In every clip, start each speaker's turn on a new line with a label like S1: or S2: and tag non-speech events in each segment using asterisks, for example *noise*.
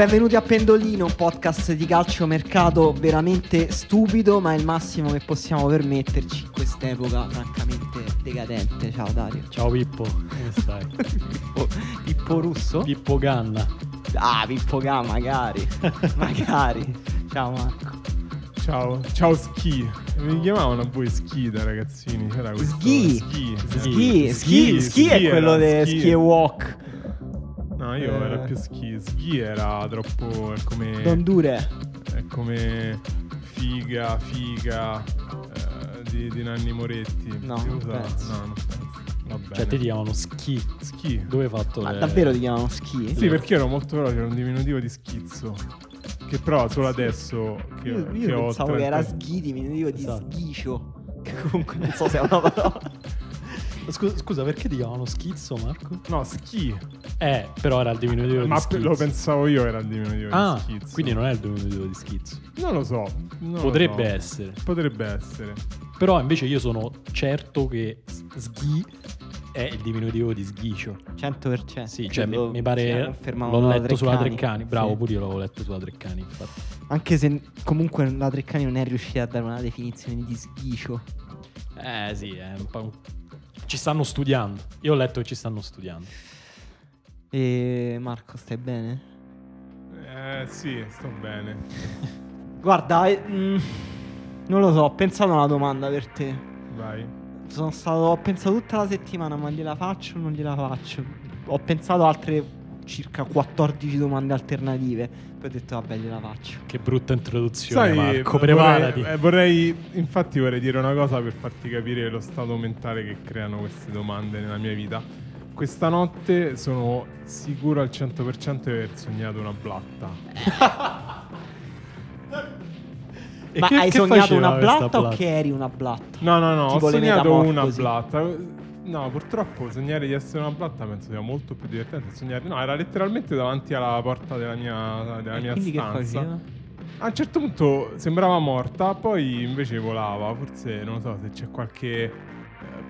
S1: Benvenuti a Pendolino, un podcast di calcio mercato veramente stupido, ma è il massimo che possiamo permetterci in quest'epoca francamente decadente. Ciao Dario.
S2: Ciao Pippo, come stai? *laughs*
S1: Pippo, Pippo Russo?
S2: Pippo Ganna.
S1: Ah, Pippo Ga, magari. *laughs* magari. Ciao Marco.
S3: Ciao, ciao Ski. Mi chiamavano voi Ski da ragazzini. C'era questo
S1: Ski.
S3: Ski.
S1: Ski, ski, ski è
S3: era,
S1: quello di
S3: Ski.
S1: ski e walk.
S3: No, io
S1: Eh.
S3: era più Ski. Ski era troppo. È come.
S1: Don Dure.
S3: È come. Figa, figa. eh, di, di Nanni Moretti.
S1: No,
S3: Si
S1: non
S3: usa-
S1: penso.
S3: No, non penso.
S2: Cioè ti chiamano ski.
S3: Ski.
S2: Dove hai fatto
S1: Ma
S2: le-
S1: davvero ti chiamano ski?
S3: Sì, perché ero molto veloce, era un diminutivo di schizzo. Che però solo adesso che,
S1: Io,
S3: che
S1: io
S3: ho
S1: pensavo che
S3: 30
S1: era sghidi, mi dico di
S2: Esatto.
S1: sghicio. *laughs* Che comunque non so se è una parola.
S2: Scusa, scusa, perché ti chiamano schizzo, Marco?
S3: No, ski.
S2: Eh, però era il diminutivo
S3: Ma
S2: di schizzo.
S3: lo pensavo io era il diminutivo
S2: Ah,
S3: di schizzo.
S2: quindi non è il diminutivo di schizzo.
S3: Non lo so. non lo
S2: Potrebbe
S3: so.
S2: essere.
S3: Potrebbe essere.
S2: Però invece io sono certo che sghi è il diminutivo di sghicio.
S1: 100%.
S2: Sì, cioè mi,
S1: Lo-
S2: mi pare
S1: confermano
S2: l'ho letto sulla
S1: Treccani.
S2: Treccani. Bravo,
S1: Sì.
S2: pure io l'avevo letto sulla Treccani, infatti.
S1: Anche se comunque la Treccani non è riuscita a dare una definizione di sghicio.
S2: Eh sì, è un po'... un- Ci stanno studiando. Io ho letto che ci stanno studiando.
S1: E Marco, stai bene?
S3: Eh sì, sto bene. *laughs*
S1: Guarda, eh, mm, non lo so, ho pensato a una domanda per te.
S3: Vai.
S1: Sono stato, ho pensato tutta la settimana, ma gliela faccio o non gliela faccio? Ho pensato altre circa 14 domande alternative. Poi ho detto, vabbè, gliela faccio.
S2: Che brutta introduzione,
S3: Sai,
S2: Marco.
S3: vorrei-
S2: Preparati.
S3: eh, vorrei, infatti vorrei dire una cosa per farti capire lo stato mentale che creano queste domande nella mia vita. Questa notte sono sicuro al 100% di aver sognato una blatta. *laughs*
S2: E
S1: ma
S2: che-
S1: hai
S2: che
S1: sognato una
S2: questa
S1: blatta o
S2: blatta?
S1: che eri una blatta?
S3: No, no, no,
S1: Tipo
S3: ho sognato una blatta. No, purtroppo sognare di essere una blatta penso sia molto più divertente. Sognare... No, era letteralmente davanti alla porta della mia, della mia stanza. A un certo punto sembrava morta, poi invece volava. Forse non lo so se c'è qualche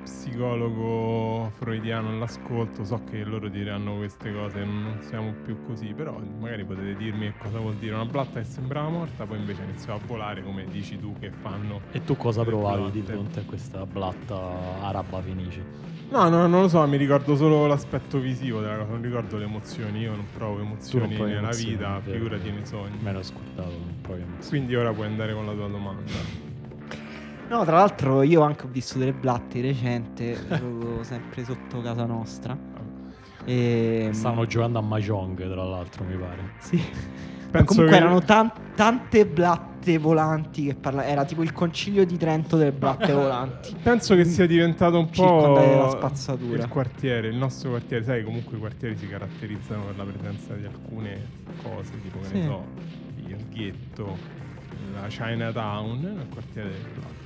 S3: psicologo freudiano all'ascolto. So che loro diranno queste cose, non non siamo più così. Però magari potete dirmi che cosa vuol dire una blatta che sembrava morta, poi invece iniziò a volare, come dici tu che fanno.
S2: E tu cosa provavi di fronte a questa blatta araba fenice?
S3: No, no, non lo so, mi ricordo solo l'aspetto visivo della cosa, non ricordo le emozioni. Io non provo emozioni
S2: provi
S3: nella
S2: emozioni,
S3: vita,
S2: vero.
S3: figurati nei sogni.
S2: Me l'ho ascoltato un po' di
S3: Quindi ora puoi andare con la tua domanda.
S1: No, tra l'altro io anche ho visto delle blatte recente, *laughs* proprio sempre sotto casa nostra. E
S2: Stanno giocando a Mahjong, tra l'altro, mi pare.
S1: Sì. *laughs*
S3: Penso
S1: Comunque
S3: che-
S1: erano tan- tante blatte volanti che parla- era tipo il concilio di Trento delle blatte *laughs* volanti.
S3: Penso che sia diventato un po'
S1: spazzatura.
S3: il quartiere, il nostro quartiere. Sai, comunque i quartieri si caratterizzano per la presenza di alcune cose, tipo che
S1: Sì.
S3: ne so, il ghetto, la Chinatown, il quartiere delle blatte.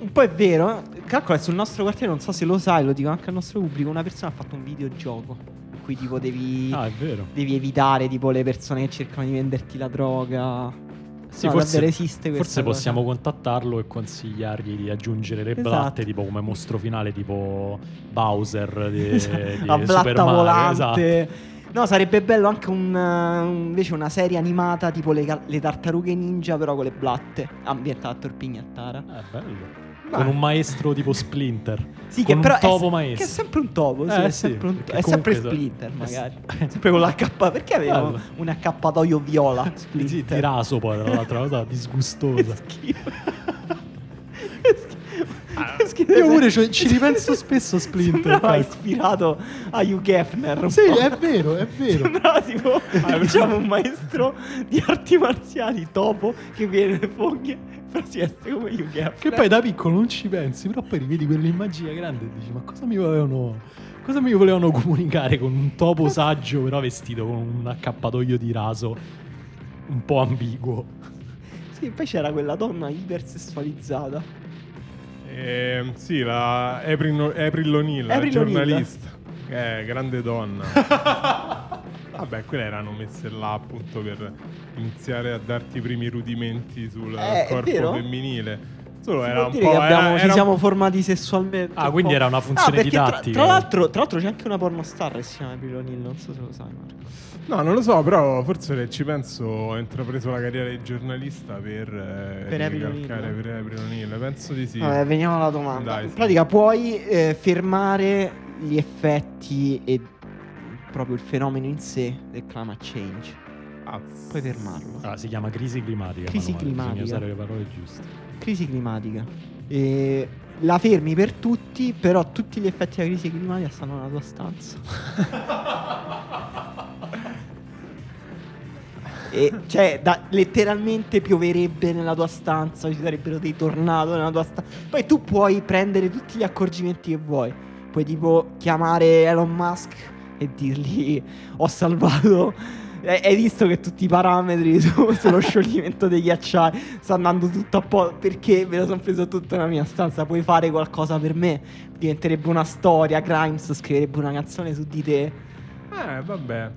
S1: Un po' è vero, eh. calcola sul nostro quartiere, non so se lo sai, lo dico anche al nostro pubblico, una persona ha fatto un videogioco in cui tipo devi,
S2: Ah,
S1: devi evitare tipo le persone che cercano di venderti la droga.
S2: Sì,
S1: No,
S2: forse,
S1: esiste
S2: forse
S1: cosa.
S2: possiamo contattarlo e consigliargli di aggiungere le
S1: Esatto.
S2: blatte, tipo come mostro finale, tipo Bowser di, di *laughs*
S1: la
S2: Super
S1: blatta
S2: Mario,
S1: volante.
S2: esatto.
S1: No, sarebbe bello anche un, uh, invece una serie animata tipo le, le tartarughe ninja, però con le blatte, ambientata a Torpignattara.
S2: Eh, bello.
S1: Dai.
S2: Con un maestro tipo Splinter.
S1: Sì,
S2: con
S1: che
S2: un
S1: però è,
S2: topo
S1: se-
S2: maestro.
S1: che è sempre un topo, sì,
S2: Eh,
S1: è
S2: sì,
S1: sempre, un-
S2: perché
S1: è sempre Splinter
S2: eh,
S1: magari.
S2: sì. *laughs*
S1: sempre con l'H. Perché aveva
S2: Bello.
S1: un accappatoio viola
S2: Sì,
S1: Splinter?
S2: di raso poi, tra l'altro, una cosa disgustosa. *laughs*
S1: Che schifo.
S2: Io pure ci, ci ripenso *laughs* spesso a Splinter.
S1: Sembrava ispirato a Hugh Hefner.
S2: Sì,
S1: po'.
S2: è vero, è vero.
S1: Sembrava tipo *laughs* diciamo un maestro di arti marziali topo che viene le foglie però si veste come Hugh Hefner.
S2: Che poi da piccolo non ci pensi, però poi rivedi quell'immagine grande e dici: Ma cosa mi volevano. Cosa mi volevano comunicare con un topo saggio, però vestito con un accappatoio di raso un po' ambiguo?
S1: Sì, poi c'era quella donna ipersessualizzata.
S3: Ehm, sì, la April, April O'Neil, la
S1: April
S3: giornalista. Eh, grande donna. *laughs* Vabbè, quelle erano messe là appunto per iniziare a darti i primi rudimenti sul
S1: Eh, è
S3: corpo
S1: vero?
S3: femminile. Solo era un po'.
S1: che abbiamo-
S3: era-
S1: ci
S3: era-
S1: siamo formati sessualmente.
S2: Ah,
S1: un
S2: quindi
S1: po'.
S2: era una funzione
S1: tra-
S2: didattica.
S1: Tra, l'altro, tra l'altro c'è anche una pornostar che si chiama April O'Neil, non so se lo sai Marco.
S3: No, non lo so, però forse se ci penso ho intrapreso la carriera di giornalista per, eh,
S1: Per April
S3: ricalcare per April O'Neil. Penso di sì.
S1: Vabbè, veniamo alla domanda.
S3: Dai,
S1: In
S3: sì.
S1: pratica puoi eh, fermare gli effetti e proprio il fenomeno in sé del climate change.
S3: Azz.
S1: Puoi fermarlo.
S2: Ah, si chiama crisi climatica.
S1: Crisi
S2: Manuel, Bisogna
S1: climatica.
S2: usare le parole giuste.
S1: Crisi climatica. E la fermi per tutti, però tutti gli effetti della crisi climatica stanno nella tua stanza. *laughs* E cioè, da- letteralmente pioverebbe nella tua stanza, ci sarebbero dei tornado nella tua stanza. Poi tu puoi prendere tutti gli accorgimenti che vuoi. Puoi tipo chiamare Elon Musk e dirgli ho salvato. Hai visto che tutti i parametri *laughs* su- sullo scioglimento dei ghiacciai sta andando tutto a po' perché me lo sono preso tutto nella mia stanza. Puoi fare qualcosa per me? Diventerebbe una storia. Grimes scriverebbe una canzone su di te.
S3: Eh, vabbè.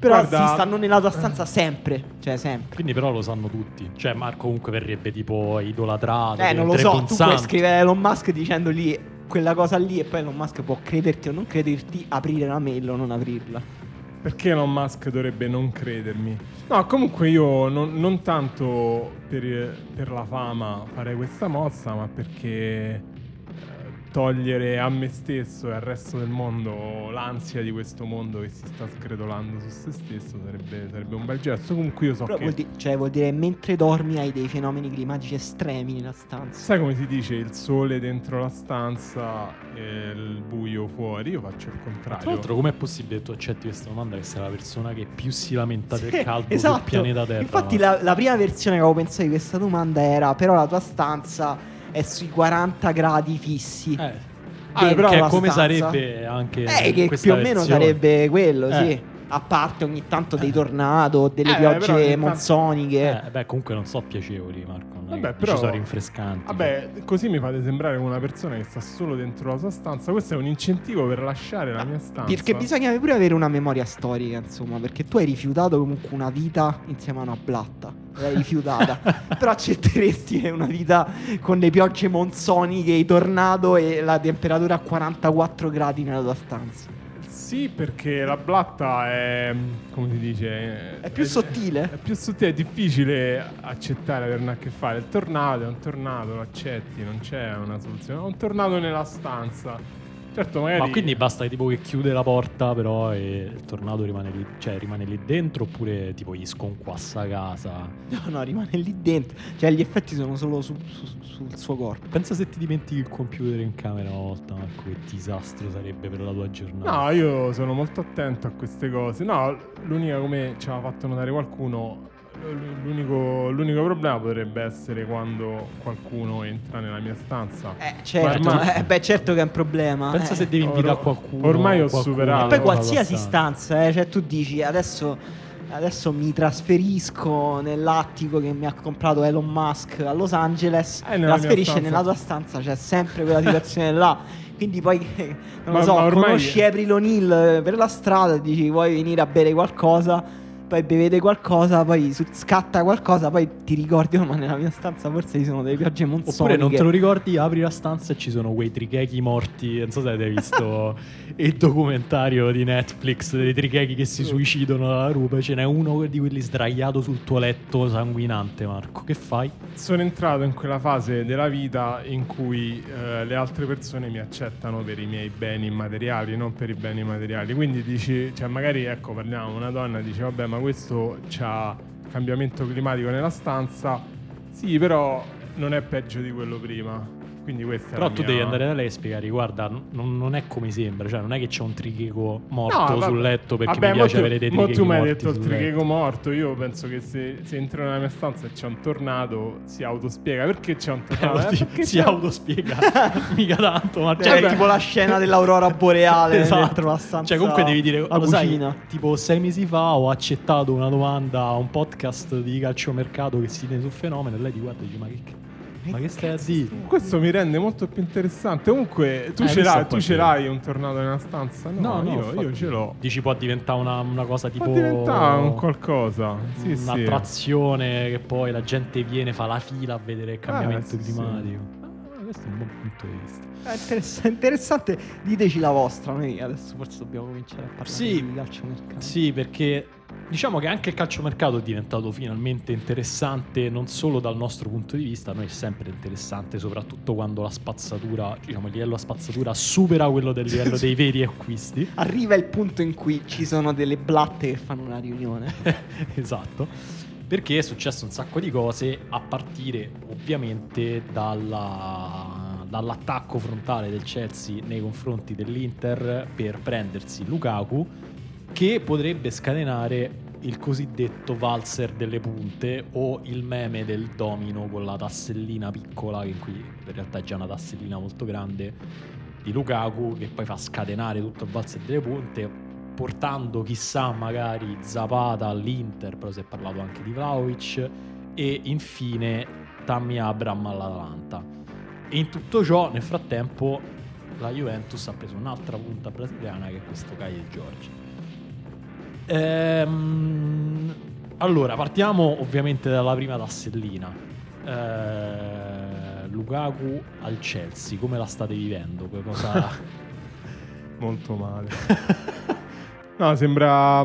S1: Però
S3: Guarda-
S1: sì, stanno nella tua stanza sempre. Cioè, sempre.
S2: Quindi però lo sanno tutti. Cioè Marco comunque verrebbe tipo idolatrato.
S1: Eh, non lo so, tu puoi scrivere a Elon Musk dicendogli quella cosa lì e poi Elon Musk può crederti o non crederti, aprire la mail o non aprirla.
S3: Perché Elon Musk dovrebbe non credermi? No, comunque io non, non tanto per, per la fama farei questa mossa, ma perché togliere a me stesso e al resto del mondo l'ansia di questo mondo che si sta sgretolando su se stesso sarebbe, sarebbe un bel gesto. Comunque io so
S1: Però
S3: che...
S1: vuol, di- cioè, vuol dire mentre dormi hai dei fenomeni climatici estremi nella stanza.
S3: Sai come si dice il sole dentro la stanza e il buio fuori? Io faccio il
S2: Tra
S3: contrario.
S2: l'altro, com'è possibile che tu accetti questa domanda che sei la persona che più si lamenta del
S1: Sì,
S2: caldo
S1: esatto.
S2: sul pianeta Terra?
S1: Infatti la, la prima versione che avevo pensato di questa domanda era però la tua stanza è sui 40 gradi fissi.
S2: Eh,
S3: Ah, però
S2: che come
S1: stanza.
S2: sarebbe anche
S1: Eh, che più o meno
S2: versione.
S1: sarebbe quello, sì.
S2: Eh.
S1: A parte ogni tanto dei tornado, delle
S3: Eh,
S1: piogge monsoniche.
S2: Eh, beh, comunque non so piacevoli, Marco. Non
S3: Vabbè, però-
S2: ci sono rinfrescanti.
S3: Vabbè, così mi fate sembrare una persona che sta solo dentro la sua stanza. Questo è un incentivo per lasciare la mia stanza.
S1: Perché bisogna pure avere una memoria storica, insomma, perché tu hai rifiutato comunque una vita insieme a una blatta. L'hai rifiutata. *laughs* Però accetteresti una vita con le piogge monsoniche, i tornado e la temperatura a 44 gradi nella tua stanza.
S3: Sì, perché la blatta è. come si dice?
S1: È più sottile?
S3: È più sottile, è difficile accettare averne a che fare. Il tornado è un tornado, lo accetti, non c'è una soluzione. È un tornado nella stanza. Certo, magari.
S2: Ma quindi basta che tipo che chiude la porta, però, e il tornado rimane lì, cioè rimane lì dentro, oppure tipo gli sconquassa casa. *laughs*
S1: No, no, rimane lì dentro. Cioè, gli effetti sono solo su- su- sul suo corpo.
S2: Pensa se ti dimentichi il computer in camera una volta, Marco, che disastro sarebbe per la tua giornata.
S3: No, io sono molto attento a queste cose. No, l'unica come ci aveva fatto notare qualcuno. L'unico, l'unico problema potrebbe essere quando qualcuno entra nella mia stanza.
S1: Eh, certo.
S3: Ormai-
S1: eh, beh, certo che è un problema.
S2: Pensa
S1: eh.
S2: se devi invitare
S3: Or-
S2: qualcuno.
S3: ormai ho
S2: qualcuno
S3: superato.
S1: E poi qualsiasi
S2: stanza.
S1: eh, cioè tu dici adesso, adesso mi trasferisco nell'attico che mi ha comprato Elon Musk a Los Angeles,
S3: Eh,
S1: trasferisce nella tua stanza, c'è sempre quella situazione là. Quindi poi, *laughs* non
S3: Ma-
S1: lo so, conosci April O'Neil per la strada e dici vuoi venire a bere qualcosa, poi bevete qualcosa, poi scatta qualcosa, poi ti ricordi, oh, ma nella mia stanza forse ci sono delle piogge monsoniche.
S2: Oppure non te lo ricordi, apri la stanza e ci sono quei trichechi morti. Non so se avete visto *laughs* il documentario di Netflix dei trichechi che si suicidano dalla rupe. Ce n'è uno di quelli sdraiato sul tuo letto sanguinante, Marco. Che fai?
S3: Sono entrato in quella fase della vita in cui eh, le altre persone mi accettano per i miei beni immateriali, non per i beni materiali. Quindi dici, cioè magari ecco, parliamo, una donna dice vabbè, ma questo c'ha cambiamento climatico nella stanza. Sì, però non è peggio di quello prima. Quindi questa
S2: Però tu
S3: mia-
S2: devi andare da lei e spiegare, guarda, non, non è come sembra, cioè non è che c'è un tricheco morto
S3: No,
S2: sul letto perché
S3: Vabbè,
S2: mi piace
S3: tu-
S2: avere dei trichechi
S3: tu mi hai detto il tricheco
S2: letto.
S3: morto. Io penso che se, se entro nella mia stanza e c'è un tornado, si autospiega. Perché c'è un tornado?
S2: Eh,
S3: Eh,
S2: si- si
S3: c'è-
S2: autospiega *laughs* mica tanto, ma
S1: Cioè,
S2: cioè,
S1: è tipo la scena dell'aurora boreale *laughs*
S2: Esatto.
S1: dentro la stanza.
S2: Cioè, comunque devi dire,
S1: la
S2: lo sai, tipo sei mesi fa ho accettato una domanda a un podcast di calciomercato che si tiene sul fenomeno e lei ti guarda e dice, ma che... Ma che stai a dire?
S3: Questo mi rende molto più interessante. Comunque, tu
S2: Eh,
S3: ce l'hai, tu ce l'hai un tornado nella stanza? No, io, io
S2: infatti.
S3: ce l'ho.
S2: Dici può diventare una, una cosa tipo...
S3: Può diventare un qualcosa. Sì, sì.
S2: un'attrazione che poi la gente viene, fa la fila a vedere il cambiamento
S3: sì, sì.
S2: climatico. Ah, questo è un buon punto di vista.
S1: È interess- interessante, diteci la vostra. Noi adesso forse dobbiamo cominciare a parlare
S2: Sì.
S1: di calciomercato.
S2: Sì, perché diciamo che anche il calciomercato è diventato finalmente interessante non solo dal nostro punto di vista, a noi è sempre interessante, soprattutto quando la spazzatura, diciamo il livello a spazzatura supera quello del livello *laughs* dei veri acquisti.
S1: Arriva il punto in cui ci sono delle blatte che fanno una riunione. *laughs*
S2: esatto. Perché è successo un sacco di cose a partire ovviamente dalla- dall'attacco frontale del Chelsea nei confronti dell'Inter per prendersi Lukaku che potrebbe scatenare il cosiddetto valzer delle punte o il meme del domino con la tassellina piccola che qui in realtà è già una tassellina molto grande di Lukaku che poi fa scatenare tutto il valzer delle punte portando chissà magari Zapata all'Inter, però si è parlato anche di Vlaovic e infine Tammy Abram all'Atalanta. E in tutto ciò, nel frattempo, la Juventus ha preso un'altra punta brasiliana che è questo Caio Giorgi. Ehm, allora, partiamo ovviamente dalla prima tassellina. Eh, Lukaku al Chelsea, come la state vivendo? Cosa... *laughs*
S3: Molto male. no, sembra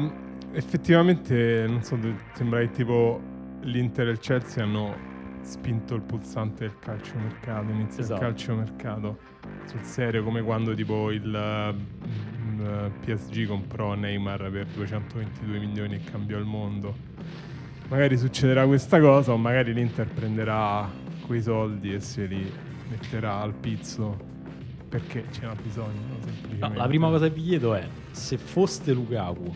S3: effettivamente, non so, sembra che tipo l'Inter e il Chelsea hanno spinto il pulsante del calciomercato, inizia
S2: Esatto.
S3: il calciomercato sul serio come quando tipo il eh, PSG comprò Neymar per 222 milioni e cambiò il mondo. Magari succederà questa cosa o magari l'Inter prenderà quei soldi e se li metterà al pizzo perché ce n'ha bisogno
S2: No, la prima cosa che vi chiedo è: se foste Lukaku,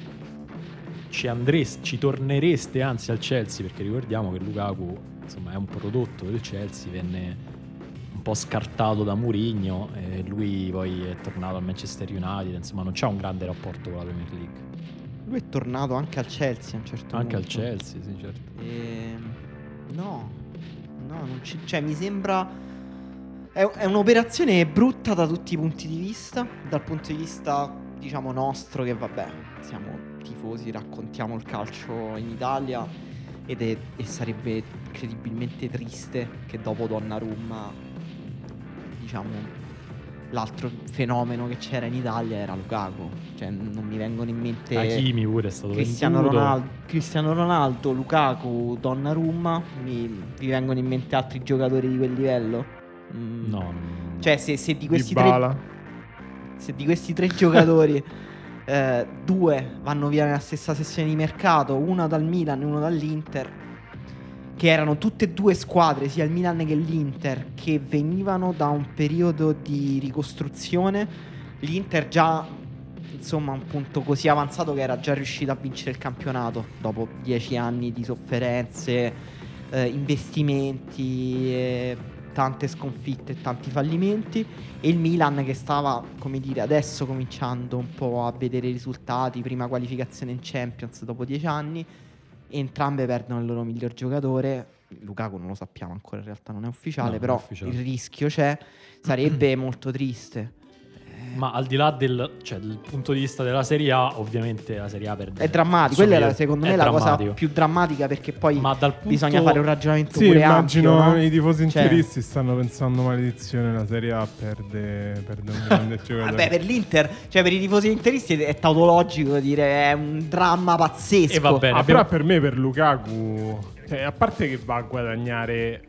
S2: ci, andreste, ci tornereste anzi al Chelsea? Perché ricordiamo che Lukaku insomma, è un prodotto del Chelsea, venne po' scartato da Mourinho e lui poi è tornato al Manchester United. Insomma, non c'ha un grande rapporto con la Premier League.
S1: Lui è tornato anche al Chelsea a un certo
S2: Anche al
S1: punto.
S2: Chelsea, sì, certo.
S1: Ehm, no, no, non ci- cioè mi sembra. È, è un'operazione brutta da tutti i punti di vista. Dal punto di vista, diciamo, nostro, che vabbè, siamo tifosi, raccontiamo il calcio in Italia. Ed è, e sarebbe incredibilmente triste che dopo Donnarumma, diciamo, l'altro fenomeno che c'era in Italia era Lukaku. Cioè, non mi vengono in mente.
S2: Hakimi pure è stato
S1: Cristiano. Ronaldo, Cristiano Ronaldo, Lukaku, Donnarumma, mi, vi vengono in mente altri giocatori di quel livello? Mm.
S2: No,
S1: Cioè, se, se di questi tre,
S3: Dybala.
S1: se di questi tre giocatori *laughs* eh, due vanno via nella stessa sessione di mercato, uno dal Milan e uno dall'Inter, che erano tutte e due squadre, sia il Milan che l'Inter, che venivano da un periodo di ricostruzione. L'Inter già, insomma, un punto così avanzato che era già riuscito a vincere il campionato dopo dieci anni di sofferenze, eh, investimenti, eh, tante sconfitte e tanti fallimenti. E il Milan che stava, come dire, adesso cominciando un po' a vedere i risultati, prima qualificazione in Champions dopo dieci anni. Entrambe perdono il loro miglior giocatore. Lukaku non lo sappiamo ancora, in realtà non è ufficiale,
S2: No, non è
S1: però
S2: ufficiale.
S1: il rischio c'è. Sarebbe molto triste.
S2: Ma al di là del, cioè, del punto di vista della Serie A, ovviamente la Serie A perde.
S1: È drammatico, quella è la- secondo
S2: è
S1: me la cosa
S2: drammatico.
S1: più drammatica perché poi
S2: punto
S1: bisogna fare un ragionamento
S3: Sì,
S1: pure
S3: immagino
S1: ampio, no?
S3: i tifosi
S1: Cioè-
S3: interisti stanno pensando maledizione, la Serie A perde, perde un grande *laughs* giocatore.
S1: Vabbè, per l'Inter, cioè per i tifosi interisti è tautologico dire è un dramma pazzesco.
S2: E va bene.
S3: Ah,
S2: abbiamo-
S3: però per me, per Lukaku, cioè, a parte che va a guadagnare,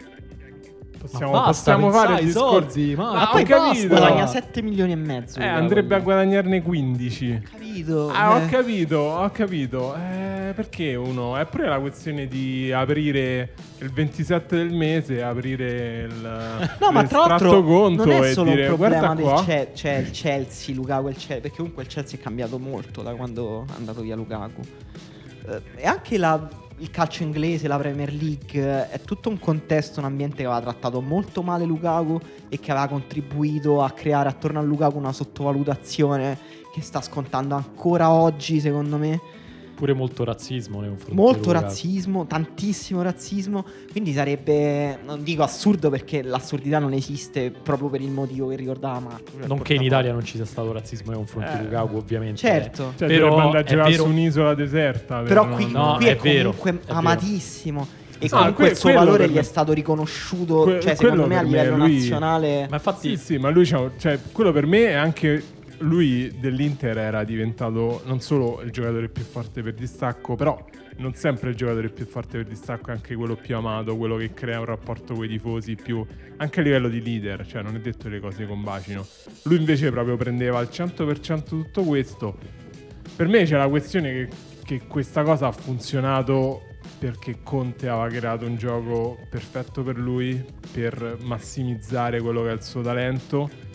S3: possiamo,
S2: basta
S3: possiamo fare discorso.
S2: soldi, ma-
S3: Ah,
S1: Ma
S3: ho
S1: poi
S3: capito.
S1: guadagna 7 milioni e mezzo.
S3: Eh, andrebbe a guadagnarne 15.
S1: Capito?
S3: Ah, ho
S1: Eh.
S3: capito, ho capito. Eh, perché uno? È pure la questione di aprire il 27 del mese, aprire il *laughs*
S1: No, ma tra l'altro
S3: conto
S1: non è
S3: e
S1: solo
S3: dire
S1: un problema del. Ce- cioè il Chelsea, Lukaku e il Chelsea, perché comunque il Chelsea è cambiato molto da quando è andato via Lukaku. Eh, e anche la- il calcio inglese, la Premier League, eh, è tutto un contesto, un ambiente che aveva trattato molto male Lukaku e che aveva contribuito a creare attorno a Lukaku una sottovalutazione che sta scontando ancora oggi, secondo me.
S2: Pure molto razzismo nei confronti di
S1: Molto razzismo, tantissimo razzismo. Quindi sarebbe, non dico assurdo perché l'assurdità non esiste proprio per il motivo che ricordava Marco. cioè
S2: Non che in Italia non ci sia stato razzismo nei confronti di
S3: Eh,
S2: Lukaku, ovviamente.
S1: Certo.
S3: Cioè,
S2: Però
S3: dovrebbe andare a
S2: è vero-
S3: su un'isola deserta. per
S1: Però
S3: non-
S1: qui,
S2: No,
S1: qui
S2: è
S1: è,
S2: vero,
S1: comunque
S2: è vero.
S1: amatissimo. E
S3: Ah,
S1: comunque
S3: que-
S1: il suo valore
S3: per
S1: gli è stato riconosciuto,
S3: Que-
S1: cioè secondo me a
S3: per me,
S1: livello
S3: lui-
S1: nazionale.
S2: Ma infatti,
S3: Sì, sì, ma lui c'ha- cioè, quello per me è anche lui dell'Inter era diventato non solo il giocatore più forte per distacco, però non sempre il giocatore più forte per distacco è anche quello più amato, quello che crea un rapporto con i tifosi più anche a livello di leader, cioè non è detto che le cose combacino. Lui invece proprio prendeva al 100% tutto questo. Per me c'è la questione che, che questa cosa ha funzionato perché Conte aveva creato un gioco perfetto per lui per massimizzare quello che è il suo talento.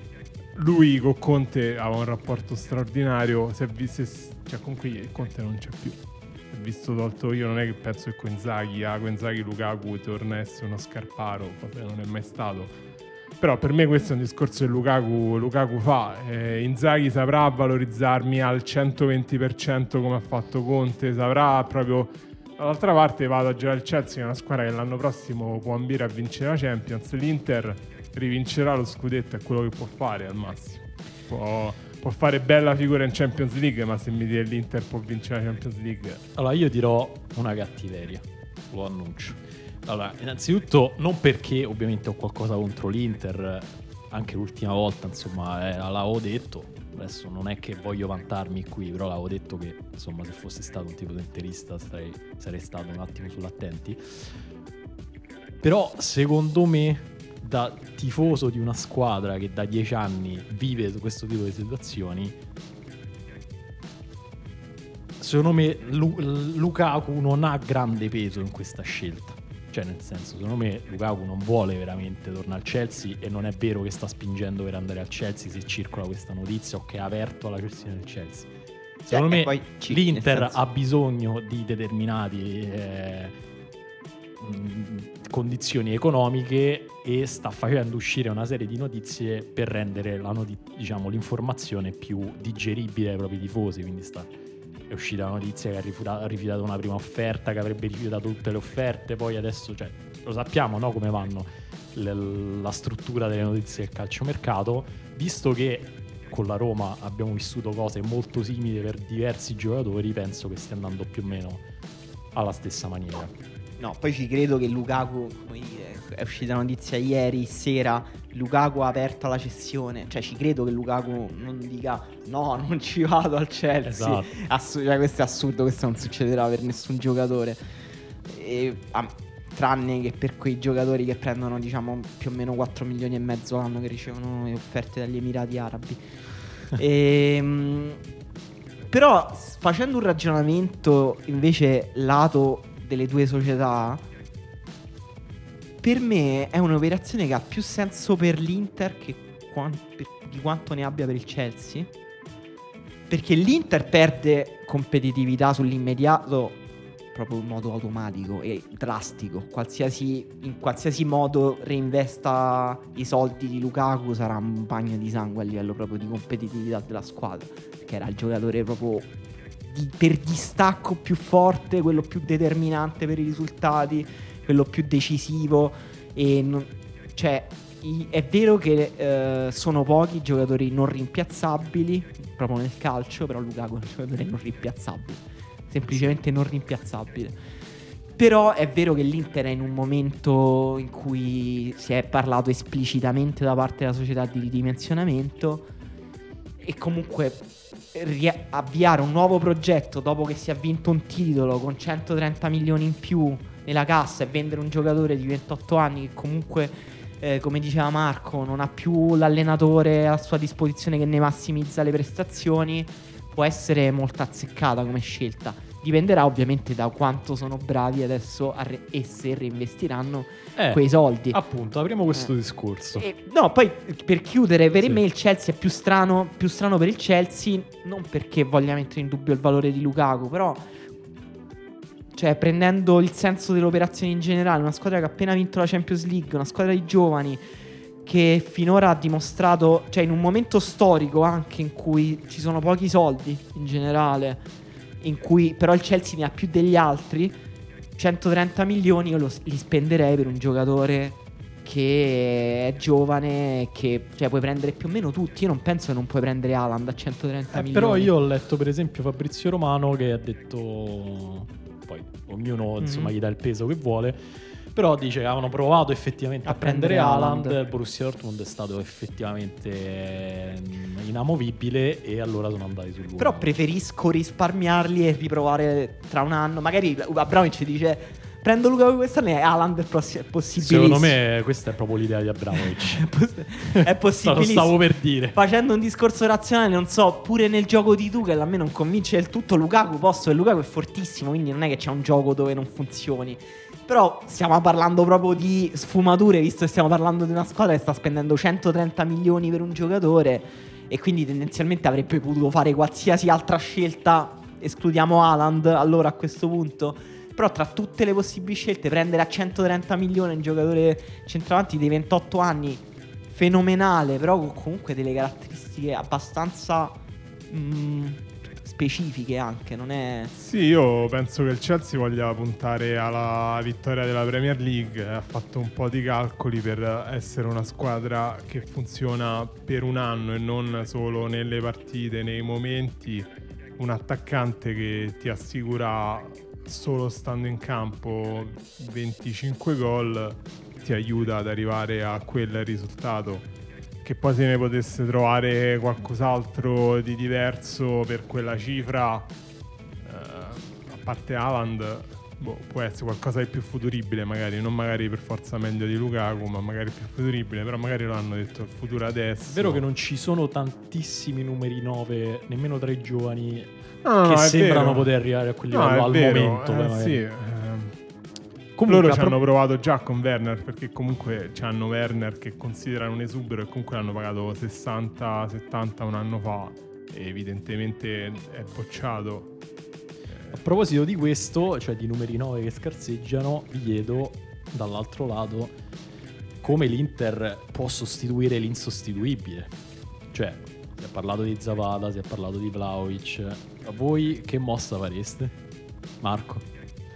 S3: Lui con Conte aveva un rapporto straordinario. È visto, cioè, comunque Conte non c'è più. Si è visto tolto io. Non è che penso che con Inzaghi, ah, con Inzaghi Lukaku torna a essere uno scarparo. Vabbè, non è mai stato. Però per me questo è un discorso che Lukaku, Lukaku fa. Eh, Inzaghi saprà valorizzarmi al 120% come ha fatto Conte, saprà proprio... Dall'altra parte vado a giocare al Chelsea, che è una squadra che l'anno prossimo può ambire a vincere la Champions. L'Inter rivincerà lo scudetto, è quello che può fare al massimo. Può, può fare bella figura in Champions League, ma se mi dire l'Inter può vincere la Champions League...
S2: allora io dirò una cattiveria, lo annuncio. Allora, innanzitutto non perché ovviamente ho qualcosa contro l'Inter, anche l'ultima volta, insomma, eh, l'avevo detto, adesso non è che voglio vantarmi qui, però l'avevo detto che, insomma, se fossi stato un tipo di interista sarei, sarei stato un attimo sull'attenti. Però, secondo me, da tifoso di una squadra che da dieci anni vive questo tipo di situazioni, secondo me Lu- Lukaku non ha grande peso in questa scelta. Cioè, nel senso, secondo me Lukaku non vuole veramente tornare al Chelsea e non è vero che sta spingendo per andare al Chelsea se circola questa notizia o che è aperto alla questione del Chelsea. Secondo
S1: e
S2: me
S1: ci-
S2: l'Inter
S1: senso-
S2: ha bisogno di determinati eh, mh, condizioni economiche e sta facendo uscire una serie di notizie per rendere la noti- diciamo, l'informazione più digeribile ai propri tifosi. Quindi sta, è uscita la notizia che ha rifiuta- ha rifiutato una prima offerta, che avrebbe rifiutato tutte le offerte, poi adesso cioè, lo sappiamo no, come vanno le- la struttura delle notizie del calciomercato, visto che con la Roma abbiamo vissuto cose molto simili per diversi giocatori, penso che stia andando più o meno alla stessa maniera.
S1: No, poi ci credo che Lukaku, come dire, è uscita notizia ieri sera, Lukaku ha aperto alla cessione, cioè ci credo che Lukaku non dica no, non ci vado al Chelsea.
S2: Esatto.
S1: Assu- cioè, questo è assurdo, questo non succederà per nessun giocatore. E, ah, tranne che per quei giocatori che prendono diciamo più o meno 4 milioni e mezzo l'anno che ricevono le offerte dagli Emirati Arabi. *laughs* Ehm, però facendo un ragionamento invece lato delle due società, per me è un'operazione che ha più senso per l'Inter che quan- per- di quanto ne abbia per il Chelsea. Perché l'Inter perde competitività sull'immediato proprio in modo automatico e drastico. Qualsiasi, in qualsiasi modo reinvesta i soldi di Lukaku sarà un bagno di sangue a livello proprio di competitività della squadra. Perché era il giocatore proprio per distacco più forte, quello più determinante per i risultati, quello più decisivo. E non- cioè, i- è vero che eh, sono pochi i giocatori non rimpiazzabili proprio nel calcio, però Lukaku è un giocatore non rimpiazzabile semplicemente non rimpiazzabile. Però è vero che l'Inter è in un momento in cui si è parlato esplicitamente da parte della società di ridimensionamento e comunque ri- avviare un nuovo progetto dopo che si è vinto un titolo con 130 milioni in più nella cassa e vendere un giocatore di 28 anni che comunque eh, come diceva Marco non ha più l'allenatore a sua disposizione che ne massimizza le prestazioni può essere molto azzeccata come scelta. Dipenderà ovviamente da quanto sono bravi adesso re- e se reinvestiranno
S2: Eh,
S1: quei soldi.
S2: appunto, apriamo questo
S1: Eh.
S2: discorso.
S1: E- no, poi per chiudere, per
S2: Sì.
S1: me il Chelsea è più strano, più strano per il Chelsea, non perché voglia mettere in dubbio il valore di Lukaku, però cioè prendendo il senso dell'operazione in generale, una squadra che ha appena vinto la Champions League, una squadra di giovani che finora ha dimostrato, cioè in un momento storico anche in cui ci sono pochi soldi in generale in cui però il Chelsea ne ha più degli altri, 130 milioni io lo- li spenderei per un giocatore che è giovane, che cioè, puoi prendere più o meno tutti. Io non penso che non puoi prendere Haaland a 130
S2: Eh,
S1: milioni.
S2: però io ho letto per esempio Fabrizio Romano che ha detto, poi ognuno insomma
S1: Mhm.
S2: gli dà il peso che vuole, però dice che avevano provato effettivamente a,
S1: A
S2: prendere
S1: prendere
S2: Haaland,
S1: Haaland.
S2: Borussia Dortmund è stato effettivamente eh, inamovibile e allora sono andati sull'uomo.
S1: Però preferisco risparmiarli e riprovare tra un anno. Magari Abramovic dice prendo Lukaku quest'anno e Haaland è, possi- è possibilissimo.
S2: Secondo me questa è proprio l'idea di Abramovic. *laughs*
S1: è, poss- è
S2: Stavo,
S1: possibilissimo.
S2: stavo per dire.
S1: Facendo un discorso razionale, non so, pure nel gioco di Tuchel a me non convince del tutto Lukaku, posto che Lukaku è fortissimo, quindi non è che c'è un gioco dove non funzioni. Però stiamo parlando proprio di sfumature, visto che stiamo parlando di una squadra che sta spendendo 130 milioni per un giocatore e quindi tendenzialmente avrebbe potuto fare qualsiasi altra scelta, escludiamo Haaland allora a questo punto. Però tra tutte le possibili scelte prendere a 130 milioni un giocatore centravanti dei 28 anni fenomenale, però con comunque delle caratteristiche abbastanza mm, specifiche anche, non è...
S3: Sì, io penso che il Chelsea voglia puntare alla vittoria della Premier League. Ha fatto un po' di calcoli per essere una squadra che funziona per un anno e non solo nelle partite, nei momenti. Un attaccante che ti assicura solo stando in campo 25 gol ti aiuta ad arrivare a quel risultato che poi se ne potesse trovare qualcos'altro di diverso per quella cifra, eh, a parte Haaland, boh, può essere qualcosa di più futuribile magari, non magari per forza meglio di Lukaku, ma magari più futuribile, però magari lo hanno detto il futuro adesso.
S2: È vero che non ci sono tantissimi numeri 9, nemmeno tra i giovani,
S3: No, no,
S2: che sembrano
S3: vero.
S2: poter arrivare a quel
S3: No,
S2: al
S3: vero,
S2: momento.
S3: eh, sì,
S2: Comunque,
S3: loro ci
S2: pro-
S3: hanno provato già con Werner perché comunque hanno Werner che considerano un esubero e comunque l'hanno pagato 60-70 un anno fa e evidentemente è bocciato.
S2: A proposito di questo, cioè di numeri 9 che scarseggiano, vi chiedo dall'altro lato come l'Inter può sostituire l'insostituibile. Cioè, si è parlato di Zapata, si è parlato di Vlaovic. A voi che mossa fareste? Marco?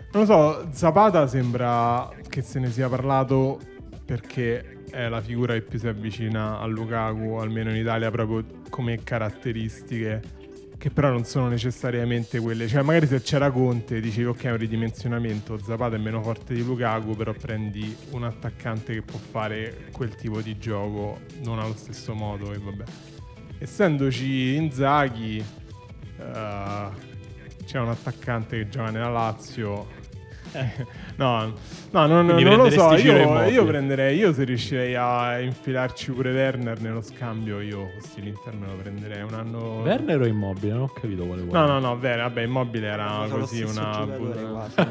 S3: Non lo so, Zapata sembra che se ne sia parlato perché è la figura che più si avvicina a Lukaku, almeno in Italia, proprio come caratteristiche, che però non sono necessariamente quelle. Cioè, magari se c'era Conte, dicevi ok, è un ridimensionamento, Zapata è meno forte di Lukaku, però prendi un attaccante che può fare quel tipo di gioco, non allo stesso modo, e vabbè. Essendoci Inzaghi, eh, c'è un attaccante che gioca nella Lazio. *laughs* no, no, non, non lo so. Io, io prenderei, io se riuscirei a infilarci pure Werner nello scambio, io fossi l'Inter me lo prenderei un anno.
S2: Werner o Immobile? Non ho capito quale vuole.
S3: No, no, no, Werner, vabbè, immobile era
S1: lo
S3: così una.
S1: giocatore
S3: bu-
S1: quasi.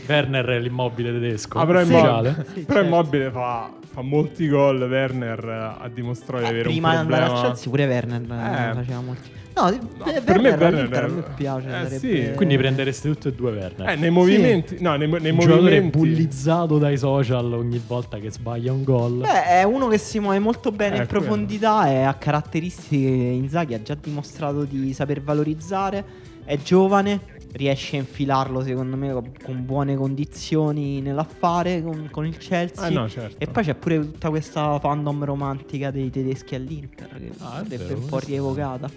S1: *laughs*
S2: Werner è l'immobile tedesco.
S3: Ah, però. Immobile,
S1: Sì,
S3: però
S1: certo.
S3: Immobile fa, fa molti gol. Werner eh, ha dimostrato di
S1: Eh,
S3: avere
S1: prima
S3: un
S1: di andare
S3: problema.
S1: a Chelsea pure Werner eh,
S3: Eh.
S1: faceva molti. No,
S3: No, per me
S1: Werner
S3: Werner è-
S1: me piace.
S3: eh,
S1: sarebbe-
S3: sì.
S2: Quindi prendereste tutti e due Werner.
S3: Eh, nei movimenti, no, nei, nei
S2: giocatore
S3: movimenti.
S2: bullizzato dai social ogni volta che sbaglia un gol.
S1: Beh, è uno che si muove molto bene
S3: Eh,
S1: in profondità e ha caratteristiche che Inzaghi ha già dimostrato di saper valorizzare. È giovane, riesce a infilarlo secondo me con- buone condizioni nell'affare con, con il Chelsea.
S3: Eh, no, certo.
S1: E poi c'è pure tutta questa fandom romantica dei tedeschi all'Inter che
S2: Ah, è
S1: sarebbe
S2: vero,
S1: un po' rievocata.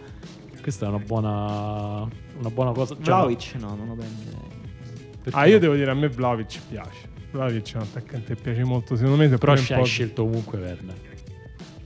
S2: Questa è una buona, una buona cosa. Cioè,
S1: Vlaovic no, non lo prenderei.
S2: perché
S3: Ah, io devo dire, a me Vlaovic piace. Vlaovic è un attaccante che piace molto. Secondo me, se
S2: Però hai
S3: po'-
S2: scelto comunque Werner.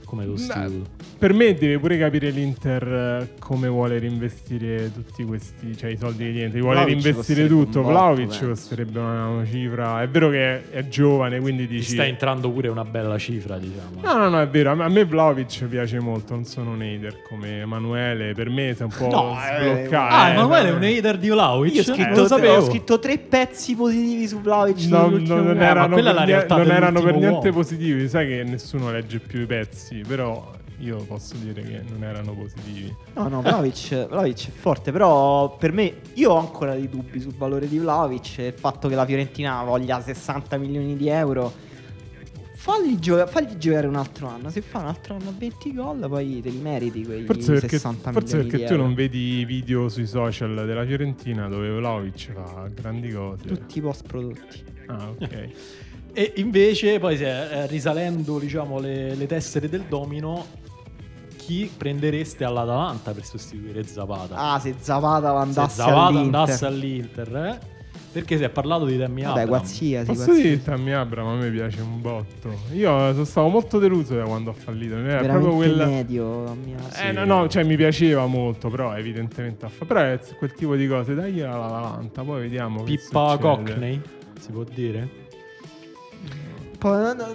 S2: Come sostituto.
S3: Per me deve pure capire l'Inter eh, come vuole reinvestire tutti questi, cioè i soldi che niente, vuole
S1: Vlahovic
S3: reinvestire tutto. Vlaovic
S1: penso.
S3: costerebbe una, una cifra. È vero che è giovane, quindi dici
S2: sta entrando pure una bella cifra, diciamo.
S3: No, no, no, è vero. A me, Vlaovic piace molto. Non sono un hater come Emanuele. Per me si è un po'
S1: No, eh,
S3: sbloccato.
S2: Ah,
S3: eh,
S2: Emanuele è un hater di Vlaovic?
S1: Io ho
S2: Eh,
S1: scritto,
S2: lo sapevo.
S1: ho scritto tre pezzi positivi su Vlaovic.
S3: No, non
S2: ma
S3: erano, per,
S2: la
S3: nie-
S2: realtà
S3: non erano per niente
S2: uomo.
S3: positivi. Sai che nessuno legge più i pezzi, però io posso dire che non erano positivi.
S1: No, no, Vlaovic, Vlahovic è forte, però per me io ho ancora dei dubbi sul valore di Vlaovic e il fatto che la Fiorentina voglia 60 milioni di euro Fagli, gio- fagli giocare un altro anno. Se fa un altro anno a 20 gol, poi te li meriti quei
S3: Forse perché,
S1: 60
S3: forse
S1: milioni
S3: perché tu non vedi i video sui social della Fiorentina dove Vlaovic fa grandi cose.
S1: Tutti post prodotti.
S3: Ah, ok. *laughs*
S2: E invece, poi, se, eh, risalendo diciamo, le, le tessere del domino, chi prendereste all'Atalanta per sostituire Zapata?
S1: Ah, se Zapata
S2: se
S1: andasse
S2: Zapata
S1: all'Inter.
S2: andasse all'Inter, eh? Perché si è parlato di Tammy
S1: Vabbè,
S2: Abraham.
S1: qualsiasi,
S3: Posso
S1: qualsiasi.
S3: dire Tammy Abraham a me piace un botto. Io sono stato molto deluso da quando ha fallito. Era
S1: Veramente
S3: proprio quella.
S1: medio. mia-
S3: Eh, no, no, cioè mi piaceva molto, però evidentemente ha fatto. Però è quel tipo di cose, dai all'Atalanta, poi vediamo.
S2: Pippa. Cockney, si può dire?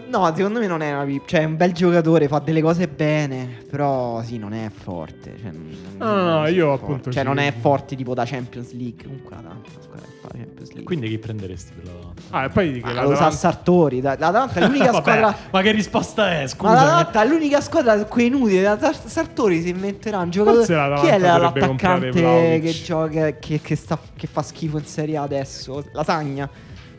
S1: No, secondo me non è una pip- Cioè, è un bel giocatore, fa delle cose bene. Però, sì, non è forte. Cioè, non-
S3: No, no,
S1: non
S3: no,
S1: è
S3: io
S1: forte.
S3: appunto
S1: Cioè,
S3: ci-
S1: non è forte tipo da Champions League. Comunque, la squadra che fa la Champions League.
S2: Quindi chi prenderesti per l'Atalanta?
S3: Ah, e poi che
S1: Ma lo sa. Sartori. L'Atalanta è l'unica *laughs*
S2: Vabbè,
S1: squadra.
S2: Ma che risposta è?
S1: Ma
S2: Scusa.
S1: l'Atalanta è l'unica squadra quei inutili. La Sar- Sartori si inventerà un giocatore. Chi è
S3: dovrebbe
S1: l'attaccante che gioca che, che sta- che fa schifo in Serie A adesso? Lasagna.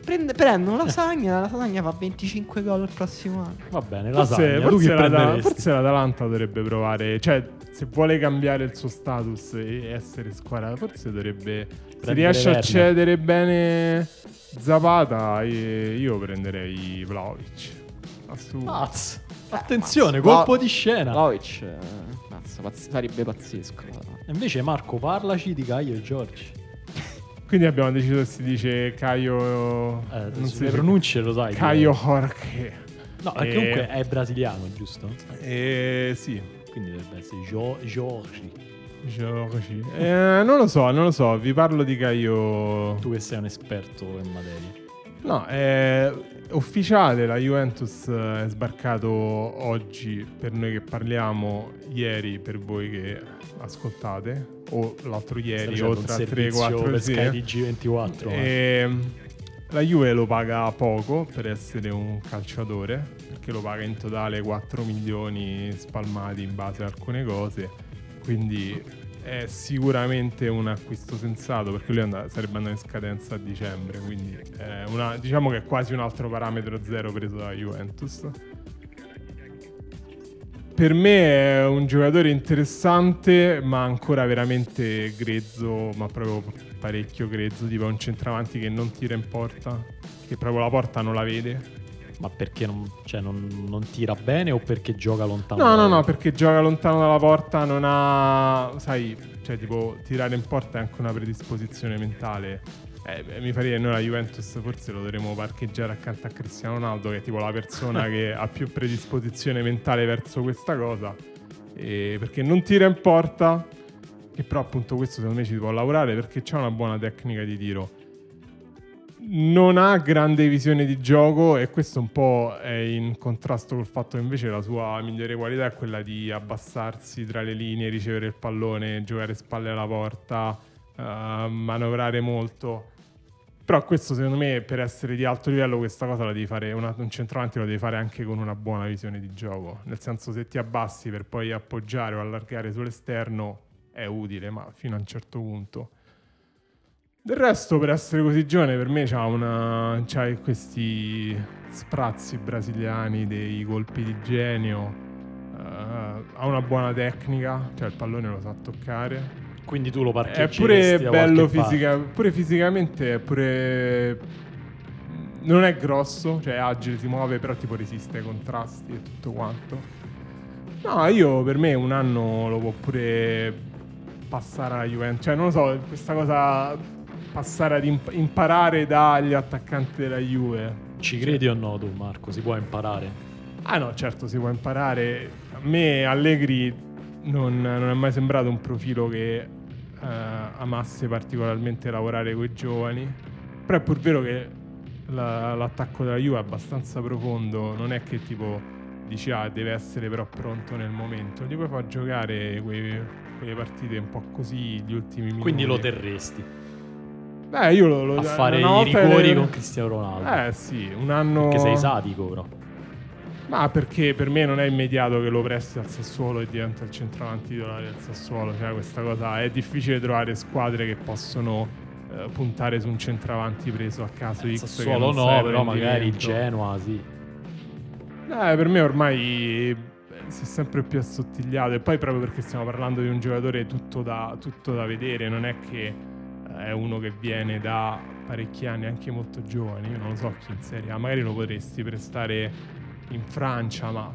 S1: Prende, prendono Lasagna. La Lasagna fa 25 gol il prossimo anno.
S2: Va bene,
S3: Forse,
S2: lasagna,
S3: forse, l'Ata-
S2: prenderesti?
S3: forse l'Atalanta dovrebbe provare, cioè se vuole cambiare il suo status e essere squadra, forse dovrebbe, se
S2: Prendere
S3: riesce a
S2: Werner.
S3: cedere bene Zapata, eh, io prenderei Vlaovic.
S2: Pazzo. Attenzione,
S1: mazza,
S2: colpo
S1: Vla-
S2: di scena.
S1: Vlahovic, eh, mazza, pazz- sarebbe pazzesco.
S2: E Invece Marco, parlaci di Caio e Giorgi.
S3: Quindi abbiamo deciso che si dice Caio...
S2: Eh,
S3: non si
S2: le pronunce lo sai.
S3: Caio
S2: che-
S3: Jorge.
S2: No, perché
S3: Eh,
S2: comunque è brasiliano, giusto?
S3: Eh, sì,
S2: Quindi dovrebbe essere Gio- Giorgi.
S3: Giorgi. Eh, non lo so, non lo so, vi parlo di Caio...
S2: Tu che sei un esperto in materia.
S3: No, è ufficiale, la Juventus è sbarcato oggi per noi che parliamo, ieri per voi che ascoltate, o l'altro ieri,
S2: facendo
S3: oltre
S2: un
S3: a 3,
S2: servizio
S3: 4,
S2: per
S3: sì.
S2: Sky TG24. eh.
S3: E la Juve lo paga poco per essere un calciatore, perché lo paga in totale 4 milioni spalmati in base a alcune cose, quindi è sicuramente un acquisto sensato perché lui and- sarebbe andato in scadenza a dicembre, quindi è una- diciamo che è quasi un altro parametro zero preso dalla Juventus. Per me è un giocatore interessante, ma ancora veramente grezzo, ma proprio parecchio grezzo, tipo un centravanti che non tira in porta, che proprio la porta non la vede.
S2: Ma perché non, cioè, non, non tira bene o perché gioca lontano?
S3: No, no, no, perché gioca lontano dalla porta, non ha, sai, cioè tipo tirare in porta è anche una predisposizione mentale. Eh, mi fa ridere, noi la Juventus forse lo dovremmo parcheggiare accanto a Cristiano Ronaldo, che è tipo la persona *laughs* che ha più predisposizione mentale verso questa cosa. E perché non tira in porta, e però appunto questo secondo me ci può lavorare perché c'ha una buona tecnica di tiro. Non ha grande visione di gioco e questo un po' è in contrasto col fatto che invece la sua migliore qualità è quella di abbassarsi tra le linee, ricevere il pallone, giocare spalle alla porta, eh, manovrare molto. Però questo secondo me per essere di alto livello questa cosa la devi fare, una- un centravanti lo devi fare anche con una buona visione di gioco. Nel senso se ti abbassi per poi appoggiare o allargare sull'esterno è utile, ma fino a un certo punto. Del resto, per essere così giovane, per me c'ha, una, c'ha questi sprazzi brasiliani dei colpi di genio. eh, ha una buona tecnica, cioè il pallone lo sa toccare.
S2: Quindi tu lo
S3: È
S2: parcheggi
S3: pure bello fisica, pure fisicamente, è pure. Non è grosso, cioè è agile, si muove, però tipo resiste ai contrasti e tutto quanto. No, io per me un anno lo può pure passare alla Juventus. Cioè, non lo so, questa cosa. Passare ad imp- imparare dagli attaccanti della Juve.
S2: Ci credi o no tu, Marco? Si può imparare?
S3: Ah no, certo si può imparare. A me Allegri non, non è mai sembrato un profilo che eh, amasse particolarmente lavorare con i giovani. Però è pur vero che la- l'attacco della Juve è abbastanza profondo. Non è che tipo dici ah deve essere però pronto nel momento. Gli puoi far giocare quei- quelle partite un po' così gli ultimi minuti.
S2: Quindi lo terresti
S3: Beh, io lo, lo
S2: a fare i rigori
S3: le-
S2: con Cristiano Ronaldo.
S3: Eh sì, un anno.
S2: Perché sei sadico, però.
S3: Ma perché per me non è immediato che lo presti al Sassuolo e diventa il centravanti titolare del Sassuolo. Cioè, questa cosa è difficile trovare squadre che possono eh, puntare su un centravanti preso a caso che
S2: Sassuolo no, però magari. Genoa sì.
S3: Eh, per me ormai eh, si è sempre più assottigliato e poi proprio perché stiamo parlando di un giocatore tutto da, tutto da vedere, non è che eh, è uno che viene da parecchi anni, anche molto giovane, io non lo so chi in Serie A, magari lo potresti prestare in Francia, ma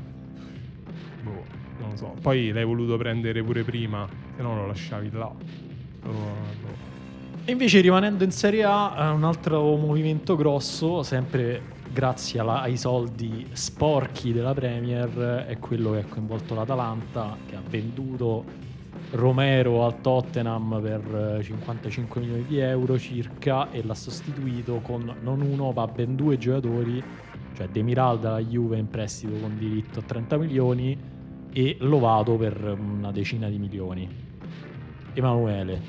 S3: boh, non lo so. Poi l'hai voluto prendere pure prima, se no lo lasciavi là. Oh, boh.
S2: E invece rimanendo in Serie A, eh, un altro movimento grosso, sempre grazie alla- ai soldi sporchi della Premier, è quello che ha coinvolto l'Atalanta, che ha venduto Romero al Tottenham per eh, 55 milioni di euro circa e l'ha sostituito con non uno ma ben due giocatori, cioè Demiral dalla Juve in prestito con diritto a 30 milioni e Lovato per una decina di milioni. Emanuele,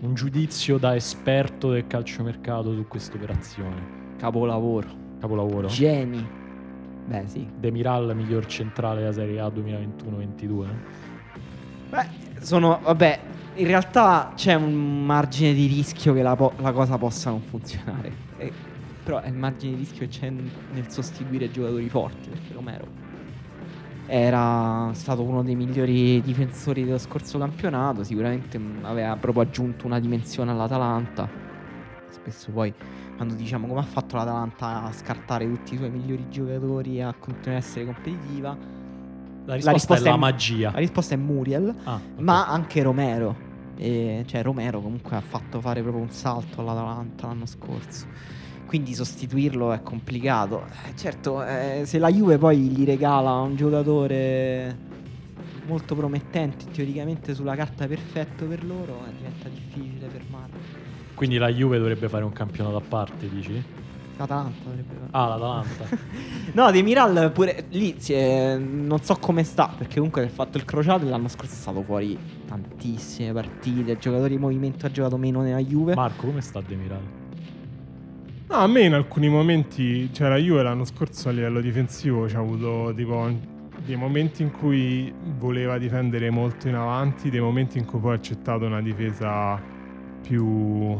S2: un giudizio da esperto del calciomercato su questa operazione.
S1: Capolavoro.
S2: Capolavoro.
S1: Geni. Beh, sì.
S2: Demiral miglior centrale della Serie A 2021-22.
S1: Beh, sono. Vabbè, in realtà c'è un margine di rischio che la, po- la cosa possa non funzionare. E- però è il margine di rischio che c'è nel sostituire giocatori forti. Perché Romero era stato uno dei migliori difensori dello scorso campionato. Sicuramente mm, aveva proprio aggiunto una dimensione all'Atalanta. Spesso poi quando diciamo come ha fatto l'Atalanta a scartare tutti i suoi migliori giocatori e a continuare a essere competitiva,
S2: La risposta,
S1: risposta
S2: è la magia.
S1: la risposta è Muriel.
S2: Ah, ok.
S1: Ma anche Romero. E, cioè Romero comunque ha fatto fare proprio un salto all'Atalanta l'anno scorso. Quindi sostituirlo è complicato. Eh, certo, eh, se la Juve poi gli regala un giocatore molto promettente, teoricamente sulla carta perfetto per loro, eh, diventa difficile fermarlo.
S2: Quindi la Juve dovrebbe fare un campionato a parte, dici?
S1: L'Atalanta dovrebbe fare.
S2: Ah, l'Atalanta. *laughs*
S1: No, De Miral pure lì è- non so come sta, perché comunque ha fatto il crociato e l'anno scorso è stato fuori tantissime partite, il giocatore di movimento ha giocato meno nella Juve.
S2: Marco, come sta Demiral?
S3: No, a me in alcuni momenti, cioè la Juve l'anno scorso a livello difensivo c'ha avuto tipo dei momenti in cui voleva difendere molto in avanti, dei momenti in cui poi ha accettato una difesa più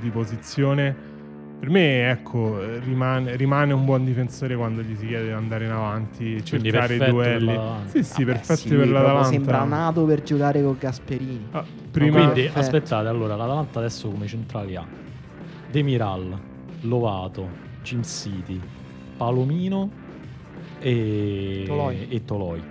S3: di posizione. Per me, ecco, rimane, rimane un buon difensore quando gli si chiede di andare in avanti,
S2: Quindi
S3: cercare i
S2: perfetto
S3: duelli.
S2: per l'Atalanta.
S3: Sì, sì,
S1: Vabbè,
S3: perfetti
S1: sì,
S3: per l'Atalanta.
S1: Sembra nato per giocare con Gasperini.
S3: Ah, prima,
S2: Quindi
S1: Perfetto.
S2: aspettate, allora l'Atalanta adesso come centrali ha Demiral, Lovato, Jim City, Palomino e
S1: Toloi.
S2: e Toloi.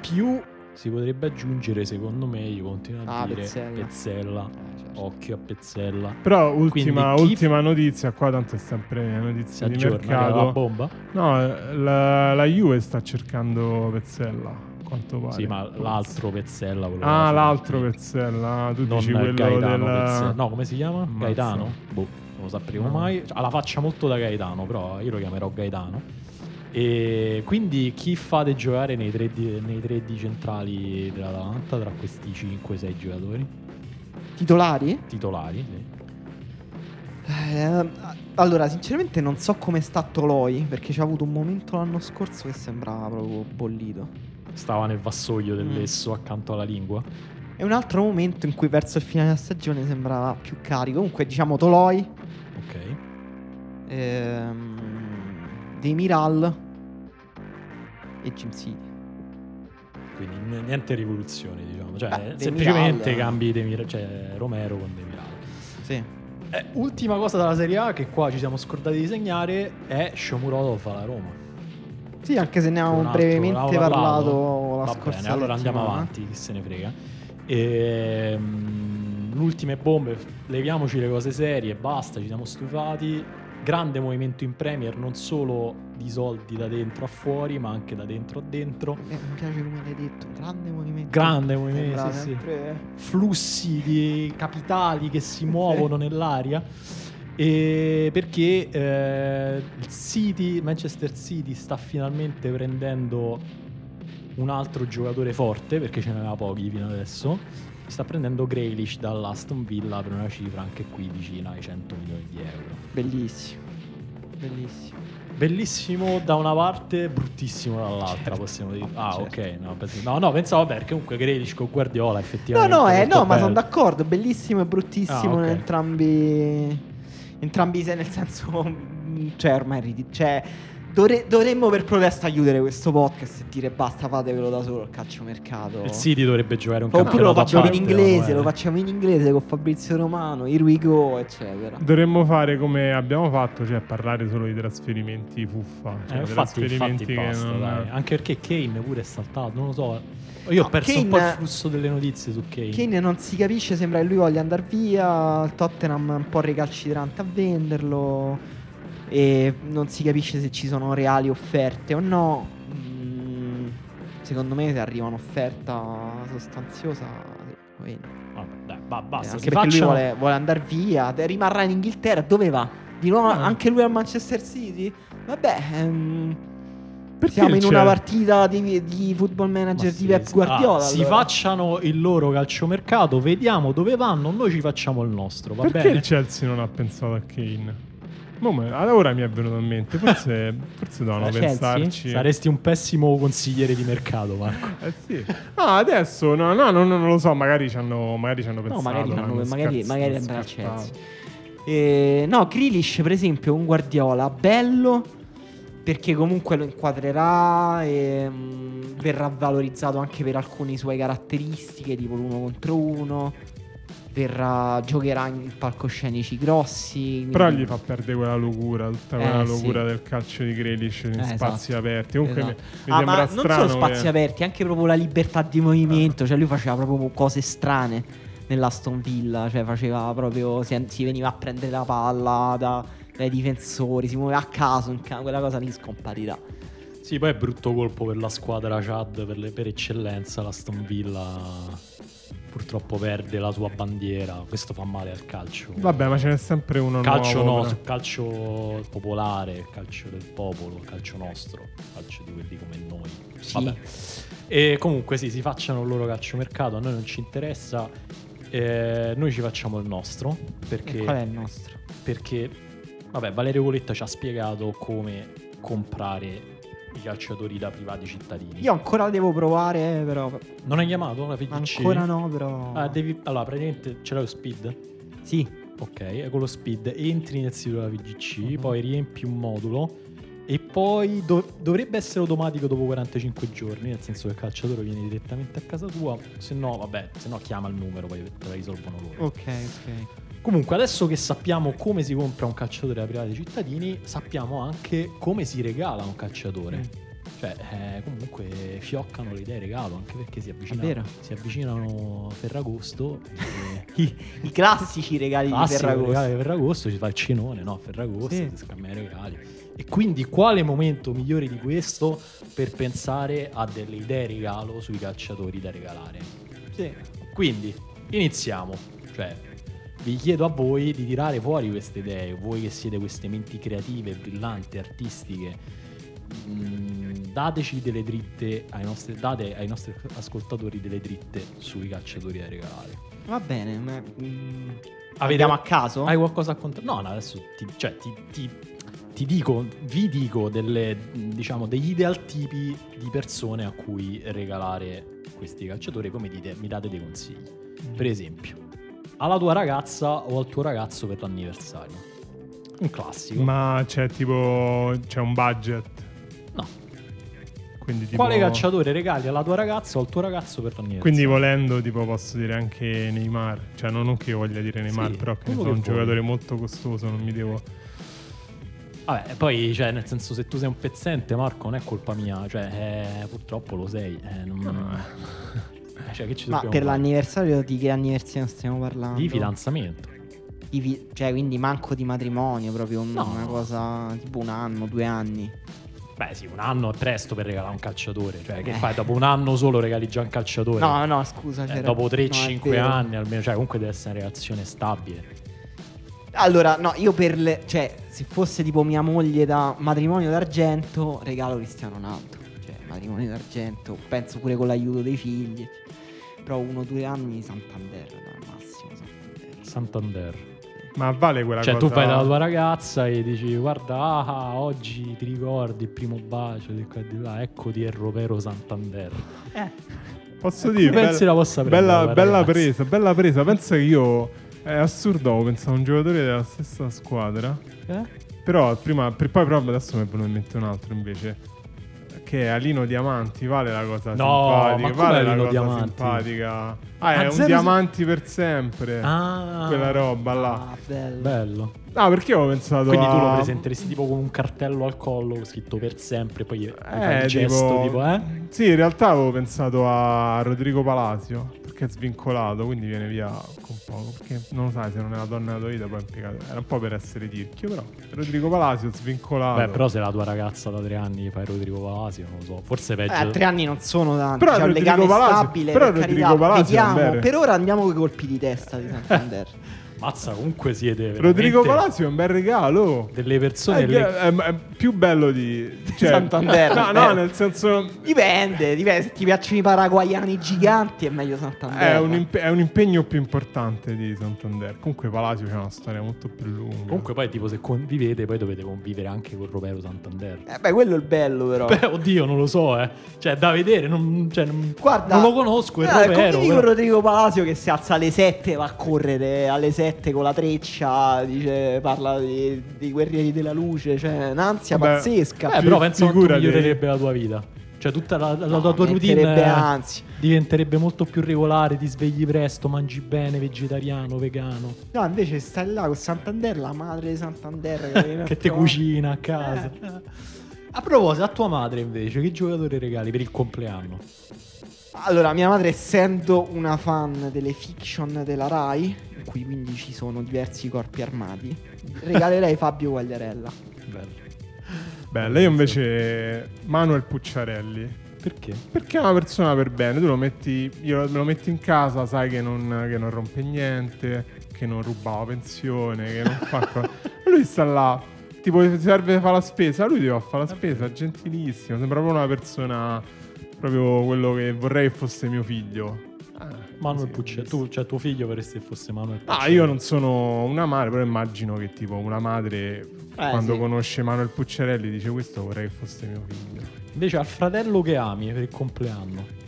S2: Più si potrebbe aggiungere, secondo me, io continuo a
S1: Ah,
S2: dire
S1: Pezzella.
S2: Pezzella.
S1: Eh, certo.
S2: Occhio a Pezzella.
S3: Però ultima,
S2: Quindi chi-
S3: ultima notizia, qua tanto è sempre
S2: Si
S3: notizia di
S2: aggiorna è la
S3: mercato.
S2: bomba?
S3: No, la, la Juve sta cercando Pezzella, pare.
S2: Sì, ma l'altro Pezzella.
S3: Ah, l'altro. Pezzella, tu
S2: non
S3: dici quello
S2: Gaetano
S3: del...
S2: Pezzella. No, come si chiama?
S3: Ammazza.
S2: Gaetano? Boh, non lo sapremo mai. Cioè, ha la faccia molto da Gaetano, però io lo chiamerò Gaetano. E quindi chi fate giocare nei tre, di, nei tre di centrali dell'Atalanta tra questi 5-6 giocatori?
S1: Titolari?
S2: Titolari, sì.
S1: Eh, allora, sinceramente non so come sta Toloi, perché c'ha avuto un momento l'anno scorso che sembrava proprio bollito.
S2: Stava nel vassoio del
S1: Mm.
S2: lesso accanto alla lingua.
S1: E un altro momento in cui verso il fine della stagione sembrava più carico. Comunque, diciamo Toloi,
S2: Ok.
S1: ehm, Demiral e Jim City.
S2: Quindi n- niente rivoluzioni, diciamo. Cioè,
S1: Beh,
S2: semplicemente
S1: Demiral-
S2: cambi Demir- cioè, Romero con Demiral.
S1: Sì.
S2: Eh, ultima cosa dalla Serie A che qua ci siamo scordati di segnare è Shomurodov alla Roma.
S1: Sì, anche se ne avevamo brevemente
S2: l'avevamo
S1: parlato la
S2: Va
S1: scorsa
S2: bene, allora andiamo
S1: settimana.
S2: avanti, chi se ne frega. Ehm, l'ultime bombe, leviamoci le cose serie, basta, ci siamo stufati. Grande movimento in Premier, non solo di soldi da dentro a fuori, ma anche da dentro a dentro.
S1: Eh, mi piace come l'hai detto, grande movimento.
S2: Grande movimento, sì, sì.
S1: sempre-
S2: flussi di capitali che si *laughs* muovono nell'aria. E perché eh, City, Manchester City sta finalmente prendendo un altro giocatore forte perché ce n'aveva pochi fino adesso. Sta prendendo Grealish dall'Aston Villa per una cifra anche qui vicina ai 100 milioni di euro.
S1: Bellissimo. Bellissimo.
S2: Bellissimo da una parte, bruttissimo dall'altra,
S1: Certo.
S2: possiamo dire. Ah,
S1: Certo.
S2: ok. No, pens- no, no, pensavo perché comunque Grealish con Guardiola
S1: No,
S2: effettivamente.
S1: no, eh,
S2: molto
S1: no, ma sono d'accordo. Bellissimo e bruttissimo
S2: Ah, ok.
S1: in entrambi. Entrambi, se- nel senso. *laughs* Cioè, ormai cioè, Dovre- dovremmo per protesta chiudere questo podcast e dire basta, fatevelo da solo il calciomercato.
S2: Il City dovrebbe giocare un
S1: Oppure lo facciamo in
S2: parte,
S1: inglese,
S2: no,
S1: lo
S2: eh.
S1: facciamo in inglese con Fabrizio Romano, Here we go, eccetera.
S3: Dovremmo fare come abbiamo fatto, cioè parlare solo di trasferimenti fuffa. Cioè
S2: Eh, infatti,
S3: trasferimenti
S2: infatti basta,
S3: non-
S2: dai. Anche perché Kane pure è saltato, non lo so. Io ho perso un po'
S1: Kane-
S2: il flusso delle notizie su Kane.
S1: Kane non si capisce, sembra che lui voglia andare via, il Tottenham è un po' recalcitrante a venderlo e non si capisce se ci sono reali offerte o no. Mm, secondo me se arriva un'offerta sostanziosa.
S2: Vabbè, dai, ba- basta.
S1: Eh,
S2: si
S1: anche perché lui
S2: facciano-
S1: vuole, vuole andare via, rimarrà in Inghilterra, dove va? Di nuovo
S3: Ah.
S1: anche lui al Manchester City? Vabbè, ehm,
S3: Perché
S1: siamo in
S3: c'è-
S1: una partita di, di football
S2: Ma
S1: manager
S2: sì,
S1: di Pep. Guardiola.
S2: Ah, si
S1: allora.
S2: facciano il loro calciomercato, vediamo dove vanno, noi ci facciamo il nostro, va
S3: Perché
S2: bene?
S3: il Chelsea non ha pensato a Kane? Mo me- ora mi è venuto in mente, forse, forse
S1: Chelsea?
S3: pensarci.
S2: Saresti un pessimo consigliere di mercato, Marco.
S3: Eh sì. No, adesso no, no, no, non lo so, magari ci hanno, magari ci hanno
S1: No,
S3: pensato.
S1: magari,
S3: l'hanno
S1: magari, magari. Eh, no, Grealish per esempio un Guardiola bello perché comunque lo inquadrerà e mm, verrà valorizzato anche per alcune sue caratteristiche tipo l'uno contro uno verrà, giocherà in palcoscenici grossi
S3: Però gli fa perdere quella locura, tutta
S1: Eh,
S3: quella
S1: sì.
S3: locura del calcio di Grealish in
S1: Eh,
S3: spazi
S1: esatto.
S3: aperti. Comunque
S1: Esatto.
S3: mi, mi
S1: Ah,
S3: sembra
S1: ma
S3: strano.
S1: non solo spazi
S3: che-
S1: aperti, anche proprio la libertà di movimento. Cioè, lui faceva proprio cose strane nell'Aston Villa. Cioè, faceva proprio. Si, si veniva a prendere la palla da- dai difensori, si muoveva a caso. Quella cosa lì scomparirà.
S2: Sì, poi è brutto colpo per la squadra Chad per, le- per eccellenza. La Aston Villa purtroppo perde la sua bandiera. Questo fa male al calcio.
S3: Vabbè, ma ce n'è sempre uno
S2: calcio
S3: nuovo.
S2: no,
S3: però.
S2: calcio popolare, calcio del popolo, calcio nostro, calcio di quelli come noi.
S1: Sì.
S2: Vabbè. E comunque sì, si facciano il loro calciomercato, a noi non ci interessa. Eh, noi ci facciamo il nostro perché,
S1: E qual è il nostro?
S2: perché vabbè, Valerio Coletta ci ha spiegato come comprare calciatori da privati cittadini.
S1: Io ancora devo provare, però.
S2: Non hai chiamato la FDC?
S1: Ancora no, però.
S2: Ah, devi... Allora, praticamente ce l'hai lo speed?
S1: Sì.
S2: Ok, con lo speed entri nel sito della VGC,
S1: Mhm.
S2: poi riempi un modulo e poi do- dovrebbe essere automatico dopo 45 giorni, nel senso che il calciatore viene direttamente a casa tua, se no, vabbè, se no chiama il numero, poi te la risolvono loro.
S1: Ok, ok.
S2: Comunque, adesso che sappiamo come si compra un calciatore da privati cittadini, sappiamo anche come si regala un calciatore.
S1: Mm.
S2: Cioè, eh, comunque fioccano le idee regalo, anche perché si, avvicina- si avvicinano Ferragosto. *laughs* e-
S1: I, i classici regali di
S2: Classico,
S1: Ferragosto.
S2: regali di Ferragosto, ci fa il cenone, no? Ferragosto,
S1: Sì.
S2: si scambia i regali. E quindi quale momento migliore di questo per pensare a delle idee regalo sui calciatori da regalare?
S1: Sì.
S2: Quindi, iniziamo. Cioè, vi chiedo a voi di tirare fuori queste idee, voi che siete queste menti creative, brillanti, artistiche. mm, dateci delle dritte ai nostri, date ai nostri ascoltatori delle dritte sui calciatori da regalare.
S1: Va bene. Ma, mm,
S2: Avete-
S1: a caso?
S2: Hai qualcosa a contare? No, no, adesso ti, cioè, ti, ti- ti dico, vi dico delle, diciamo, degli ideal tipi di persone a cui regalare questi calciatori, come dite, mi date dei consigli. Per esempio, alla tua ragazza o al tuo ragazzo per l'anniversario. Un classico.
S3: Ma c'è tipo. C'è un budget.
S2: no.
S3: Quindi tipo.
S2: Quale calciatore regali alla tua ragazza o al tuo ragazzo per l'anniversario?
S3: Quindi volendo, tipo, posso dire anche Neymar. Cioè, non, non che io voglia dire Neymar,
S2: Sì,
S3: però che ne
S2: quello
S3: so,
S2: che
S3: un
S2: vuoi.
S3: giocatore molto costoso, non mi devo.
S2: Vabbè, poi, cioè, nel senso, se tu sei un pezzente, Marco, non è colpa mia. Cioè, eh, purtroppo lo sei. eh, non- *laughs* *laughs* cioè, che ci
S1: Ma per
S2: fare?
S1: l'anniversario di che anniversario stiamo parlando?
S2: Di fidanzamento.
S1: Di vi- cioè, quindi manco di matrimonio, proprio
S2: No.
S1: una cosa tipo un anno, due anni.
S2: Beh, sì, un anno è presto per regalare un calciatore. Cioè, che
S1: Eh.
S2: fai? Dopo un anno solo regali già un calciatore.
S1: No, no, scusa.
S2: Eh, dopo
S1: no, è
S2: 3-5
S1: vero.
S2: anni almeno. Cioè, comunque deve essere una relazione stabile.
S1: Allora, no, io per le. Cioè, se fosse tipo mia moglie da matrimonio d'argento, regalo Cristiano Ronaldo. Cioè, matrimonio d'argento, penso pure con l'aiuto dei figli. Però uno o due anni Santander, dai, al massimo Santander.
S2: Santander.
S3: Ma vale quella
S2: Cioè,
S3: cosa.
S2: tu fai dalla tua ragazza e dici: Guarda, ah, oggi ti ricordi il primo bacio di qua e di là. Eccoti il ropero Santander.
S3: Posso
S2: Come
S3: dire.
S2: pensi
S3: bella-
S2: la possa prendere
S3: Bella,
S2: la
S3: bella presa, bella presa. Pensa che io. È assurdo, ho pensato a un giocatore della stessa squadra.
S1: Eh?
S3: Però prima, per poi però adesso mi è venuto in mente un altro invece. Che è Alino Diamanti, vale la cosa
S2: No,
S3: simpatica. vale la cosa
S2: Diamanti?
S3: simpatica. Ah, è
S2: Ah,
S3: un
S2: zero-
S3: diamanti per sempre.
S2: Ah,
S3: Quella roba là.
S1: Ah, bello.
S2: bello.
S3: Ah, perché avevo pensato
S2: Quindi tu
S3: a...
S2: lo presenteresti tipo con un cartello al collo scritto per sempre, poi
S3: Eh,
S2: fai il gesto
S3: tipo,
S2: tipo, eh?
S3: Sì, in realtà avevo pensato a Rodrigo Palasio, perché è svincolato, quindi viene via con poco. Perché non lo sai, se non è la donna della tua vita, poi è impiegato. Era un po' per essere tirchio, però. Rodrigo Palasio svincolato.
S2: Beh, però se la tua ragazza da tre anni fai Rodrigo Palasio, non lo so, forse peggio.
S1: Eh, a tre anni non sono tanti.
S3: Però
S1: C'è un
S3: Rodrigo
S1: legame
S3: Palasio-
S1: stabile.
S3: però
S1: per
S3: Rodrigo
S1: carità.
S3: Palasio
S1: Vediamo. Per ora andiamo con i colpi di testa di Santander. *laughs*
S2: Mazza, comunque siete
S3: Rodrigo Palasio è un bel regalo.
S2: delle persone
S3: È,
S2: le-
S3: è- è più bello di cioè,
S1: Santander.
S3: No, no,
S1: Eh.
S3: nel senso
S1: dipende, dipende. Se ti piacciono i paraguayani giganti, è meglio Santander.
S3: è un, impe- è un impegno più importante di Santander. Comunque Palasio c'è una storia molto più lunga.
S2: Comunque poi tipo se convivete poi dovete convivere anche con Romero Santander.
S1: Eh, beh, quello è il bello, però.
S2: Beh, oddio, non lo so, eh. Cioè, da vedere, non, cioè, non,
S1: Guarda,
S2: non lo conosco, il
S1: eh,
S2: Romero.
S1: convivi con
S2: però-
S1: Rodrigo Palasio che si alza alle 7 va a correre alle 7 con la treccia, dice, parla di, dei guerrieri della luce, cioè un'ansia
S3: Vabbè.
S1: pazzesca.
S2: Eh, però penso
S3: figurati.
S2: migliorerebbe la tua vita. Cioè, tutta la, la- la
S1: No,
S2: tua routine eh,
S1: ansia.
S2: diventerebbe molto più regolare, ti svegli presto, mangi bene, vegetariano, vegano,
S1: No, invece stai là con Santander, la madre di Santander
S2: che te *laughs* cucina a casa. A proposito, a tua madre invece, che giocatore regali per il compleanno?
S1: Allora, mia madre, essendo una fan delle fiction della Rai, in cui quindi ci sono diversi corpi armati, regalerei Fabio Guagliarella.
S2: Bello.
S3: Bella, io invece Manuel Pucciarelli.
S2: Perché?
S3: Perché è una persona per bene, tu lo metti, io me lo metti in casa, sai che non, che non rompe niente, che non ruba la pensione, che non fa co- *laughs* Lui sta là, tipo ti serve fare la spesa, lui ti va a fare la spesa, gentilissimo, sembra proprio una persona, proprio quello che vorrei che fosse mio figlio. Ah,
S2: Manuel
S3: sì,
S2: Pucciarelli.
S3: sì.
S2: Tu, cioè tuo figlio vorresti che fosse Manuel
S3: Ah,
S2: Pucciarelli?
S3: io non sono una madre, però immagino che tipo una madre quando
S1: sì.
S3: conosce Manuel Pucciarelli dice questo vorrei che fosse mio figlio.
S2: Invece al fratello che ami per il compleanno.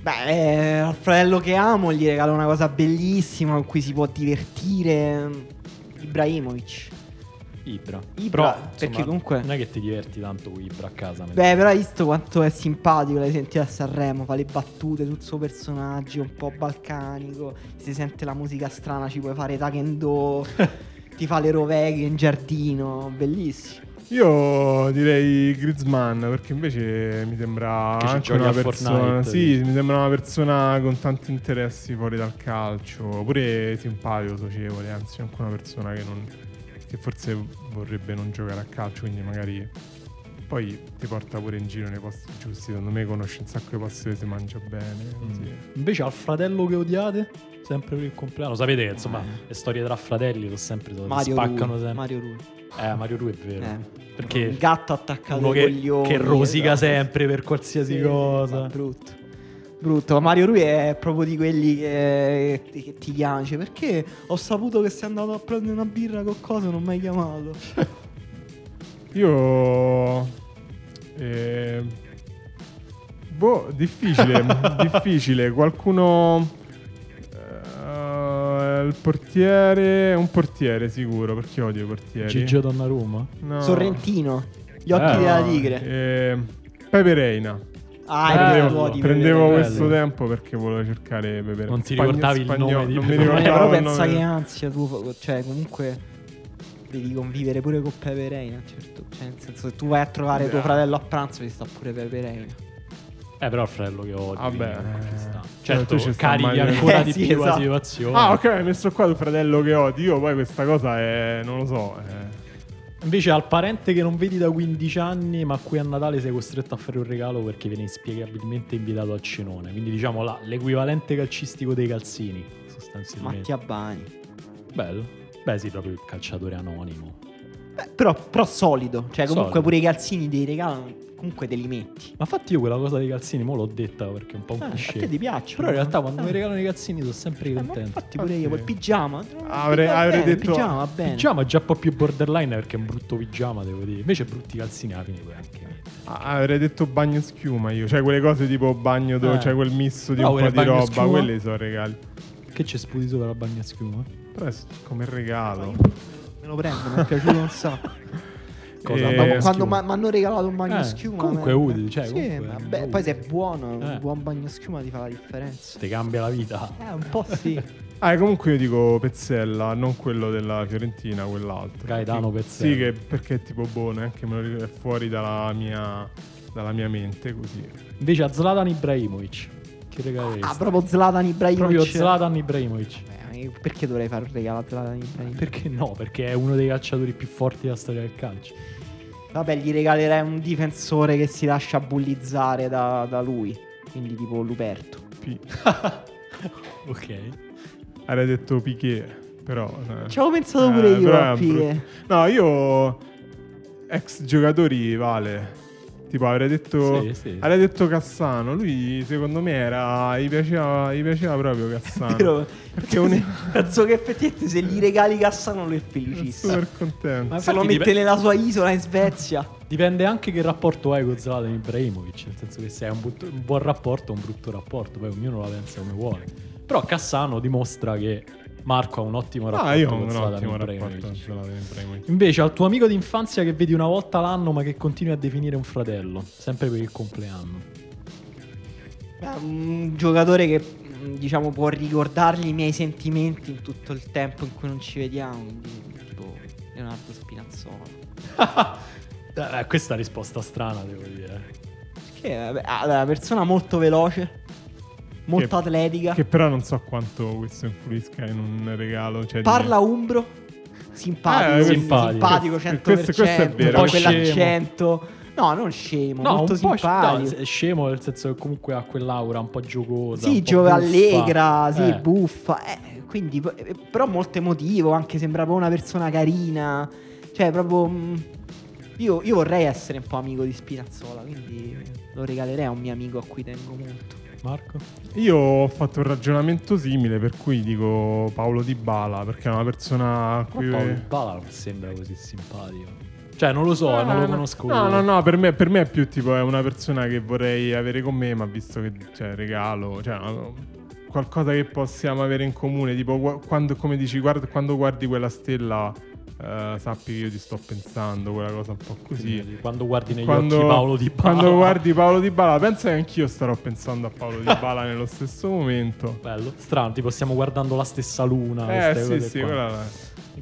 S1: Beh, eh, al fratello che amo gli regalo una cosa bellissima con cui si può divertire. Ibrahimovic.
S2: Ibra.
S1: Ibra,
S2: Però,
S1: perché
S2: insomma,
S1: comunque-
S2: Non è che ti diverti tanto con Ibra a casa.
S1: Beh, però hai visto quanto è simpatico, l'hai sentito a Sanremo, fa le battute sul suo personaggio, un po' balcanico, si sente la musica strana, ci puoi fare Takendo, *laughs* ti fa le roveghe in giardino, bellissimo.
S3: Io direi Griezmann perché invece mi sembra
S2: Che
S3: anche una persona.
S2: Fortnite,
S3: Sì, mi sembra una persona con tanti interessi fuori dal calcio. Pure simpatico, socievole, anzi, anche una persona che non. Che forse vorrebbe non giocare a calcio, quindi magari. Poi ti porta pure in giro nei posti giusti. Secondo me conosce un sacco di posti dove si mangia bene. Così.
S2: Invece al fratello che odiate? Sempre per il compleanno. Sapete che insomma
S1: Eh.
S2: le storie tra fratelli sono sempre
S1: Mario
S2: spaccano
S1: Rui,
S2: sempre.
S1: Mario Rui.
S2: Eh, Mario Rui è vero.
S1: Eh.
S2: Perché
S1: Il gatto attaccato
S2: uno
S1: ai
S2: che,
S1: coglioni.
S2: che rosica
S1: esatto.
S2: sempre per qualsiasi
S1: Sì,
S2: cosa.
S1: sì, brutto. Brutto, ma Mario Rui è proprio di quelli che, che ti. Dice, perché ho saputo che sei andato a prendere una birra con cosa e non mi hai chiamato? *laughs*
S3: Io. eh, boh, difficile. *laughs* difficile. Qualcuno. eh, il portiere. Un portiere sicuro. Perché odio i portieri.
S2: Gigio Donnarumma?
S3: No.
S1: Sorrentino, gli occhi
S2: Eh,
S1: della tigre.
S3: eh, Pepe Reina.
S1: Ah,
S2: Eh,
S1: è
S3: Prendevo,
S1: odi
S3: prendevo questo tempo perché volevo cercare Pepe.
S2: Non ti
S3: Spagno-
S2: ricordavi il
S3: spagnolo-
S2: nome di
S3: Non mi
S2: Pepe Reina?
S1: Eh, però
S3: il
S1: pensa
S3: nome.
S1: che ansia tu, cioè comunque devi convivere pure con Pepe Reina, certo. Cioè, nel senso, se tu vai a trovare tuo
S3: Eh.
S1: fratello a pranzo, ci sta pure Pepe Reina.
S2: Eh, però il fratello che odio.
S3: Vabbè,
S2: ci sta.
S3: eh,
S2: Certo,
S3: sta
S2: carichi ancora
S1: Eh,
S2: di
S1: sì,
S2: più la
S1: esatto.
S2: situazione.
S3: Ah, ok, hai messo qua il fratello che odi. Io poi questa cosa è. non lo so. eh.
S2: Invece al parente che non vedi da 15 anni, ma a cui a Natale sei costretto a fare un regalo perché viene inspiegabilmente invitato al cenone. Quindi diciamo là, l'equivalente calcistico dei calzini, sostanzialmente.
S1: Mattia Bani.
S2: Bello. Beh sì, proprio il calciatore anonimo.
S1: Beh, però, però solido. Cioè, comunque
S2: Solido.
S1: pure i calzini dei regalano. Comunque te li metti.
S2: Ma infatti io quella cosa dei calzini, mo l'ho detta perché è un po' un
S1: Eh, a
S2: cliché.
S1: te ti piacciono.
S2: Però in realtà quando
S1: Eh.
S2: mi regalano i calzini sono sempre
S1: Eh, ma
S2: contento.
S1: infatti pure io, il pigiama.
S3: Avrei-
S1: Va
S3: avrei
S1: bene,
S3: detto-
S1: pigiama, va bene.
S2: Pigiama è già un po' più borderline perché è un brutto pigiama, devo dire. Invece brutti calzini alla fine puoi anche mettere.
S3: Ah, avrei detto bagno schiuma io. Cioè, quelle cose tipo bagno dove
S2: Eh.
S3: c'è quel misto di
S2: Però
S3: un po' di
S2: bagno
S3: roba.
S2: schiuma?
S3: Quelli sono regali.
S2: Che c'è sputi sopra la bagna schiuma?
S3: Però è come regalo.
S1: Me lo prendo, mi è piaciuto un sacco. *laughs*
S2: Cosa?
S3: Eh,
S1: Ma quando mi hanno regalato un bagno
S2: Eh,
S1: schiuma.
S2: comunque è utile, cioè,
S1: sì,
S2: comunque
S1: vabbè,
S2: è
S1: poi
S2: utile.
S1: se è buono,
S2: Eh.
S1: un buon bagno schiuma ti fa la differenza.
S2: Ti cambia la vita.
S1: Eh, un po' sì. *laughs*
S3: Ah, comunque io dico Pezzella, non quello della Fiorentina, quell'altro.
S2: Gaetano Pezzella.
S3: Sì, che perché è tipo boh, neanche me lo è fuori dalla mia, dalla mia mente così.
S2: Invece a Zlatan Ibrahimovic. Che regaleresti?
S1: Ah, proprio Zlatan Ibrahimovic.
S2: Proprio Zlatan Ibrahimovic.
S1: Eh, io perché dovrei fare un regalo a Zlatan Ibrahimovic? *laughs*
S2: Perché no? Perché è uno dei calciatori più forti della storia del calcio.
S1: Vabbè, gli regalerei un difensore che si lascia bullizzare da, da lui. Quindi tipo Luperto.
S3: P- *laughs*
S2: ok.
S3: avrei detto Piquet, però... eh.
S1: Ci avevo pensato pure
S3: Eh,
S1: io
S3: però. No, io ex giocatori vale. Tipo avrei detto
S2: Sì, sì.
S3: avrei detto Cassano, lui secondo me era gli piaceva, gli piaceva proprio Cassano.
S1: Vero?
S3: Perché un *laughs*
S1: Penso che effettivamente se gli regali Cassano lui è felicissimo.
S3: super contento.
S2: Ma
S1: Se lo mette
S2: dip-
S1: nella sua isola in Svezia.
S2: Dipende anche che rapporto hai con Zlatan Ibrahimovic. Nel senso che se hai un, but- un buon rapporto o un brutto rapporto, poi ognuno la pensa come vuole. Però Cassano dimostra che Marco ha un ottimo rapporto
S3: Ah, io ho un ottimo rapporto con Ibrahimovic.
S2: Invece al tuo amico d'infanzia che vedi una volta l'anno ma che continui a definire un fratello, sempre per il compleanno.
S1: Un giocatore che diciamo può ricordargli i miei sentimenti in tutto il tempo in cui non ci vediamo. Tipo Leonardo Spinazzola. *laughs*
S2: Eh, questa è una risposta strana, devo dire.
S1: Che è vabbè, è una persona molto veloce, molto
S3: Che-
S1: atletica.
S3: Che però non so quanto questo influisca in un regalo. Cioè di-
S1: Parla umbro. Simpatico,
S3: Eh,
S2: simpatico.
S1: simpatico,
S3: Questo-
S1: 100%.
S3: questo- questo è vero.
S1: Poi quell'accento. No, non scemo,
S2: No,
S1: molto
S2: un po'
S1: simpatico.
S2: no, è scemo nel senso che comunque ha quell'aura un po' giocosa.
S1: Sì, gioca allegra, sì,
S2: Eh.
S1: buffa. eh, quindi, eh, però molto emotivo, anche sembra proprio una persona carina. Cioè, proprio... mh, Io, io vorrei essere un po' amico di Spinazzola, quindi lo regalerei a un mio amico a cui tengo molto.
S2: Marco?
S3: Io ho fatto un ragionamento simile, per cui dico Paolo Di Bala, perché è una persona a cui...
S2: Paolo Bala non sembra così simpatico. Cioè, non lo so,
S3: Ah,
S2: non lo
S3: no.
S2: conosco.
S3: No, no, no, per me, per me è più tipo è una persona che vorrei avere con me, ma visto che cioè, regalo, cioè no, qualcosa che possiamo avere in comune, tipo quando, come dici, guarda, quando guardi quella stella, eh, sappi che io ti sto pensando, quella cosa un po' così.
S2: Quando guardi negli
S3: Quando,
S2: occhi Paolo Di Bala.
S3: quando guardi Paolo Di Bala, pensa che anch'io starò pensando a Paolo Di Bala *laughs* nello stesso momento.
S2: Bello, strano, tipo stiamo guardando la stessa luna.
S3: Eh sì, sì,
S2: qua.
S3: quella là.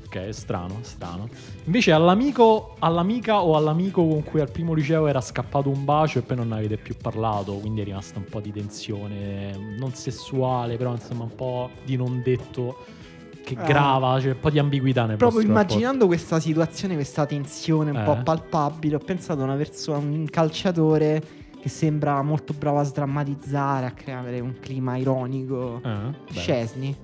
S2: Ok, strano, strano. Invece all'amico, all'amica o all'amico con cui al primo liceo era scappato un bacio e poi non ne avete più parlato, quindi è rimasta un po' di tensione, non sessuale, però insomma un po' di non detto che
S1: Eh.
S2: grava, c'è un po' di ambiguità nel
S1: Proprio immaginando questa situazione, questa tensione un
S2: Eh.
S1: po' palpabile, ho pensato a una persona, un calciatore che sembra molto bravo a sdrammatizzare, a creare un clima ironico.
S2: rapporto. Eh,
S1: Scesni.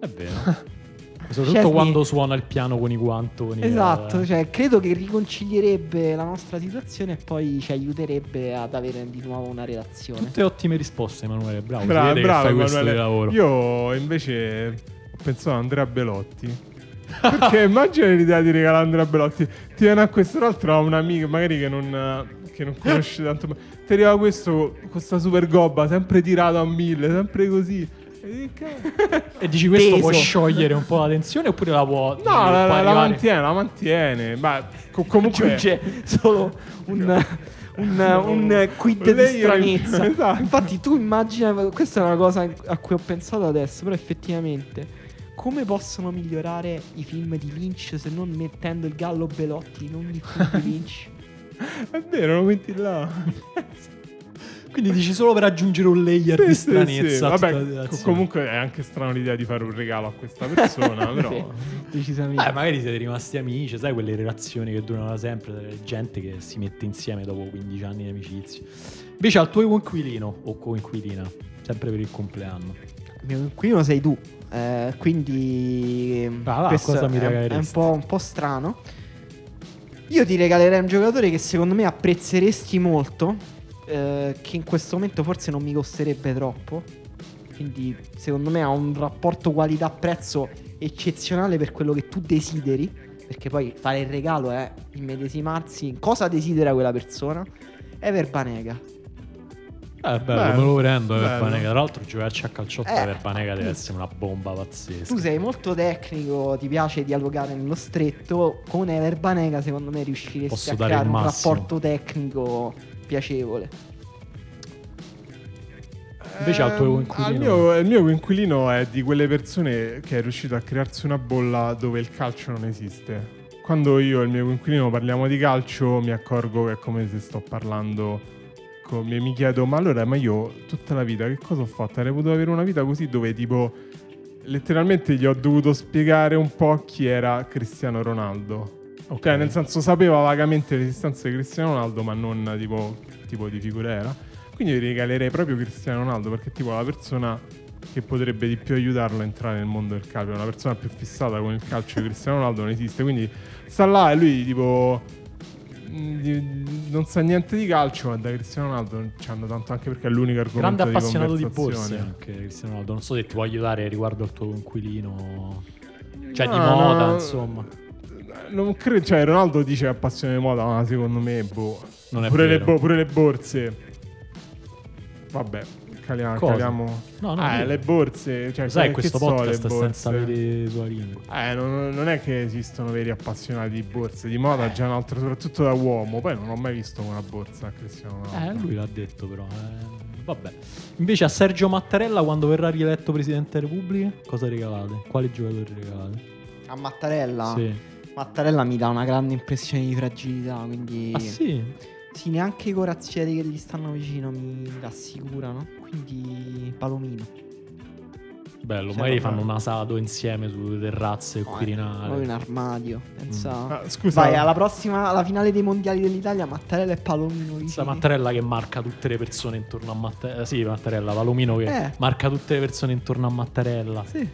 S2: È vero. *laughs* Soprattutto
S1: Chesney-
S2: quando suona il piano con i guantoni.
S1: Esatto,
S2: eh.
S1: cioè credo che riconcilierebbe la nostra situazione e poi ci aiuterebbe ad avere di nuovo una relazione.
S2: Tutte ottime risposte, Emanuele. Bravo,
S3: Bravo, bravo,
S2: fai questo di
S3: Emanuele.
S2: lavoro.
S3: Io invece pensato a Andrea Belotti. Perché immagina l'idea di regalare Andrea Belotti. Ti viene a questo, tra l'altro, ha un amico magari che non, che non conosce tanto. ma Ti arriva questo, con questa super gobba, sempre tirato a mille, sempre così. E dici,
S2: questo
S1: Peso.
S2: può sciogliere un po' la tensione oppure la può...
S3: No, la, la- la mantiene, la mantiene. Ma co- comunque.
S1: Aggiunge solo un, un, un quid di stranezza. *laughs*
S3: esatto.
S1: Infatti, tu immagina, questa è una cosa a cui ho pensato adesso, però effettivamente. Come possono migliorare i film di Lynch se non mettendo il gallo Belotti in ogni film di Lynch? *laughs*
S3: È vero, lo metti là. *laughs*
S2: Quindi dici solo per aggiungere un layer
S3: Sì,
S2: di
S3: sì,
S2: stranezza.
S3: sì.
S2: la
S3: Vabbè, co- comunque è anche strano l'idea di fare un regalo a questa *laughs* persona, però.
S1: Sì, decisamente.
S2: Eh, magari siete rimasti amici, sai quelle relazioni che durano da sempre, gente che si mette insieme dopo 15 anni di amicizia. Invece al tuo coinquilino o coinquilina, sempre per il compleanno.
S1: Il mio inquilino sei tu. Eh, quindi
S2: Ah, là,
S1: questo è, è un, po', un po' strano. Io ti regalerei un giocatore che secondo me apprezzeresti molto. eh, che in questo momento forse non mi costerebbe troppo. Quindi secondo me ha un rapporto qualità-prezzo eccezionale per quello che tu desideri. Perché poi fare il regalo è immedesimarsi in cosa desidera quella persona. Ever Banega.
S2: Eh, bello,
S3: Bello.
S2: me lo prendo per
S3: Bello.
S2: Banega. Tra l'altro, giocarci a calciotto
S1: Eh,
S2: per Banega deve essere una bomba pazzesca.
S1: Tu sei molto tecnico, ti piace dialogare nello stretto. Con Ever Banega, secondo me, riusciresti
S2: Posso
S1: a
S2: dare
S1: creare un rapporto tecnico piacevole.
S2: Invece al tuo
S3: Ehm,
S2: coinquilino-
S3: al mio- il mio coinquilino è di quelle persone che è riuscito a crearsi una bolla dove il calcio non esiste. Quando io e il mio coinquilino parliamo di calcio mi accorgo che è come se sto parlando con- mi mi chiedo ma allora ma io tutta la vita che cosa ho fatto? Avrei potuto avere una vita così dove tipo letteralmente gli ho dovuto spiegare un po' chi era Cristiano Ronaldo.
S2: Ok.
S3: Cioè, nel senso, sapeva vagamente l'esistenza di Cristiano Ronaldo, ma non tipo che tipo di figura era. Quindi io regalerei proprio Cristiano Ronaldo, perché tipo la persona che potrebbe di più aiutarlo a entrare nel mondo del calcio, una persona più fissata con il calcio di Cristiano Ronaldo non esiste. Quindi sta là e lui tipo non sa niente di calcio, ma da Cristiano Ronaldo ci hanno tanto anche perché è l'unico argomento
S2: Grande appassionato di borse anche Cristiano Ronaldo. Non so se ti può aiutare riguardo al tuo coinquilino. Cioè, di
S3: No,
S2: moda,
S3: no,
S2: insomma.
S3: Non credo, cioè Ronaldo dice che è passione di moda, ma secondo me, boh. Pure, le pure le borse. Vabbè, caliamo.
S2: Cosa?
S3: caliamo.
S2: No, no,
S3: eh,
S2: dillo.
S3: le borse. Cioè,
S2: Sai, questo podcast è senza avere lingua.
S3: Eh, non, non è che esistono veri appassionati di borse. Di moda già un altro, soprattutto da uomo. Poi non ho mai visto una borsa a Cristiano
S2: Eh, lui l'ha detto però. eh. Vabbè. Invece a Sergio Mattarella, quando verrà rieletto Presidente della Repubblica, cosa regalate? Quali giocatori regalate?
S1: A Mattarella,
S2: Sì.
S1: Mattarella mi dà una grande impressione di fragilità. Quindi,
S2: Ah sì?
S1: sì, neanche i corazzieri che gli stanno vicino mi rassicurano. Quindi, Palomino.
S2: Bello, magari fanno un asado insieme sulle terrazze
S1: No, è
S2: Quirinale.
S1: Poi un armadio. Pensa.
S3: Ah, scusa,
S1: Vai, alla prossima, alla finale dei mondiali dell'Italia, Mattarella e Palomino. Vicini.
S2: Mattarella che marca tutte le persone intorno a Mattarella. Sì, Mattarella, Palomino che
S1: Eh.
S2: marca tutte le persone intorno a Mattarella.
S1: Sì.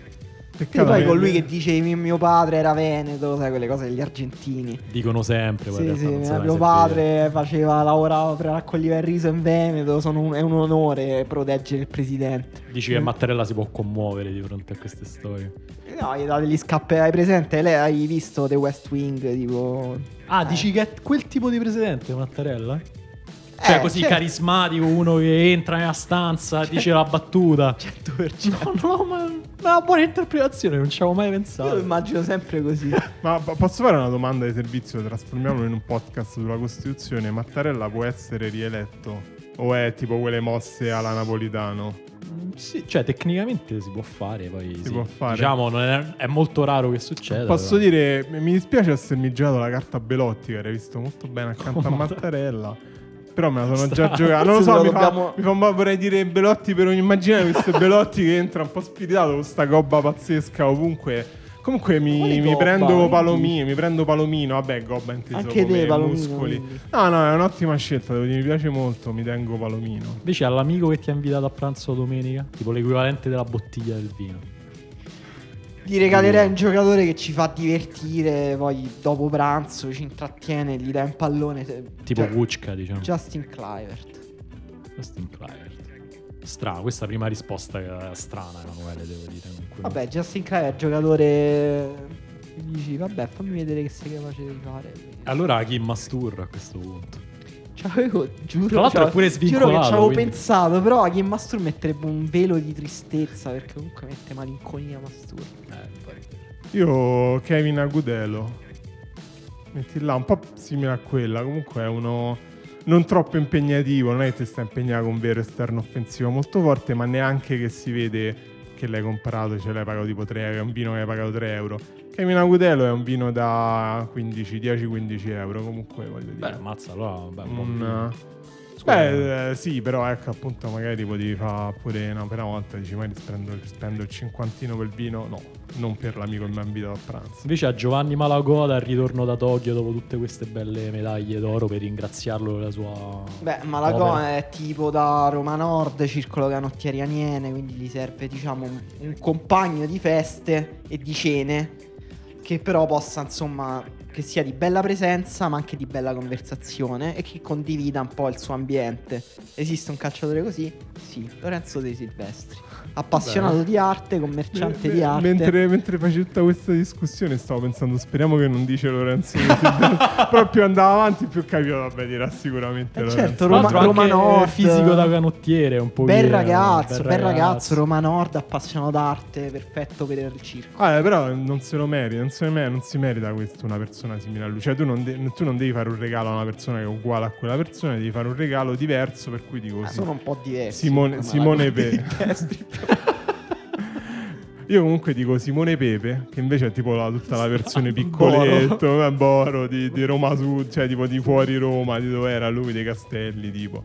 S1: E
S3: peccato
S1: poi con lui che dice mio, padre era veneto, sai quelle cose degli argentini.
S2: Dicono sempre.
S1: Sì, sì,
S2: mai
S1: mio padre faceva, lavorava per raccogliere il riso in Veneto, sono un- è un onore proteggere il presidente.
S2: Dici che Mattarella si può commuovere di fronte a queste storie.
S1: No, gli date gli scappi, hai presente? Lei hai visto The West Wing, tipo...
S2: Ah,
S1: Eh.
S2: dici che è quel tipo di presidente Mattarella? Cioè,
S1: Eh,
S2: così
S1: certo.
S2: carismatico, uno che entra nella stanza, dice la battuta.
S1: 100%.
S2: No, no, ma una buona interpretazione, non ci avevo mai
S1: Io lo
S2: pensato.
S1: immagino sempre così. *laughs*
S3: Ma po- posso fare una domanda di servizio? Trasformiamolo in un podcast sulla Costituzione. Mattarella può essere rieletto? O è tipo quelle mosse alla Napolitano?
S2: Mm, Sì, cioè, tecnicamente si può fare. Poi
S3: Si
S2: sì.
S3: può fare.
S2: Diciamo, non è, è molto raro che succeda.
S3: Posso
S2: però.
S3: dire, mi dispiace essermi giocato la carta Belotti, che avrei visto molto bene accanto a *laughs*
S2: Come?
S3: Mattarella. Però me la sono già giocata. Non lo *laughs* so,
S1: lo
S3: mi,
S1: dobbiamo-
S3: fa, mi fa un po' vorrei dire Belotti per ogni immaginare questo Belotti che entra un po' spiritato con sta gobba pazzesca ovunque. Comunque mi, mi
S1: gobba?
S3: prendo Palomino, mi prendo Palomino, vabbè gobba inteso
S1: Anche
S3: come
S1: te, Palomino,
S3: muscoli.
S1: quindi.
S3: No, no, è un'ottima scelta, devo dire, mi piace molto, mi tengo Palomino.
S2: Invece all'amico che ti ha invitato a pranzo domenica, tipo l'equivalente della bottiglia del vino.
S1: Gli regalerei un giocatore che ci fa divertire, poi dopo pranzo ci intrattiene, gli dai un pallone.
S2: Tipo
S1: cioè,
S2: Vucca, diciamo.
S1: Justin Clivert.
S2: Justin Clivert. Strano, questa prima risposta è strana, Emanuele, devo dire. comunque.
S1: Vabbè, Justin Clivert giocatore... Dici, vabbè, fammi vedere che sei capace di fare.
S2: Allora Kim Mastur a questo punto.
S1: C'avevo, giuro,
S2: Tra l'altro è
S1: c'avevo-
S2: pure
S1: Giuro che
S2: svincolato,
S1: ci avevo
S2: quindi-
S1: pensato, però a Kim Mastur metterebbe un velo di tristezza, perché comunque mette malinconia Mastur.
S2: Eh, poi.
S3: Io Kevin Agudelo. Metti là, un po' simile a quella. Comunque è uno non troppo impegnativo. Non è che ti sta impegnato con un vero esterno offensivo molto forte, ma neanche che si vede che l'hai comprato. Ce l'hai pagato tipo 3 euro. È un vino che hai pagato 3 euro. Kevin Agudelo è un vino da 15, 10-15 euro. Comunque voglio dire.
S2: Beh, mazza, allora, beh, un
S3: un,
S2: più. Scusa,
S3: Beh, eh, sì, però ecco, appunto, magari potevi fare pure no, per una volta, dici, magari spendo, spendo il cinquantino per il vino, no, non per l'amico che mi ha invitato a pranzo.
S2: Invece a Giovanni Malagoda al ritorno da Tokyo dopo tutte queste belle medaglie d'oro per ringraziarlo della sua...
S1: Beh, Malagò
S2: opera.
S1: è tipo da Roma Nord, circolo canottieri aniene, quindi gli serve, diciamo, un, un compagno di feste e di cene che però possa, insomma, che sia di bella presenza ma anche di bella conversazione e che condivida un po' il suo ambiente. Esiste un calciatore così? Sì, Lorenzo De Silvestri. Appassionato
S3: Beh.
S1: di arte, commerciante
S3: Me-
S1: di arte.
S3: Mentre, mentre facevi tutta questa discussione stavo pensando, speriamo che non dice Lorenzo. *laughs* Però più andava avanti più capivo, vabbè dirà sicuramente
S1: Eh, certo, Roma- Roma Nord.
S2: fisico da canottiere, un po'
S1: Bel ragazzo, bel ragazzo, Roma Nord, appassionato d'arte, perfetto per il circo.
S3: Ah, eh, però non se lo merita, non, se lo non si merita questo una persona simile a lui. Cioè, tu non, de- tu non devi fare un regalo a una persona che è uguale a quella persona, devi fare un regalo diverso. Per cui dico
S1: Ah,
S3: sì.
S1: sono un po' diversi.
S3: Simone, Simone *laughs* Pe. Io comunque dico Simone Pepe, che invece è tipo la- tutta la versione piccoletto, eh, Boro, di, di Roma Sud, cioè tipo di fuori Roma, di dove era lui, dei castelli, tipo.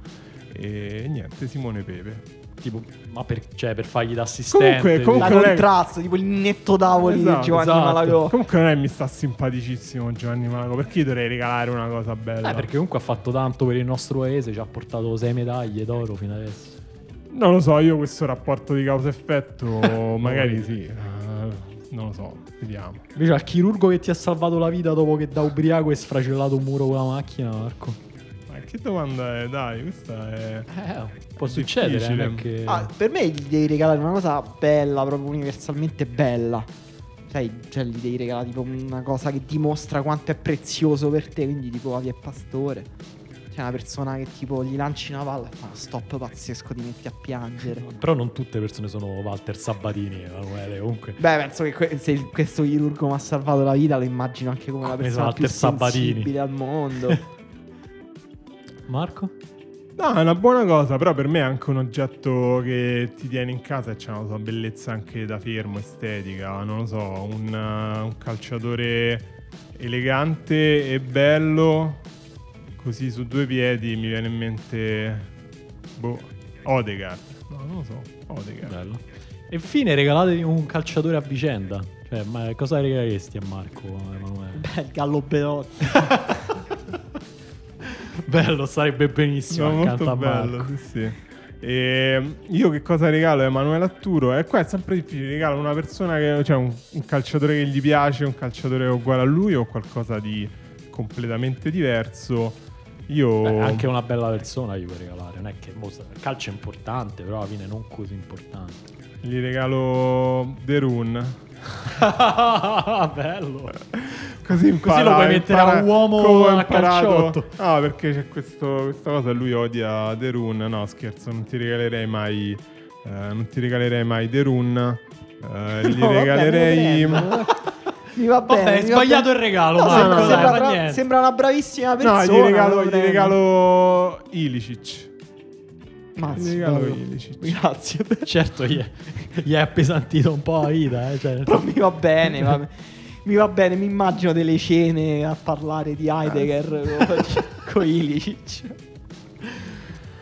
S3: E niente, Simone Pepe.
S2: Tipo, ma per, cioè, per fargli da assistente.
S3: Comunque- comunque-
S1: La
S3: non è-
S1: contrasto, tipo il netto tavoli
S3: Esatto,
S1: di Giovanni
S2: esatto.
S1: Malagò.
S3: Comunque non è mi sta simpaticissimo Giovanni Malago, perché io dovrei regalare una cosa bella.
S2: Eh, perché comunque ha fatto tanto per il nostro paese, ci ha portato sei medaglie d'oro fino adesso.
S3: Non lo so, io questo rapporto di causa-effetto *laughs* magari sì. eh, non lo so, vediamo.
S2: Invece al chirurgo che ti ha salvato la vita dopo che da ubriaco hai sfracellato un muro con la macchina, Marco.
S3: Ma che domanda è? Dai, questa è...
S2: Eh, può succedere,
S3: difficile.
S2: è che...
S1: Ah, per me gli devi regalare una cosa bella, proprio universalmente bella. Sai, cioè gli devi regalare tipo una cosa che dimostra quanto è prezioso per te, quindi tipo Avi e Pastore. C'è una persona che tipo gli lanci una palla e fa uno stop pazzesco, ti metti a piangere. *laughs*
S2: Però non tutte le persone sono Walter Sabatini, Emanuele, comunque.
S1: Beh, penso che que- se il- questo chirurgo mi ha salvato la vita, lo immagino anche come la persona più
S2: Walter Sabatini.
S1: sensibile al mondo. *laughs*
S2: Marco?
S3: No, è una buona cosa, però per me è anche un oggetto che ti tieni in casa e c'è una sua bellezza anche da fermo, estetica. Non lo so, un, uh, un calciatore elegante e bello, così su due piedi mi viene in mente... Boh, Odegaard. No, non lo so, Odegaard.
S2: Bello. E infine regalatevi un calciatore a vicenda. Cioè, ma cosa regaleresti a Marco, Emanuele?
S1: Beh, il Gallo Belotti. *laughs*
S2: Bello, sarebbe benissimo
S3: No,
S2: accanto
S3: molto
S2: a
S3: bello,
S2: Marco.
S3: sì, sì. E io che cosa regalo a Emanuele Atturo? E qua è sempre difficile, regalo una persona che, cioè un, un calciatore che gli piace, un calciatore uguale a lui o qualcosa di completamente diverso. Io
S2: Beh, anche una bella persona gli puoi regalare. Non è che il calcio è importante, però alla fine non così importante.
S3: gli regalo The Rune. *laughs*
S2: Bello.
S3: Così, impara,
S2: lo puoi mettere
S3: impara
S2: a un uomo a calciotto.
S3: No, perché c'è questo- questa cosa, lui odia The Rune. No, scherzo, non ti regalerei mai. eh, non ti regalerei mai The Rune. Eh, gli *laughs*
S1: No, vabbè,
S3: regalerei.
S1: Mi *laughs* va bene.
S2: Vabbè, hai
S1: mi va
S2: sbagliato
S1: bene.
S2: il regalo,
S1: No,
S2: Marco,
S1: sembra,
S2: dai,
S1: sembra
S2: fa
S1: bra-
S2: niente.
S1: sembra una bravissima
S3: No,
S1: persona.
S3: gli regalo,
S1: me lo
S3: gli regalo Ilicic.
S1: Mazzo,
S3: gli regalo. Ilicic.
S1: Grazie.
S2: Certo, gli è, gli è appesantito un po' la vita. Eh? Cioè,
S1: Però mi va bene. va- mi va bene. Mi immagino delle cene a parlare di Heidegger con, con Ilicic.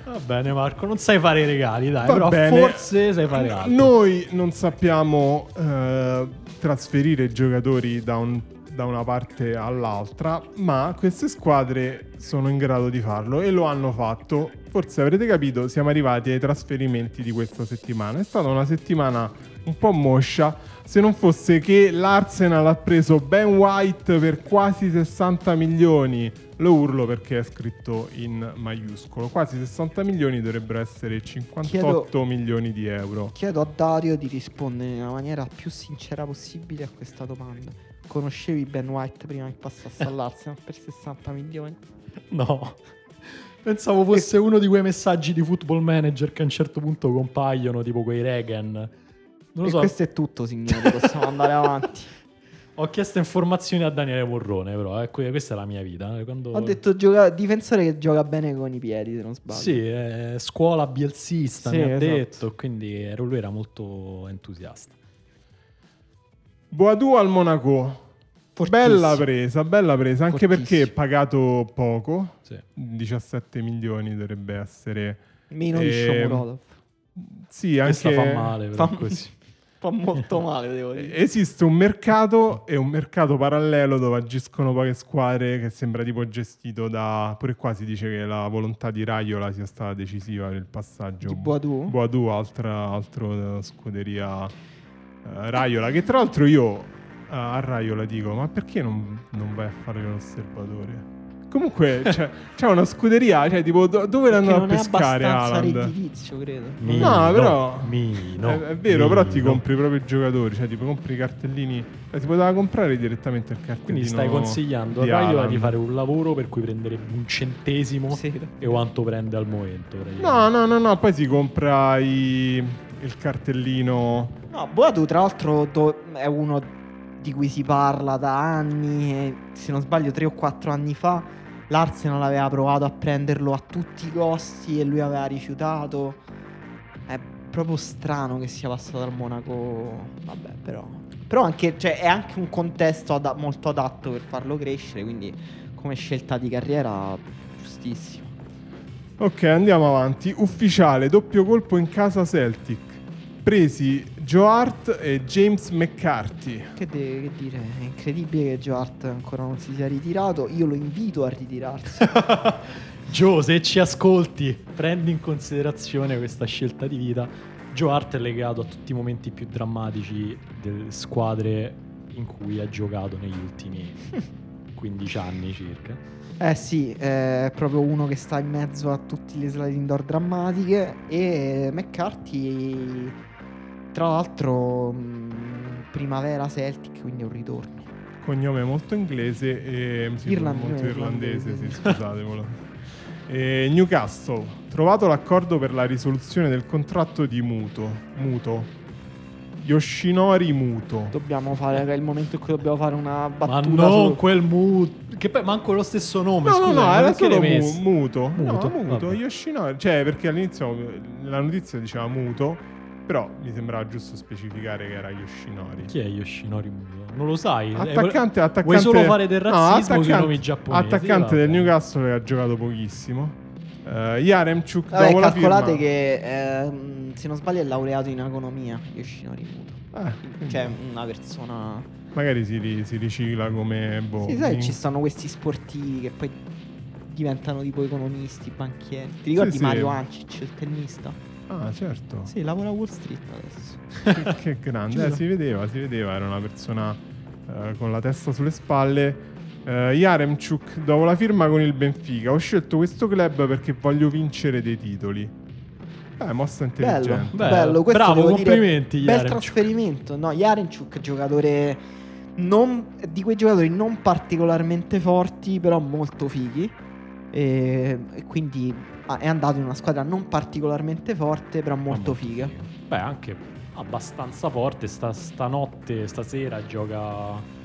S2: Va bene, Marco, non sai fare i regali, dai.
S3: Va
S2: però
S3: bene.
S2: forse sai fare altro.
S3: Noi non sappiamo eh, trasferire giocatori da, un- da una parte all'altra, ma queste squadre sono in grado di farlo e lo hanno fatto. Forse avrete capito, siamo arrivati ai trasferimenti di questa settimana. È stata una settimana un po' moscia. Se non fosse che l'Arsenal ha preso Ben White per quasi 60 milioni. Lo urlo perché è scritto in maiuscolo. Quasi 60 milioni dovrebbero essere 58 milioni di euro.
S1: Chiedo a Dario di rispondere nella maniera più sincera possibile a questa domanda. Conoscevi Ben White prima che passasse all'Arsenal per 60 milioni? *laughs*
S2: No. Pensavo fosse uno di quei messaggi di football manager che a un certo punto compaiono, tipo quei Reagan. Non lo
S1: e
S2: so.
S1: questo è tutto, signori. Possiamo andare *laughs* avanti.
S2: Ho chiesto informazioni a Daniele Morrone, però eh, que- questa è la mia vita. eh, Quando...
S1: Ho detto gioca- difensore che gioca bene con i piedi, se non sbaglio.
S2: Sì, eh, scuola bielzista
S1: Sì,
S2: mi ha
S1: esatto.
S2: detto, quindi ero- lui era molto entusiasta.
S3: Boadù al Monaco.
S1: Fortissimo.
S3: Bella presa, bella presa, anche
S1: Fortissimo.
S3: perché pagato poco.
S2: Sì.
S3: 17 milioni dovrebbe essere.
S1: Meno di
S3: Ehm,
S1: Shomurodov.
S3: Sì,
S2: Questa
S3: anche
S2: fa male, però
S1: fa-
S2: così.
S1: Fa molto male, devo dire.
S3: Esiste un mercato e un mercato parallelo dove agiscono poche squadre che sembra tipo gestito da... Pure qua si dice che la volontà di Raiola sia stata decisiva per il passaggio.
S1: Di Boadù?
S3: Boadù, altra altro eh, scuderia eh, Raiola, che tra l'altro io a Raiola dico, ma perché non, non vai a fare l'osservatore? Comunque c'è, c'è una scuderia, cioè tipo do- dove l'hanno a
S1: non è
S3: pescare
S1: redditizio, credo.
S2: Mino,
S3: No, però-
S2: Mino,
S3: è, è vero, però ti compri proprio i giocatori, cioè tipo compri i cartellini, eh, ti poteva comprare direttamente il cartellino.
S2: Quindi stai consigliando a Raiola di fare un lavoro per cui prenderebbe un centesimo
S1: Sì.
S2: e quanto prende al momento.
S3: No, no, no, no, poi si compra i- il cartellino.
S1: No, Boadu tra l'altro do- è uno di cui si parla da anni e se non sbaglio 3 o 4 anni fa l'Arsenal aveva provato a prenderlo a tutti i costi e lui aveva rifiutato. È proprio strano che sia passato dal Monaco. Vabbè, però però anche cioè, è anche un contesto ada- molto adatto per farlo crescere, quindi come scelta di carriera giustissimo.
S3: Ok, andiamo avanti. Ufficiale, doppio colpo in casa Celtic. Presi Joe Hart e James McCarthy.
S1: Che, de- che dire, è incredibile che Joe Hart ancora non si sia ritirato. Io lo invito a ritirarsi. *laughs*
S2: Gio, se ci ascolti, prendi in considerazione questa scelta di vita. Joe Hart è legato a tutti i momenti più drammatici delle squadre in cui ha giocato negli ultimi *laughs* 15 anni circa.
S1: Eh sì, è proprio uno che sta in mezzo a tutte le slide indoor drammatiche e McCarthy, tra l'altro, mh, primavera Celtic, quindi un ritorno.
S3: Cognome molto inglese e sì,
S1: Irland-
S3: molto
S1: eh,
S3: irlandese,
S1: irlandese.
S3: sì, scusatemelo. E Newcastle, trovato l'accordo per la risoluzione del contratto di muto. Muto. Yoshinori Muto.
S1: Dobbiamo fare, è il momento in cui dobbiamo fare una
S2: Ma
S1: battuta
S2: non
S1: su-
S2: quel mood. Che poi manco lo stesso nome.
S3: No,
S2: scusa,
S3: no, no,
S2: ma
S3: era solo mu- muto.
S2: Muto,
S3: No, muto.
S2: vabbè.
S3: Yoshinori. Cioè, perché all'inizio la notizia diceva muto, però mi sembrava giusto specificare che era Yoshinori.
S2: Chi è Yoshinori Muto? Non lo sai? Eh,
S3: Attaccante, attaccante.
S2: Vuoi solo fare del
S3: No,
S2: razzismo sui
S3: attaccante-
S2: nomi giapponesi?
S3: Attaccante del. Newcastle che ha giocato pochissimo. Uh, Yaremchuk
S1: Vabbè,
S3: dopo la
S1: calcolate
S3: firma-
S1: che ehm, se non sbaglio è laureato in economia Yoshinori Muto.
S3: Eh,
S1: Cioè una persona...
S3: magari si, si ricicla come boh,
S1: Sì, sai,
S3: in-
S1: ci stanno questi sportivi che poi diventano tipo economisti, banchieri. Ti ricordi
S3: Sì, sì.
S1: Mario Ancic, il tennista?
S3: Ah, certo.
S1: Sì, lavora a Wall Street adesso.
S3: che, grande, eh, si vedeva, si vedeva, era una persona eh, con la testa sulle spalle. Eh, Yaremchuk, dopo la firma con il Benfica, ho scelto questo club perché voglio vincere dei titoli. Eh, mossa intelligente.
S2: Bello.
S1: bello. Questo
S2: Bravo,
S1: devo dire,
S2: complimenti,
S1: Bel trasferimento. No, Yarenchuk, giocatore non, di quei giocatori non particolarmente forti, però molto fighi. E, e quindi ah, è andato in una squadra non particolarmente forte, però molto figa.
S2: Beh, anche abbastanza forte. Sta, stanotte, stasera gioca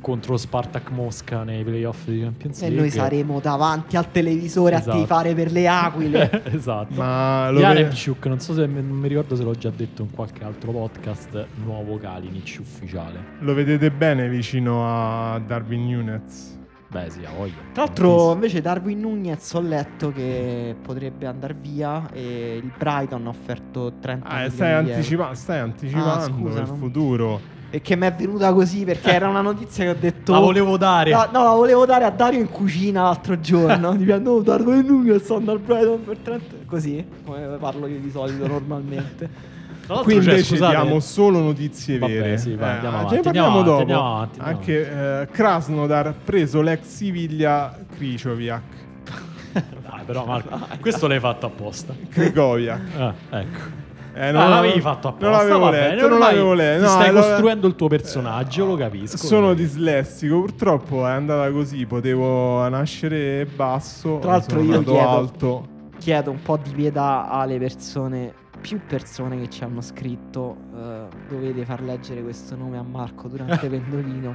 S2: contro Spartak Mosca nei playoff di Champions
S1: E
S2: League.
S1: noi saremo davanti al televisore
S2: Esatto.
S1: a tifare per le aquile. *laughs*
S2: esatto.
S3: Ma lo
S2: Yaremchuk, non so se non mi ricordo se l'ho già detto in qualche altro podcast, nuovo Kalinic ufficiale.
S3: Lo vedete bene vicino a Darwin Nunes?
S2: Beh, sì, ha voglia.
S1: Tra l'altro, invece, Darwin Nunez ho letto che potrebbe andare via e il Brighton ha offerto 30
S3: Ah,
S1: milioni
S3: stai, anticipa- stai anticipando
S1: scusa,
S3: il
S1: non-
S3: futuro.
S1: E che mi è venuta così perché era una notizia che ho detto.
S2: La volevo dare.
S1: No, no, la volevo dare a Dario in cucina l'altro giorno. *laughs* Ti no, Darwin Nunez sta andare al Brighton per 30. Così, come parlo io di solito normalmente.
S2: Tra l'altro,
S3: Qui
S2: cioè,
S3: invece
S2: scusate,
S3: diamo solo notizie
S2: Vabbè,
S3: vere.
S2: sì, vai, andiamo
S3: ce
S2: avanti,
S3: ne parliamo
S2: andiamo
S3: dopo.
S2: avanti, andiamo avanti, andiamo
S3: Anche eh, Krasnodar preso l'ex Siviglia Kricioviak. *laughs*
S2: Dai, però Marco, questo l'hai fatto apposta.
S3: Krigoviak.
S2: Ah, ecco.
S3: Eh,
S2: Ah, l'avevi fatto apposta.
S3: Non l'avevo
S2: va
S3: letto,
S2: bene,
S3: non l'avevo letto.
S2: Ti
S3: No,
S2: stai
S3: allora-
S2: costruendo il tuo personaggio, lo capisco.
S3: Sono
S2: Eh.
S3: dislessico, purtroppo è andata così. Potevo nascere basso,
S1: Tra l'altro io chiedo-
S3: alto.
S1: Chiedo un po' di pietà alle persone, più persone che ci hanno scritto. eh, dovete far leggere questo nome a Marco durante *laughs* Pendolino.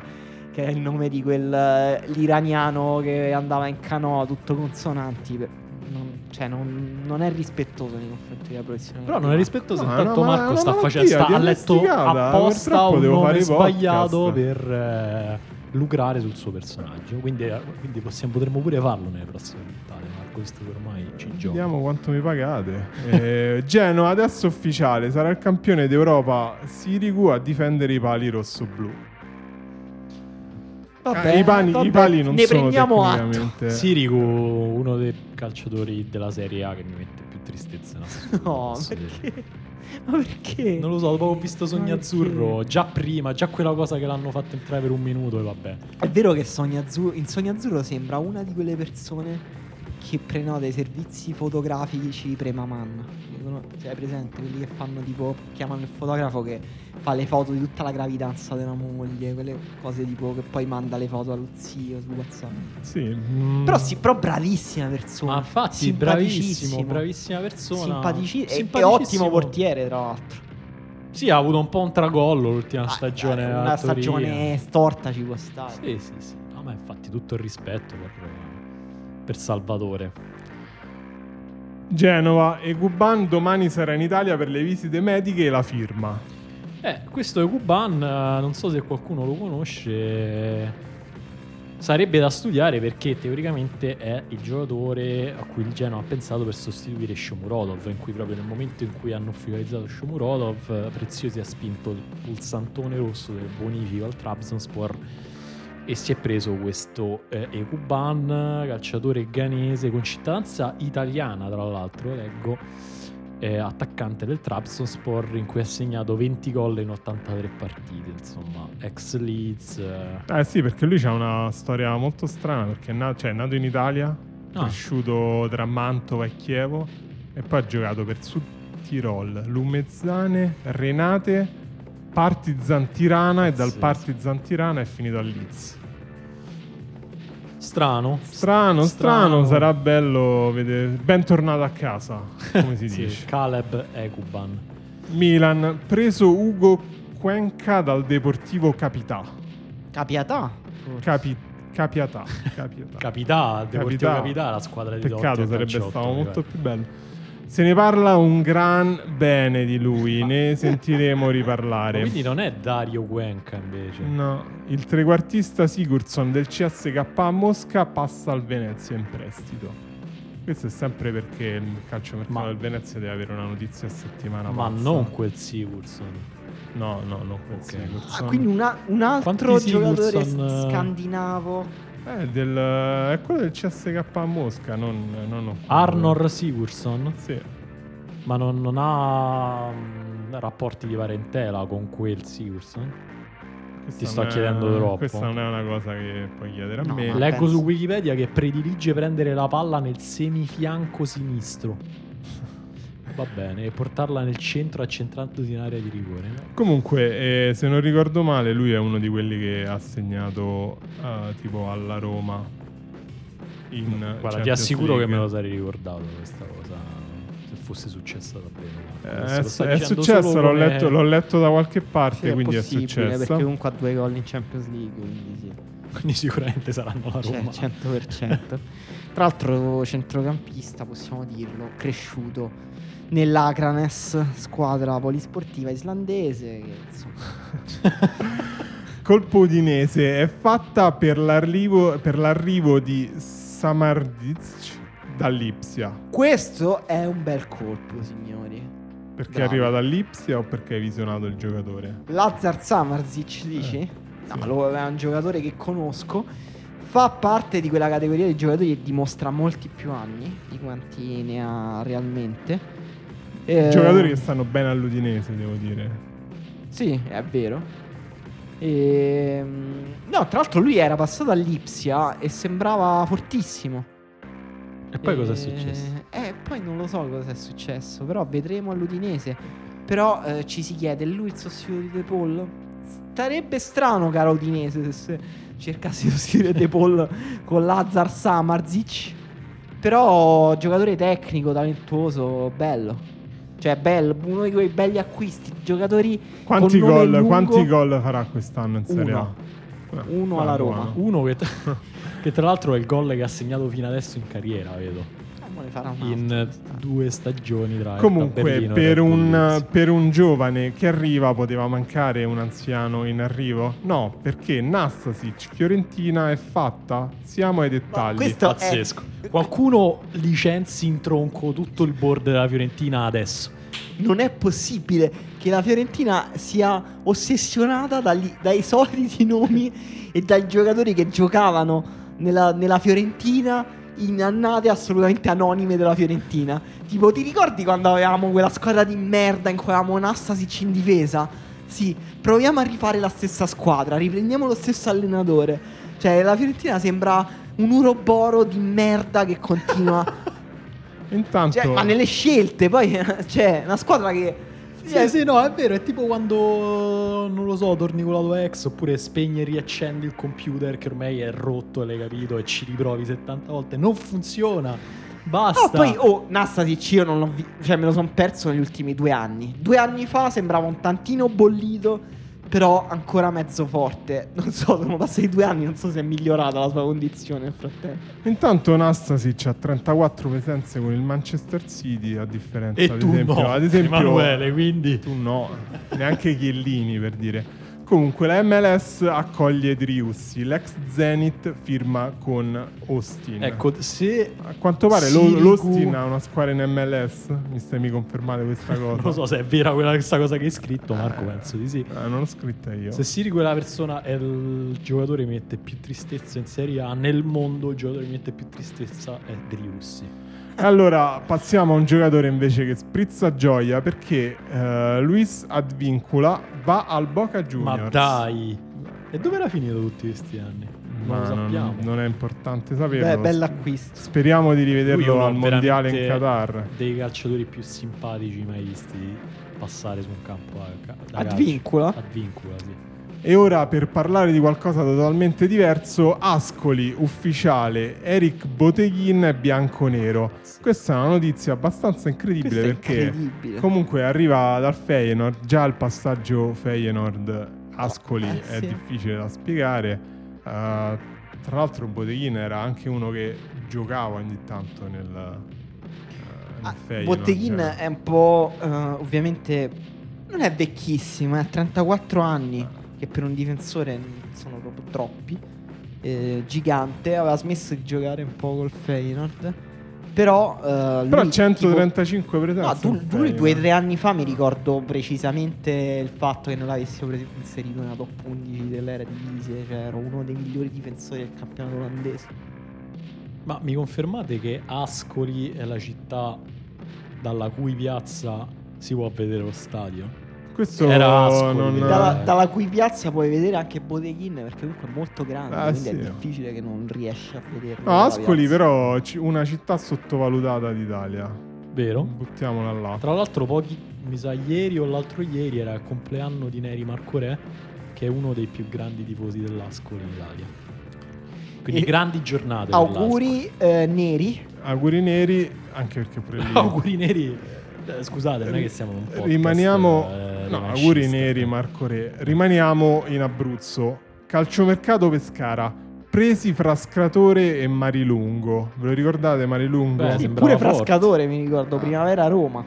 S1: Che è il nome di quel eh, l'iraniano che andava in canoa tutto consonanti. per- non, cioè, non, non è rispettoso nei confronti della professione.
S2: Però non è rispettoso,
S3: No,
S2: intanto
S3: no,
S2: Marco sta facendo sta, ha letto
S3: diagnosticata,
S2: apposta un
S3: devo
S2: nome
S3: fare i podcast.
S2: sbagliato per eh, lucrare sul suo personaggio. Quindi, eh, quindi possiamo, potremmo pure farlo nelle prossime puntate, Che ormai ci gioca.
S3: Vediamo quanto mi pagate. Eh, Genoa adesso ufficiale, sarà il campione d'Europa Sirigu a difendere i pali rosso-blu.
S1: Vabbè,
S3: i, pani-
S1: vabbè,
S3: i pali non
S1: ne
S3: sono
S1: prendiamo atto.
S3: tecnicamente...
S2: Sirigu, uno dei calciatori della Serie A che mi mette più tristezza.
S1: No,
S2: dire.
S1: perché? Ma perché?
S2: Non lo so, dopo ho visto Sogni Azzurro, già prima, già quella cosa che l'hanno fatto entrare per un minuto e vabbè.
S1: È vero che Sogno Azzurro, in Sogno Azzurro sembra una di quelle persone che prenota i servizi fotografici premaman. Cioè, presente quelli che fanno tipo chiamano il fotografo che fa le foto di tutta la gravidanza della moglie, quelle cose tipo che poi manda le foto allo zio su WhatsApp.
S3: Sì, mm,
S1: Però sì, però bravissima persona.
S2: Ma infatti, bravissimo, bravissima persona.
S1: Simpatici- e- ottimo portiere, tra l'altro.
S2: Sì, ha avuto un po' un tracollo l'ultima
S1: Ah,
S2: stagione.
S1: una stagione storta ci può stare.
S2: Sì, sì, sì. No, ma infatti tutto il rispetto per, per Salvatore.
S3: Genova e Guban domani sarà in Italia per le visite mediche e la firma.
S2: Eh, questo è Kuban, eh, non so se qualcuno lo conosce. Sarebbe da studiare perché teoricamente è il giocatore a cui il Genoa ha pensato per sostituire Shomurodov, in cui proprio nel momento in cui hanno ufficializzato Shomurodov, eh, Preziosi ha spinto il pulsantone rosso del bonifico al Trabzonspor e si è preso questo eh, Ekuban, calciatore ghanese con cittadinanza italiana tra l'altro, leggo, eh, attaccante del Trabzonspor in cui ha segnato 20 gol in 83 partite, insomma, ex Leeds. eh.
S3: Eh sì, perché lui ha una storia molto strana, perché è, na- cioè, è nato in Italia,
S2: Ah.
S3: cresciuto tra Mantova e Chievo, e poi ha giocato per Sud Tirol, Lumezzane, Renate, Partizan Tirana e dal
S2: Pazzesco.
S3: Partizan Tirana è finito a Leeds.
S2: Strano.
S3: Strano, strano, sarà bello vedere. Bentornato a casa, come si *laughs*
S2: Sì,
S3: dice.
S2: Caleb Ekuban.
S3: Milan, preso Ugo Cuenca dal Deportivo Capità.
S1: Capiatà.
S3: Capi- Capiatà. Capiatà.
S2: Capità, Deportivo
S3: Capità.
S2: Capità, la squadra di
S3: Peccato,
S2: al
S3: sarebbe stato molto
S2: pare.
S3: più bello. Se ne parla un gran bene di lui, ne sentiremo *laughs* riparlare.
S2: Quindi non è Dario Cuenca invece.
S3: No, il trequartista Sigurdsson del CSK a Mosca passa al Venezia in prestito. Questo è sempre perché il calciomercato
S2: Ma-
S3: del Venezia deve avere una notizia a settimana.
S2: Ma
S3: pazza.
S2: non quel Sigurdsson.
S3: No, no, no, quel
S2: Ok.
S3: Sigurdsson.
S1: Ah, quindi una- un altro
S2: Quanti
S1: giocatore
S2: Sigurdsson, eh?
S1: scandinavo.
S3: Eh, del, è quello del CSK a Mosca, non, non quello-
S2: Arnor Sigurdsson?
S3: Sì.
S2: Ma non, non ha mm, rapporti di parentela con quel Sigurdsson?
S3: Questa
S2: sto
S3: è-
S2: chiedendo troppo.
S3: Questa non è una cosa che puoi chiedere a
S1: No,
S3: me.
S2: Leggo
S1: penso-
S2: su Wikipedia che predilige prendere la palla nel semifianco sinistro. Va bene, e portarla nel centro accentrandosi in area di rigore.
S3: Comunque, eh, se non ricordo male, lui è uno di quelli che ha segnato eh, tipo alla Roma. In
S2: Guarda, ti assicuro
S3: League.
S2: che me lo sarei ricordato questa cosa. Se fosse successa davvero.
S3: Eh, è, è successo, l'ho,
S2: come-
S3: letto, l'ho letto da qualche parte,
S1: Sì, è
S3: quindi è,
S1: possibile,
S3: successo.
S1: Perché comunque ha due gol in Champions League. Quindi sì.
S2: Quindi sicuramente saranno la
S1: Cioè,
S2: Roma.
S1: 100%. Tra l'altro, centrocampista, possiamo dirlo, cresciuto nell'Akranes, squadra polisportiva islandese. Che, insomma, *laughs*
S3: Colpo udinese è fatta per l'arrivo, per l'arrivo di Samardzic dall'Ipsia.
S1: questo è un bel colpo, signori.
S3: Perché
S1: Bravo.
S3: arriva dall'Ipsia o perché hai visionato il giocatore?
S1: Lazar Samarzic, dici? no,
S3: sì.
S1: lo- è un giocatore che conosco. Fa parte di quella categoria di giocatori che dimostra molti più anni di quanti ne ha realmente. Eh,
S3: Giocatori che stanno bene all'Udinese, devo dire.
S1: Sì, è vero. Ehm, No, tra l'altro lui era passato all'Ipsia e sembrava fortissimo.
S2: E poi cosa è
S1: Eh,
S2: successo?
S1: Eh, poi non lo so cosa è successo, però vedremo all'Udinese. Però eh, ci si chiede, lui il sostituto di De Paul? Sarebbe strano, caro Udinese, se, se cercassi di sostituire De Paul *laughs* con Lazar Samarzic. Però giocatore tecnico, talentuoso, bello. Cioè, bello, uno di quei belli acquisti. Giocatori
S3: Quanti gol,
S1: lungo.
S3: quanti gol farà quest'anno in Serie A?
S1: Uno.
S3: Eh,
S1: Uno alla Roma.
S3: buono.
S2: Uno che, che tra l'altro è il gol che ha segnato fino adesso in carriera, vedo.
S1: Mo ne farà un
S2: In
S1: altro.
S2: due stagioni tra
S3: Comunque, per un, per un giovane che arriva poteva mancare un anziano in arrivo? No, perché Nastasic, Fiorentina è fatta. Siamo ai dettagli.
S1: questo-
S2: Pazzesco. Qualcuno licenzi in tronco tutto il board della Fiorentina adesso.
S1: non è possibile che la Fiorentina sia ossessionata dagli- dai soliti *laughs* nomi e dai giocatori che giocavano nella, nella Fiorentina in annate assolutamente anonime della Fiorentina. Tipo, ti ricordi quando avevamo quella squadra di merda in cui avevamo Nastasic in difesa? Sì, proviamo a rifare la stessa squadra, riprendiamo lo stesso allenatore. Cioè, la Fiorentina sembra un uroboro di merda che continua. *laughs*
S3: Intanto,
S1: cioè, ma nelle scelte, poi *laughs* c'è una squadra che.
S2: Sì, sì, no, è vero, è tipo quando, non lo so, torni con la tua ex oppure spegni e riaccendi il computer che ormai è rotto, l'hai capito, e ci riprovi 70 volte. Non funziona. Basta.
S1: Ah, poi, oh, Nastasic io non l'ho visto, cioè me lo sono perso negli ultimi due anni. Due anni fa sembrava un tantino bollito, però ancora mezzo forte. Non so, sono passati due anni, non so se è migliorata la sua condizione nel frattempo.
S3: intanto Nastasic ha 34 presenze con il Manchester City, a differenza
S2: E
S3: ad
S2: tu
S3: esempio,
S2: no,
S3: ad esempio
S2: Emanuele, quindi...
S3: tu no, neanche Chiellini per dire. Comunque la MLS accoglie Driussi, l'ex Zenit firma con Austin.
S2: Ecco, se...
S3: A quanto pare
S2: Sirigu-
S3: l'Austin ha una squadra in MLS? Mi stai mi confermate questa *laughs* cosa?
S2: Non lo so se è vera quella, questa cosa che hai scritto, Marco, penso di sì.
S3: Ah, non l'ho scritta io.
S2: Se Siri quella persona è il giocatore che mette più tristezza in Serie A, nel mondo il giocatore che mette più tristezza è Driussi.
S3: Allora, passiamo a un giocatore invece che sprizza gioia perché eh, Luis Advincula va al Boca Juniors.
S2: Ma dai! E dove era finito tutti questi anni? Non sappiamo.
S3: non è importante saperlo.
S1: Beh, bell'acquisto.
S3: Speriamo di rivederlo al mondiale in Qatar.
S2: Dei calciatori più simpatici mai visti passare su un campo a, ca- da calcio.
S1: Advincula,
S2: sì.
S3: E ora per parlare di qualcosa totalmente diverso, Ascoli ufficiale Eric Boteghin bianco-nero. Questa è una notizia abbastanza incredibile perché
S1: incredibile.
S3: comunque arriva dal Feyenoord, già il passaggio Feyenoord Ascoli
S1: Eh,
S3: è
S1: sì.
S3: difficile da spiegare. Uh, tra l'altro Boteghin era anche uno che giocava ogni tanto nel, uh, nel
S1: Ah,
S3: Feyenoord.
S1: Botteguin
S3: eh.
S1: è un po'. eh, ovviamente. Non è vecchissimo, ha 34 anni. Che per un difensore sono proprio troppi. Eh, gigante. Aveva smesso di giocare un po' col Feyenoord. Però. eh,
S3: Però
S1: lui,
S3: 135 presenze.
S1: No, tu,
S3: nel
S1: tu due o tre anni fa mi ricordo precisamente il fatto che non l'avessimo inserito nella top 11 dell'era di Vise, cioè ero uno dei migliori difensori del campionato olandese.
S2: Ma mi confermate che Ascoli è la città dalla cui piazza si può vedere lo stadio?
S3: Questo
S2: Era Ascoli,
S3: non...
S1: Dalla, dalla cui piazza puoi vedere anche Boteghin perché comunque è molto grande,
S3: Ah,
S1: quindi
S3: sì.
S1: è difficile che non riesci a vederlo.
S3: No, Ascoli però ci- una città sottovalutata d'Italia.
S2: Vero?
S3: Buttiamola là.
S2: Tra l'altro pochi, mi sa ieri o l'altro ieri era il compleanno di Neri Marco Re, che è uno dei più grandi tifosi dell'Ascoli in Italia. Quindi
S1: E-
S2: grandi giornate.
S1: Auguri eh, neri.
S3: Auguri neri, anche perché pure lì... *laughs*
S2: Auguri Neri. Eh, Scusate, non è che siamo un po'.
S3: Rimaniamo... no, auguri neri Marco Re. Rimaniamo in Abruzzo. Calciomercato Pescara. Presi Frascratore e Marilungo. Ve lo ricordate Marilungo?
S2: Beh,
S1: Sì, pure
S2: forte.
S1: Frascatore mi ricordo, Primavera Roma.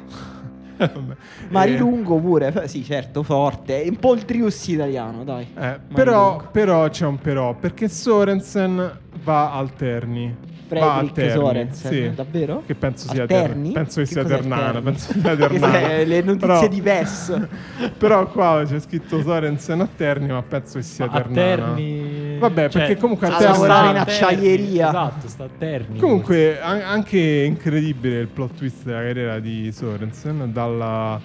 S3: Vabbè. *laughs*
S1: Marilungo pure, eh, sì certo, forte. È un po' il Triussi italiano, dai.
S3: Eh, eh, però, però c'è un però, perché Sorensen va al Terni.
S1: Fredrik
S3: Terni,
S1: Sorensen,
S3: sì.
S1: davvero?
S3: Che penso sia, ter-
S1: Terni?
S3: penso che
S1: Che
S3: sia Ternana. Penso sia Ternana. *laughs*
S1: le notizie
S3: Però-
S1: di PES. *laughs*
S3: Però qua c'è scritto Sorensen a Terni, ma penso che sia
S2: a
S3: Ternana.
S2: Terni.
S3: Vabbè, perché comunque a
S1: a
S3: Terni-
S1: lavorare in
S2: sta
S1: acciaieria.
S2: Esatto, sta a Terni.
S3: Comunque, an- anche incredibile il plot twist della carriera di Sorensen, dalla,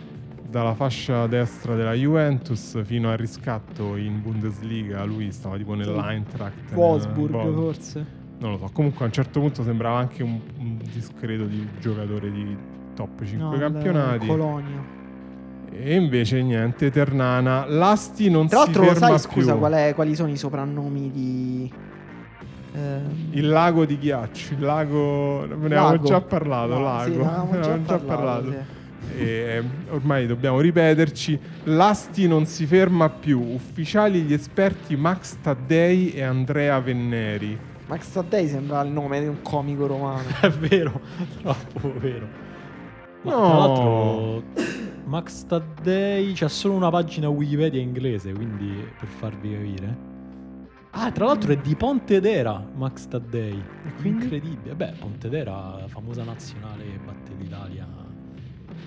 S3: dalla fascia destra della Juventus fino al riscatto in Bundesliga. Lui stava tipo nell'Eintracht.
S1: Wolfsburg
S3: nel-
S1: forse.
S3: Non lo so. Comunque, a un certo punto sembrava anche un, un discreto di giocatore di top 5
S1: No,
S3: campionati.
S1: Colonia.
S3: E invece niente, Ternana. L'Asti non
S1: Tra
S3: si
S1: l'altro,
S3: ferma
S1: sai,
S3: più.
S1: scusa, qual è- quali sono i soprannomi di. ehm,
S3: Il lago di ghiaccio, il lago. Ne avevamo già parlato.
S1: No,
S3: lago.
S1: sì, *laughs* ne avevamo già parlato. sì.
S3: E eh, ormai dobbiamo ripeterci. L'Asti non si ferma più. Ufficiali gli esperti Max Taddei e Andrea Venneri.
S1: Max Taddei sembra il nome di un comico romano. *laughs*
S2: È vero, troppo vero. Ma
S3: No.
S2: tra l'altro, Max Taddei c'ha solo una pagina Wikipedia inglese, quindi per farvi capire. Ah, tra l'altro è di Pontedera, Max Taddei. Incredibile. Beh, Pontedera, famosa nazionale che batte l'Italia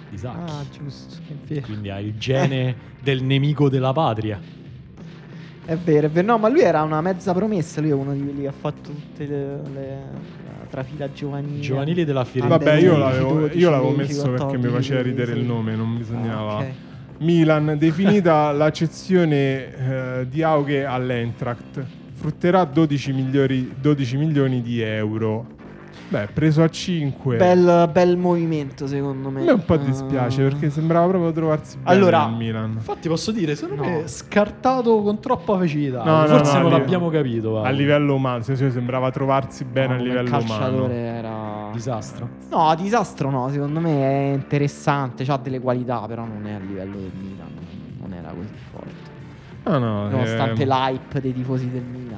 S2: di Sacchi.
S1: Ah, giusto, vero.
S2: Quindi ha il gene del nemico della patria.
S1: È vero, è vero. No, ma lui era una mezza promessa. Lui è uno di quelli che ha fatto tutte le, le la trafila giovanile.
S2: Giovanili della Fiorentina.
S3: Vabbè, io l'avevo,
S1: 12,
S3: io l'avevo
S1: 13,
S3: messo perché mi
S1: 14,
S3: faceva ridere il
S1: 16.
S3: nome, non bisognava.
S1: Ah, ok.
S3: Milan, definita *laughs* l'accezione eh, di Aughe all'Eintracht, frutterà 12, migliori- 12 milioni di euro. Beh, preso a 5.
S1: Bel, bel movimento, secondo me.
S3: A me un po' dispiace perché sembrava proprio trovarsi bene
S1: Allora,
S3: nel Milan.
S2: Infatti posso dire, secondo
S1: No.
S2: me scartato con troppa facilità.
S3: No, no,
S2: Forse
S3: no,
S2: non
S3: a
S2: l'abbiamo
S3: livello-
S2: capito.
S3: A
S2: guarda.
S3: livello umano, se- se sembrava trovarsi bene
S1: No,
S3: a livello
S1: calciatore
S3: umano.
S1: era
S2: Disastro.
S1: No, disastro no, secondo me è interessante, ha delle qualità, però non è a livello del Milan, non era così forte.
S3: No, no,
S1: Nonostante
S3: eh,
S1: l'hype dei tifosi del Milan,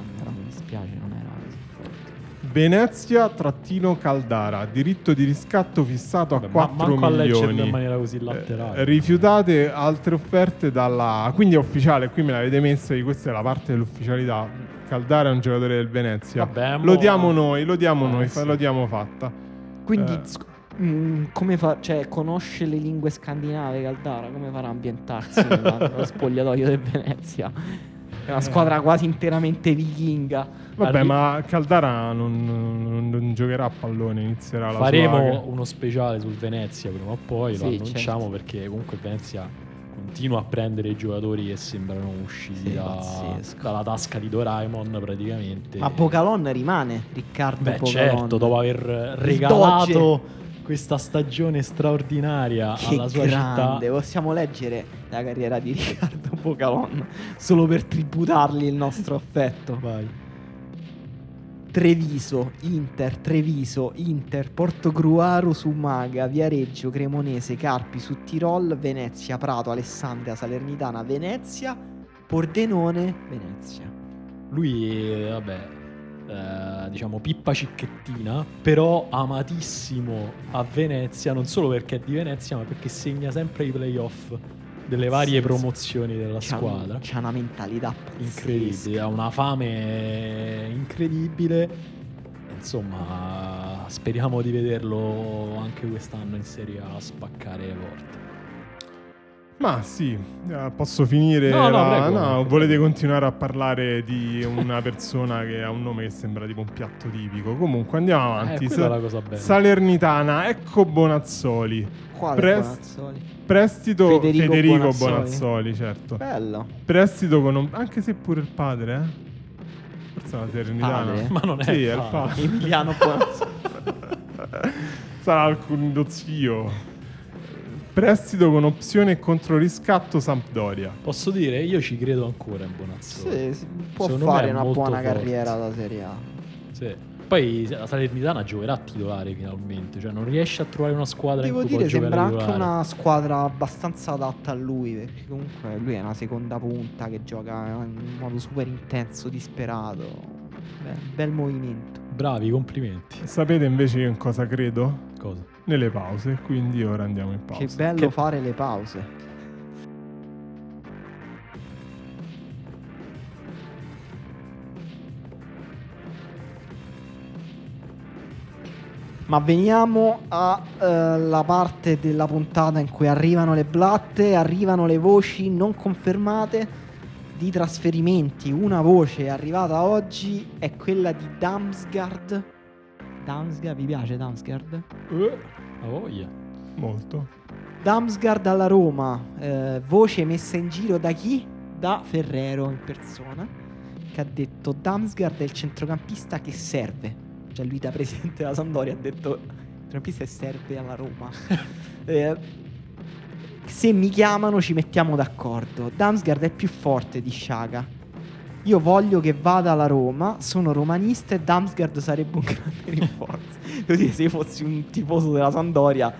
S3: Venezia-Caldara, diritto di riscatto fissato a
S2: ma
S3: 4
S2: manco a leggerlo
S3: milioni.
S2: in maniera così laterale.
S3: Eh, rifiutate altre offerte dalla quindi è ufficiale qui me l'avete messa questa è la parte dell'ufficialità Caldara è un giocatore del Venezia
S2: Vabbè,
S3: lo
S2: mo-
S3: diamo noi lo diamo
S2: Eh,
S3: noi
S2: sì.
S3: lo diamo fatta
S1: Quindi,
S3: Eh.
S1: sc- mm, come fa, cioè, conosce le lingue scandinave Caldara, come farà a ambientarsi *laughs* nella- nello spogliatoio del Venezia? È una squadra quasi interamente vichinga.
S3: vabbè
S2: Arri-
S3: ma Caldara non, non- non giocherà a pallone inizierà la
S2: Faremo
S3: sua
S2: uno speciale sul Venezia prima o poi,
S1: Sì,
S2: lo annunciamo
S1: certo.
S2: perché comunque Venezia continua a prendere i giocatori che sembrano usciti
S1: Sì,
S2: da- dalla tasca di Doraemon praticamente.
S1: Ma Bocalon rimane, Riccardo
S2: Beh
S1: Bocalon.
S2: certo, dopo aver regalato questa stagione straordinaria
S1: Che
S2: alla sua
S1: grande,
S2: città.
S1: possiamo leggere la carriera di Riccardo Bocalon solo per tributargli il nostro affetto.
S2: Vai.
S1: Treviso, Inter, Treviso, Inter, Portogruaro su Maga, Viareggio, Cremonese, Carpi su Tirol, Venezia, Prato, Alessandria, Salernitana, Venezia, Pordenone, Venezia.
S2: Lui, eh, vabbè, eh, diciamo pippa cicchettina, però amatissimo a Venezia, non solo perché è di Venezia, ma perché segna sempre i playoff delle varie
S1: Sì, sì.
S2: promozioni della
S1: C'ha,
S2: squadra.
S1: c'ha una mentalità
S2: Incredibile,
S1: pazzesca.
S2: ha una fame incredibile. Insomma, speriamo di vederlo anche quest'anno in Serie A spaccare le porte.
S3: Ma sì eh, posso finire
S2: No, no,
S3: la-
S2: prego.
S3: no, volete continuare a parlare di una persona che ha un nome che sembra tipo un piatto tipico comunque andiamo avanti
S2: Eh, la cosa bella.
S3: Salernitana ecco Bonazzoli
S1: Quale
S3: Prest-
S1: Bonazzoli?
S3: Prestito
S1: Federico
S3: Federico,
S1: Bonazzoli.
S3: Bonazzoli. certo.
S1: Bello.
S3: Prestito con un- anche se pure il padre, eh? Forse è una Salernitana.
S2: Ma non è
S3: Sì, è il
S2: padre.
S3: padre.
S1: Emiliano Bonazzoli. *laughs*
S3: Sarà alcun zio. Prestito con opzione contro riscatto Sampdoria.
S2: Posso dire, io ci credo ancora in Bonazzoli.
S1: Sì, può
S2: Secondo
S1: fare una buona
S2: forte.
S1: carriera da Serie A.
S2: Sì. Poi la Salernitana giocherà titolare finalmente, cioè non riesce a trovare una squadra
S1: Devo
S2: in cui
S1: dire,
S2: può
S1: sembra anche una squadra abbastanza adatta a lui, perché comunque lui è una seconda punta che gioca in modo super intenso, disperato. Beh, bel movimento.
S2: Bravi, complimenti.
S3: Sapete invece io in cosa credo?
S2: Cosa?
S3: Nelle pause, quindi ora andiamo in pausa.
S1: Che bello
S2: Che-
S1: fare le pause. Ma veniamo alla parte della puntata in cui arrivano le blatte, arrivano le voci non confermate di trasferimenti. Una voce arrivata oggi è quella di Damsgaard. Damsgaard, vi piace Damsgaard?
S2: A voglia.
S3: Molto.
S1: Damsgaard alla Roma, eh, voce messa in giro da chi? Da Ferrero in persona, che ha detto Damsgaard è il centrocampista che serve. Cioè lui da presidente della Sampdoria ha detto centrocampista che serve alla Roma. *laughs* Eh, se mi chiamano ci mettiamo d'accordo. Damsgaard è più forte di Sciaga. Io voglio che vada alla Roma, sono romanista e Damsgaard sarebbe un *laughs* grande rinforzo. Devo dire, se io fossi un tifoso della Sampdoria,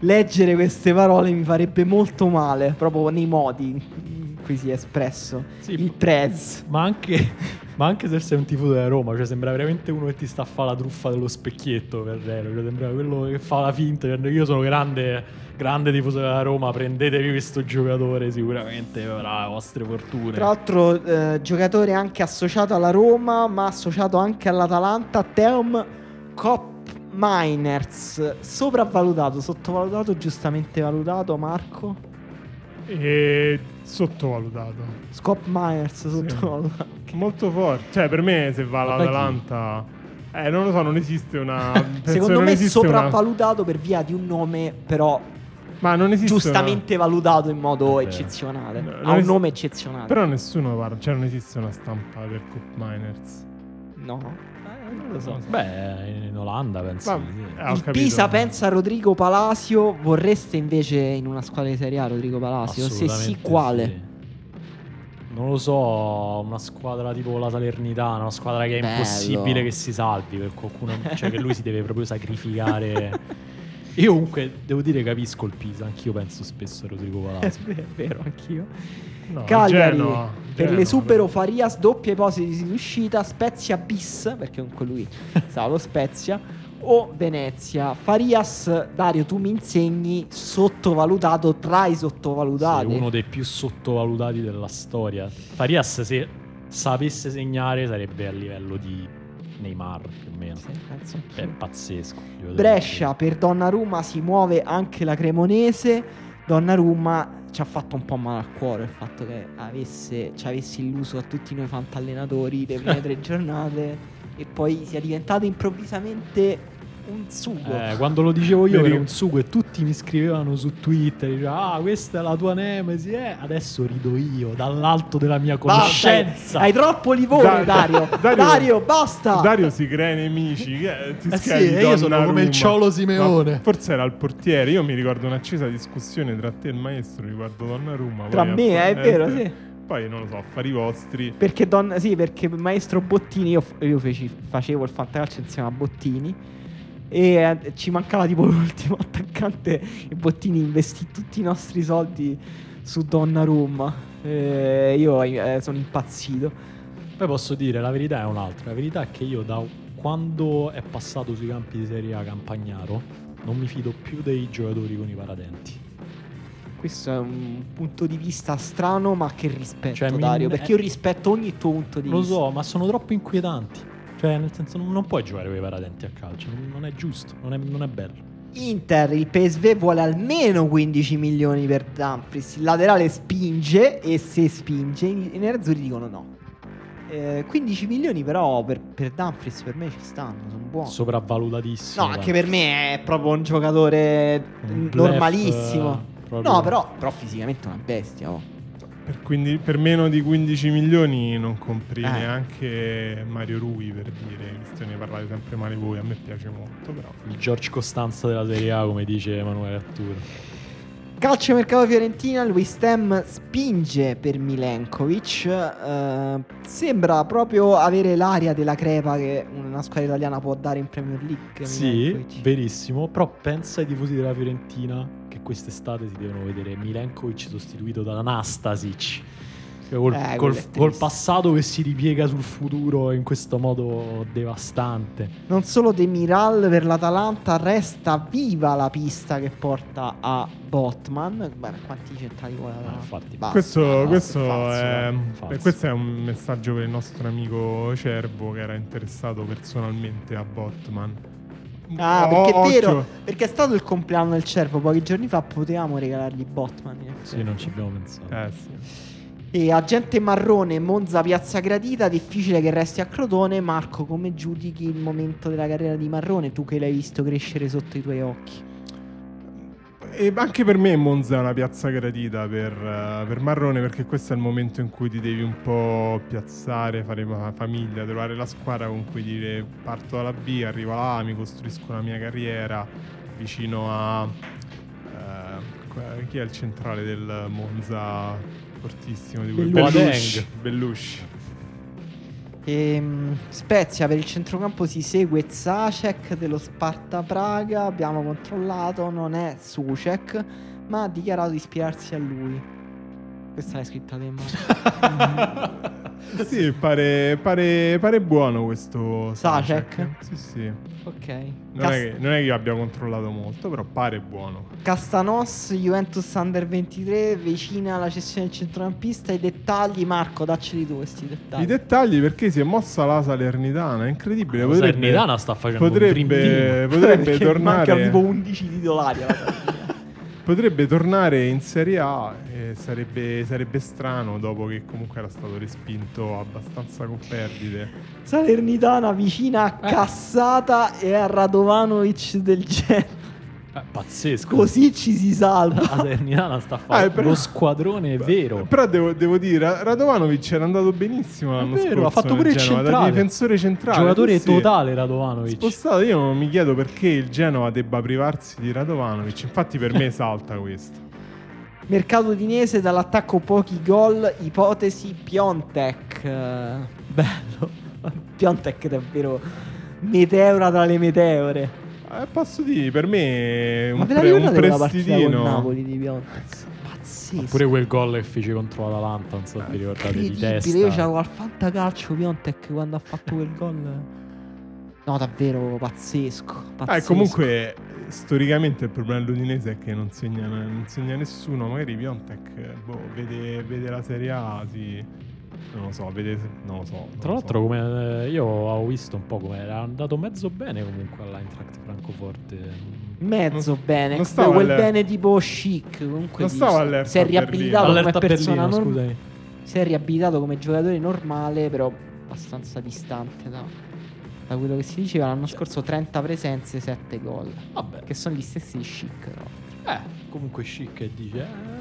S1: leggere queste parole mi farebbe molto male, proprio nei modi cui si è espresso.
S2: Sì,
S1: Il prez.
S2: Ma anche, ma anche se sei un tifoso della Roma, cioè sembra veramente uno che ti sta a fare la truffa dello specchietto Ferrero. Cioè sembra quello che fa la finta. cioè, Io sono grande, grande tifoso della Roma, prendetevi questo giocatore, sicuramente avrà le vostre fortune.
S1: Tra l'altro, eh, giocatore anche associato alla Roma, ma associato anche all'Atalanta, Teom Kop Miners, sopravvalutato, sottovalutato, giustamente valutato, Marco?
S3: E sottovalutato.
S1: Scott Miners, sottovalutato. *laughs*
S3: Molto forte. Cioè, per me, se va all'Atalanta. Eh, non lo so, non esiste una. *laughs*
S1: Secondo me
S3: una-
S1: sopravvalutato per via di un nome, però
S3: Ma non esiste.
S1: giustamente valutato in modo
S2: Vabbè.
S1: eccezionale.
S3: No,
S1: ha un
S3: es-
S1: nome eccezionale.
S3: una- Però nessuno parla. Cioè, non esiste una stampa per Cup Miners.
S1: No, non lo so.
S2: Beh, in Olanda penso.
S3: Ma-
S2: sì.
S3: capito.
S1: Pisa pensa a Rodrigo Palacio. Vorreste invece in una squadra di Serie A Rodrigo Palacio? Se sì, quale?
S2: sì. Non lo so, una squadra tipo la Salernitana, una squadra che è
S1: Bello.
S2: impossibile che si salvi per qualcuno, cioè che lui si deve proprio sacrificare. *laughs* Io comunque devo dire capisco il Pisa, anch'io penso spesso a Rodrigo *laughs*
S1: È
S2: Palazzo.
S1: vero, anch'io.
S3: No,
S1: Cagliari
S3: Genoa,
S1: per
S3: Genoa,
S1: l'esubero. Farias doppia ipotesi di uscita Spezia bis perché comunque lui *laughs* stava allo Spezia o Venezia Farias Dario tu mi insegni sottovalutato tra i sottovalutati
S2: Sì, uno dei più sottovalutati della storia. Farias se sapesse segnare sarebbe a livello di Neymar più o meno.
S1: Sì, penso
S2: È pazzesco.
S1: Brescia per Donnarumma si muove anche la Cremonese Donnarumma ci ha fatto un po' male al cuore il fatto che avesse, ci avesse illuso a tutti noi fantallenatori le prime *laughs* tre giornate e poi sia diventato improvvisamente un sugo.
S2: Eh, quando lo dicevo io
S3: Vedi-
S2: era un sugo e tutti mi scrivevano su Twitter, dicevano, ah questa è la tua nemesi, eh. adesso rido io dall'alto della mia
S1: Basta,
S2: conoscenza.
S1: hai troppo livore,
S3: Da-
S1: Dario. *laughs*
S3: Dario-
S1: Dario, basta.
S3: Dario si crea i nemici. Che, ti
S2: Eh sì, e io sono come il Ciolo Simeone.
S3: Ma Forse era il portiere. Io mi ricordo un'accesa discussione tra te e il maestro riguardo Donnarumma.
S1: Tra me,
S3: a-
S1: è vero, sì.
S3: Poi non lo so, affari vostri.
S1: Perché, Don- sì, perché maestro Bottini, io, io feci- facevo il fantacalcio insieme a Bottini. E eh, ci mancava tipo *laughs* l'ultimo attaccante. E Bottini investì tutti i nostri soldi su Donnarumma. E io eh, sono impazzito.
S2: Poi posso dire, la verità è un'altra. La verità è che io da quando è passato sui campi di Serie A Campagnaro non mi fido più dei giocatori con i paradenti.
S1: Questo è un punto di vista strano, ma che rispetto,
S2: Cioè, mi-
S1: Dario. Perché io
S2: eh,
S1: rispetto ogni tuo punto di
S2: Lo
S1: vista.
S2: so, ma sono troppo inquietanti. Cioè, nel senso, non, non puoi giocare con i paradenti a calcio. Non, non è giusto, non è, non è bello.
S1: Inter, il PSV vuole almeno 15 milioni per Dumfries. Il laterale spinge e se spinge, i nerazzurri dicono no. Eh, 15 milioni però per, per Dumfries per me ci stanno, sono buoni.
S2: Sopravvalutatissimo.
S1: No, anche per me è proprio un giocatore
S2: Un
S1: normalissimo.
S2: bluff, eh,
S1: No, però, però fisicamente è una bestia. Oh.
S3: Per, quindi- per meno di 15 milioni non compri
S1: Eh.
S3: neanche Mario Rui per dire, visto che ne parlate sempre male voi, a me piace molto però.
S2: Il George Costanza della Serie A, come dice Emanuele Arturo.
S1: Calcio mercato Fiorentina, il West Ham spinge per Milenkovic. eh, sembra proprio avere l'aria della crepa che una squadra italiana può dare in Premier League.
S2: Sì,
S1: Milenkovic.
S2: verissimo. Però pensa ai tifosi della Fiorentina quest'estate si devono vedere Milenkovic sostituito da Anastasic. Cioè, Col,
S1: Eh,
S2: col-
S1: è
S2: col passato che si ripiega sul futuro in questo modo devastante.
S1: Non solo Demiral per l'Atalanta, resta viva la pista che porta a Botman. Guarda quanti centrali vuole l'Atalanta.
S2: infatti.
S1: Basta,
S3: questo
S1: basta,
S3: questo è,
S2: falso.
S3: eh, questo è un messaggio per il nostro amico Cervo che era interessato personalmente a Botman.
S1: Ah, perché è vero,
S3: occhio.
S1: perché è stato il compleanno del cervo pochi giorni fa, potevamo regalargli Botman.
S2: Sì, non ci abbiamo pensato.
S3: Eh sì.
S1: E agente marrone, Monza Piazza Gradita, difficile che resti a Crotone. Marco, come giudichi il momento della carriera di Marrone, tu che l'hai visto crescere sotto i tuoi occhi?
S3: E anche per me Monza è una piazza gradita per, eh, per Marrone perché questo è il momento in cui ti devi un po' piazzare, fare famiglia, trovare la squadra con cui dire parto dalla B, arrivo là, mi costruisco la mia carriera vicino a... qua- chi è il centrale del Monza fortissimo di quel
S1: Bellusci.
S3: Bellusci. Bellusci.
S1: Ehm, Spezia per il centrocampo si segue Zacek dello Sparta Praga. Abbiamo controllato, non è Sucek, ma ha dichiarato di ispirarsi a lui. Questa l'hai scritta te. *laughs*
S3: Sì, pare, pare, pare buono questo
S1: Sacek?
S3: Sì, sì.
S1: Ok.
S3: Non,
S1: Cas-
S3: è che, non è che io abbia controllato molto, però pare buono.
S1: Castanos, Juventus Under 23, vicina alla cessione del centrocampista. I dettagli, Marco, dacceli tu questi dettagli.
S3: I dettagli perché si è mossa la Salernitana, è incredibile.
S2: La
S3: potrebbe,
S2: Salernitana sta facendo un dream
S3: potrebbe,
S2: team.
S3: potrebbe *laughs*
S1: Perché
S3: tornare
S1: Mancano tipo 11 titolari alla.
S3: Potrebbe tornare in Serie A e sarebbe, sarebbe strano dopo che comunque era stato respinto abbastanza con perdite.
S1: Salernitana vicina a
S2: Eh.
S1: Cassata e a Radovanovic del Genoa.
S2: Eh, pazzesco.
S1: Così ci si
S2: La
S1: salva. *laughs*
S2: Salernitana sta facendo
S3: però-
S2: lo squadrone vero.
S3: Però devo, devo dire, Radovanovic era andato benissimo l'anno
S2: vero,
S3: scorso.
S2: ha fatto pure il
S3: Genoa, da
S2: centrale.
S3: difensore centrale.
S2: Giocatore totale Radovanovic.
S3: Spostato, io non mi chiedo perché il Genova debba privarsi di Radovanovic. Infatti, per me salta *laughs* questo.
S1: Mercato dinese dall'attacco pochi gol, ipotesi Piontek. Eh, Bello. Piontek è davvero meteora tra le meteore.
S3: Eh, posso dire, per me è un, pre- un prestitino.
S1: Napoli di Piontek? Pazzesco.
S2: Pure quel gol che fece contro l'Atalanta, non so se vi ricordate di
S1: Incredibile,
S2: testa.
S1: io c'avevo al fantacalcio Piontek quando ha fatto quel gol. No, davvero pazzesco.
S3: Ah, e
S1: pazzesco.
S3: comunque, storicamente il problema dell'Udinese è che non segna, non segna nessuno. Magari Piontek boh, vede, vede la Serie A, sì. Non lo so, vede. Non lo so. non
S2: Tra l'altro,
S3: so.
S2: come eh, io ho visto un po' come era andato mezzo bene comunque all'Eintracht Francoforte.
S1: Mezzo
S3: non-
S1: bene,
S3: non stavo
S1: quel
S3: alle-
S1: bene tipo chic. Comunque
S3: Non stavo all'Hertha
S1: si è
S3: Berlino.
S1: riabilitato come
S2: Allerta
S1: persona
S2: Berlino,
S1: norm-
S2: scusami.
S1: Si è riabilitato come giocatore normale, però abbastanza distante da, da quello che si diceva. L'anno scorso 30 presenze, 7 gol.
S2: Vabbè.
S1: Che sono gli stessi di chic. Però.
S2: Eh, comunque chic e dice, eh.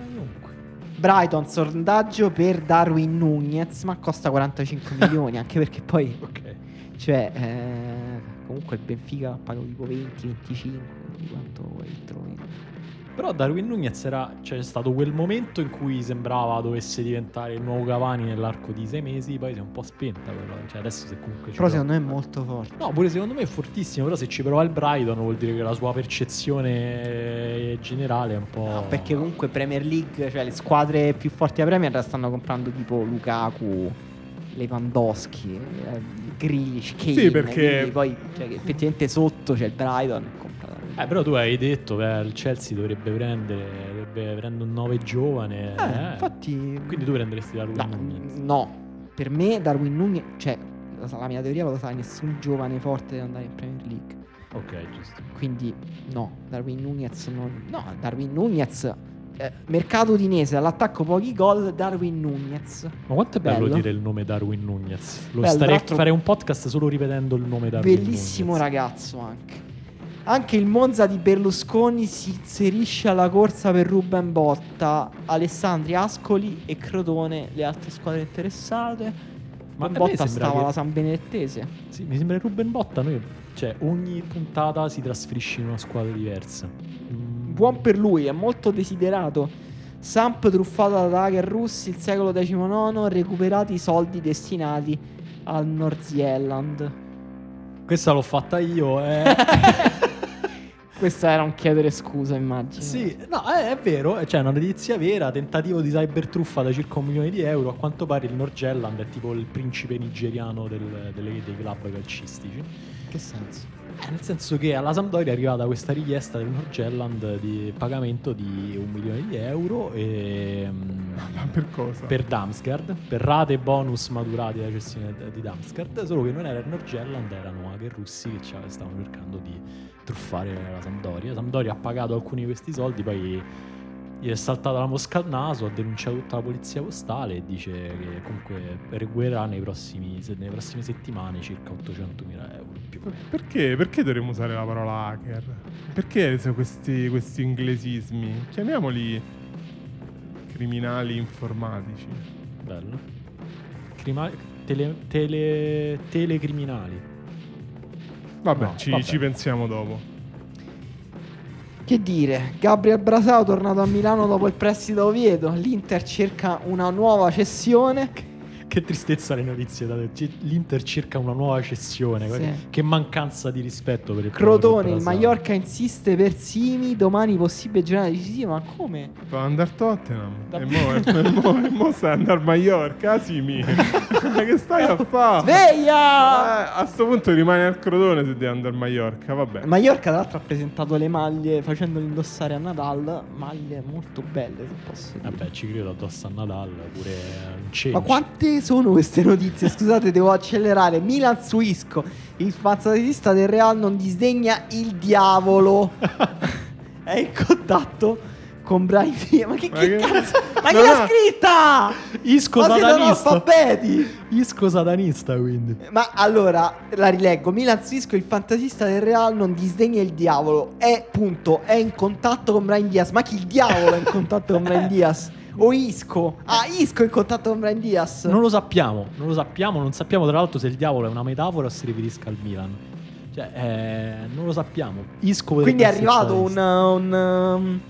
S1: Brighton, sondaggio per Darwin Nunez, ma costa 45 *laughs* milioni, anche perché poi,
S2: Ok.
S1: cioè, eh, comunque il Benfica ha pagato tipo 20, 25, di quanto vuoi trovi.
S2: Però Darwin Nunez era, cioè, c'è stato quel momento in cui sembrava dovesse diventare il nuovo Cavani nell'arco di sei mesi, poi si è un po' spenta quello. Cioè adesso se comunque ci
S1: Però secondo me è molto forte.
S2: No, pure secondo me è fortissimo, però se ci prova il Brighton vuol dire che la sua percezione generale è un po'...
S1: No, perché comunque Premier League, cioè le squadre più forti della Premier stanno comprando tipo Lukaku, Lewandowski, eh, Grealish, Kane.
S3: Sì, perché-
S1: Poi, cioè, effettivamente sotto c'è il Brighton.
S2: Eh, però tu hai detto che il Chelsea dovrebbe prendere, dovrebbe prendere un 9 giovane.
S1: Eh,
S2: eh.
S1: infatti...
S2: Quindi tu prenderesti Darwin
S1: No,
S2: Nunez.
S1: no, per me Darwin Nunez, cioè la mia teoria lo sai, nessun giovane forte deve andare in Premier League.
S2: Ok, giusto.
S1: Quindi no, Darwin Nunez non... No, Darwin Nunez... eh, mercato udinese, all'attacco pochi gol, Darwin Nunez.
S2: Ma quanto è bello,
S1: Bello.
S2: dire il nome Darwin Nunez? Lo
S1: Bello,
S2: starei a fare un podcast solo ripetendo il nome Darwin
S1: Bellissimo
S2: Nunez.
S1: ragazzo anche. Anche il Monza di Berlusconi si inserisce alla corsa per Ruben Botta, Alessandri, Ascoli e Crotone, le altre squadre interessate.
S2: Ma
S1: Botta stava
S2: che-
S1: la San Benedettese.
S2: Sì, mi sembra che Ruben Botta. Noi, cioè, ogni puntata si trasferisce in una squadra diversa. Mm.
S1: Buon per lui, è molto desiderato. Samp truffata da hacker russi, il secolo XIX, recuperati i soldi destinati al Northieland.
S2: Questa l'ho fatta io. Eh. *laughs*
S1: Questo era un chiedere scusa, immagino.
S2: sì, no, è, è vero. C'è una notizia vera. Tentativo di cybertruffa da circa un milione di euro. A quanto pare il Norgelland è tipo il principe nigeriano del- delle- dei club calcistici.
S1: Che senso?
S2: Eh, nel senso che alla Sampdoria è arrivata questa richiesta del Norgelland di pagamento di un milione di euro e, mm,
S3: Ma *laughs* per cosa?
S2: per Damsgaard, per rate bonus maturati dalla gestione di Damsgaard, solo che non era il Norgelland, erano hacker russi che stavano cercando di truffare la Sampdoria. La Sampdoria ha pagato alcuni di questi soldi, poi gli è saltata la mosca al naso, ha denunciato tutta la polizia postale e dice che comunque recupererà nei prossimi, nelle prossime settimane circa 800.000 euro.
S3: Perché? Perché dovremmo usare la parola hacker? Perché questi, questi inglesismi? Chiamiamoli criminali informatici.
S2: Bello. Crima- tele- tele- telecriminali.
S3: Vabbè,
S2: No,
S3: ci,
S2: vabbè.
S3: ci pensiamo dopo.
S1: Che dire, Gabriel Brasao tornato a Milano dopo il prestito a Oviedo. L'Inter cerca una nuova cessione.
S2: Che tristezza le notizie. L'Inter cerca una nuova cessione.
S1: Sì.
S2: Che mancanza di rispetto per il
S1: Crotone, il. Mallorca insiste per Simi, domani possibile giornata decisiva, ma come?
S3: Può andare a Tottenham.
S1: Da-
S3: E mo, *laughs* e mo, e mo stai andare a Mallorca, sì, mi. *laughs* Ma che stai a fare?
S1: Sveglia!
S3: a sto punto rimane al Crotone se devi andare a Mallorca, vabbè.
S1: Mallorca tra l'altro ha presentato le maglie facendole indossare a Nadal, maglie molto belle se posso dire.
S2: Vabbè, ci credo addosso a Nadal. Pure un change.
S1: Ma quante sono queste notizie? Scusate, devo accelerare. Milan su Isco. Il fantasista del Real non disdegna il diavolo. *laughs* È in contatto con Brian Diaz. Ma che,
S3: Ma
S1: che cazzo? Ma chi
S3: Non
S1: l'ha
S3: ha-
S1: scritta?
S2: Isco
S1: Ma
S2: satanista. Isco satanista, quindi.
S1: Ma allora, la rileggo. Milan su Isco, il fantasista del Real non disdegna il diavolo. È, punto, è in contatto con Brian Diaz. Ma chi il diavolo è in contatto con Brian Diaz? *laughs* O Isco? Ah, Isco è in contatto con Brian Diaz.
S2: Non lo sappiamo, non lo sappiamo, non sappiamo tra l'altro se il diavolo è una metafora o si riferisca al Milan. Cioè, eh, non lo sappiamo. Isco
S1: Quindi è arrivato un, un, um,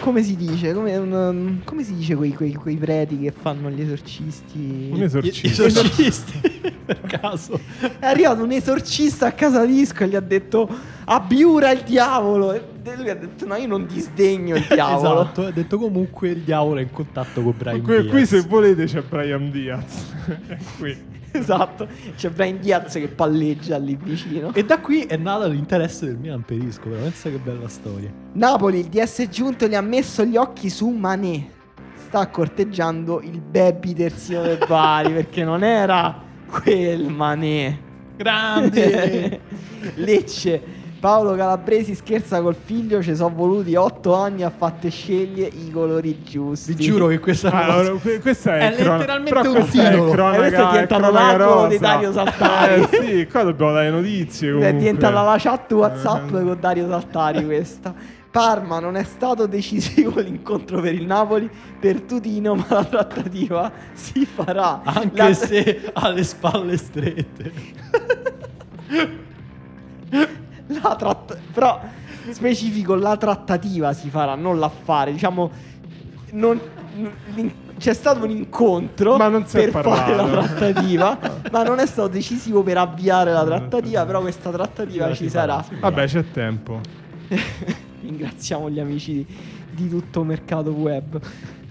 S1: come si dice? Come, un, um, come si dice quei, quei, quei preti che fanno gli esorcisti?
S3: Un esorcista.
S2: Gli esorcisti, *laughs* per caso.
S1: È arrivato un esorcista a casa di Isco e gli ha detto abbiura il diavolo. E lui ha detto no, io non disdegno il *laughs* diavolo.
S2: Esatto, ha detto comunque il diavolo è in contatto con Brian
S3: Qui, qui
S2: Diaz.
S3: se volete c'è Brian Diaz. *laughs* È qui. *laughs*
S1: esatto. C'è Brian Diaz che palleggia lì vicino.
S2: E da qui è nato l'interesse del Milan per Isco, però pensa che bella storia.
S1: Napoli, il DS giunto gli ha messo gli occhi su Mané. Sta corteggiando il baby terzino del Bari perché non era quel Mané.
S2: Grande! *laughs*
S1: Lecce. Paolo Calabresi scherza col figlio, ci sono voluti otto anni a fatte scegliere i colori giusti.
S2: Vi giuro che questa è una
S3: Allora, questa è,
S2: È
S3: cronaca-
S2: letteralmente un
S3: questa è
S2: titolo.
S3: cronaca-
S1: Eh, questo è diventato l'angolo di. Dario Saltari.
S3: Eh *laughs* sì, qua dobbiamo dare notizie
S1: è
S3: comunque.
S1: diventata la chat WhatsApp
S3: Eh.
S1: con Dario Saltari questa. Parma non è stato decisivo l'incontro per il Napoli per Tutino, ma la trattativa si farà.
S2: Anche
S1: La-
S2: se ha le spalle strette. *laughs*
S1: La tratt- però specifico la trattativa si farà, non l'affare. Diciamo, non- l'in- c'è stato un incontro
S3: non
S1: per fare la
S3: parlato.
S1: trattativa, *laughs* ma non è stato decisivo per avviare la trattativa. Però questa trattativa ci sarà.
S3: Vabbè, c'è tempo. *laughs*
S1: Ringraziamo gli amici di, di tutto mercato web.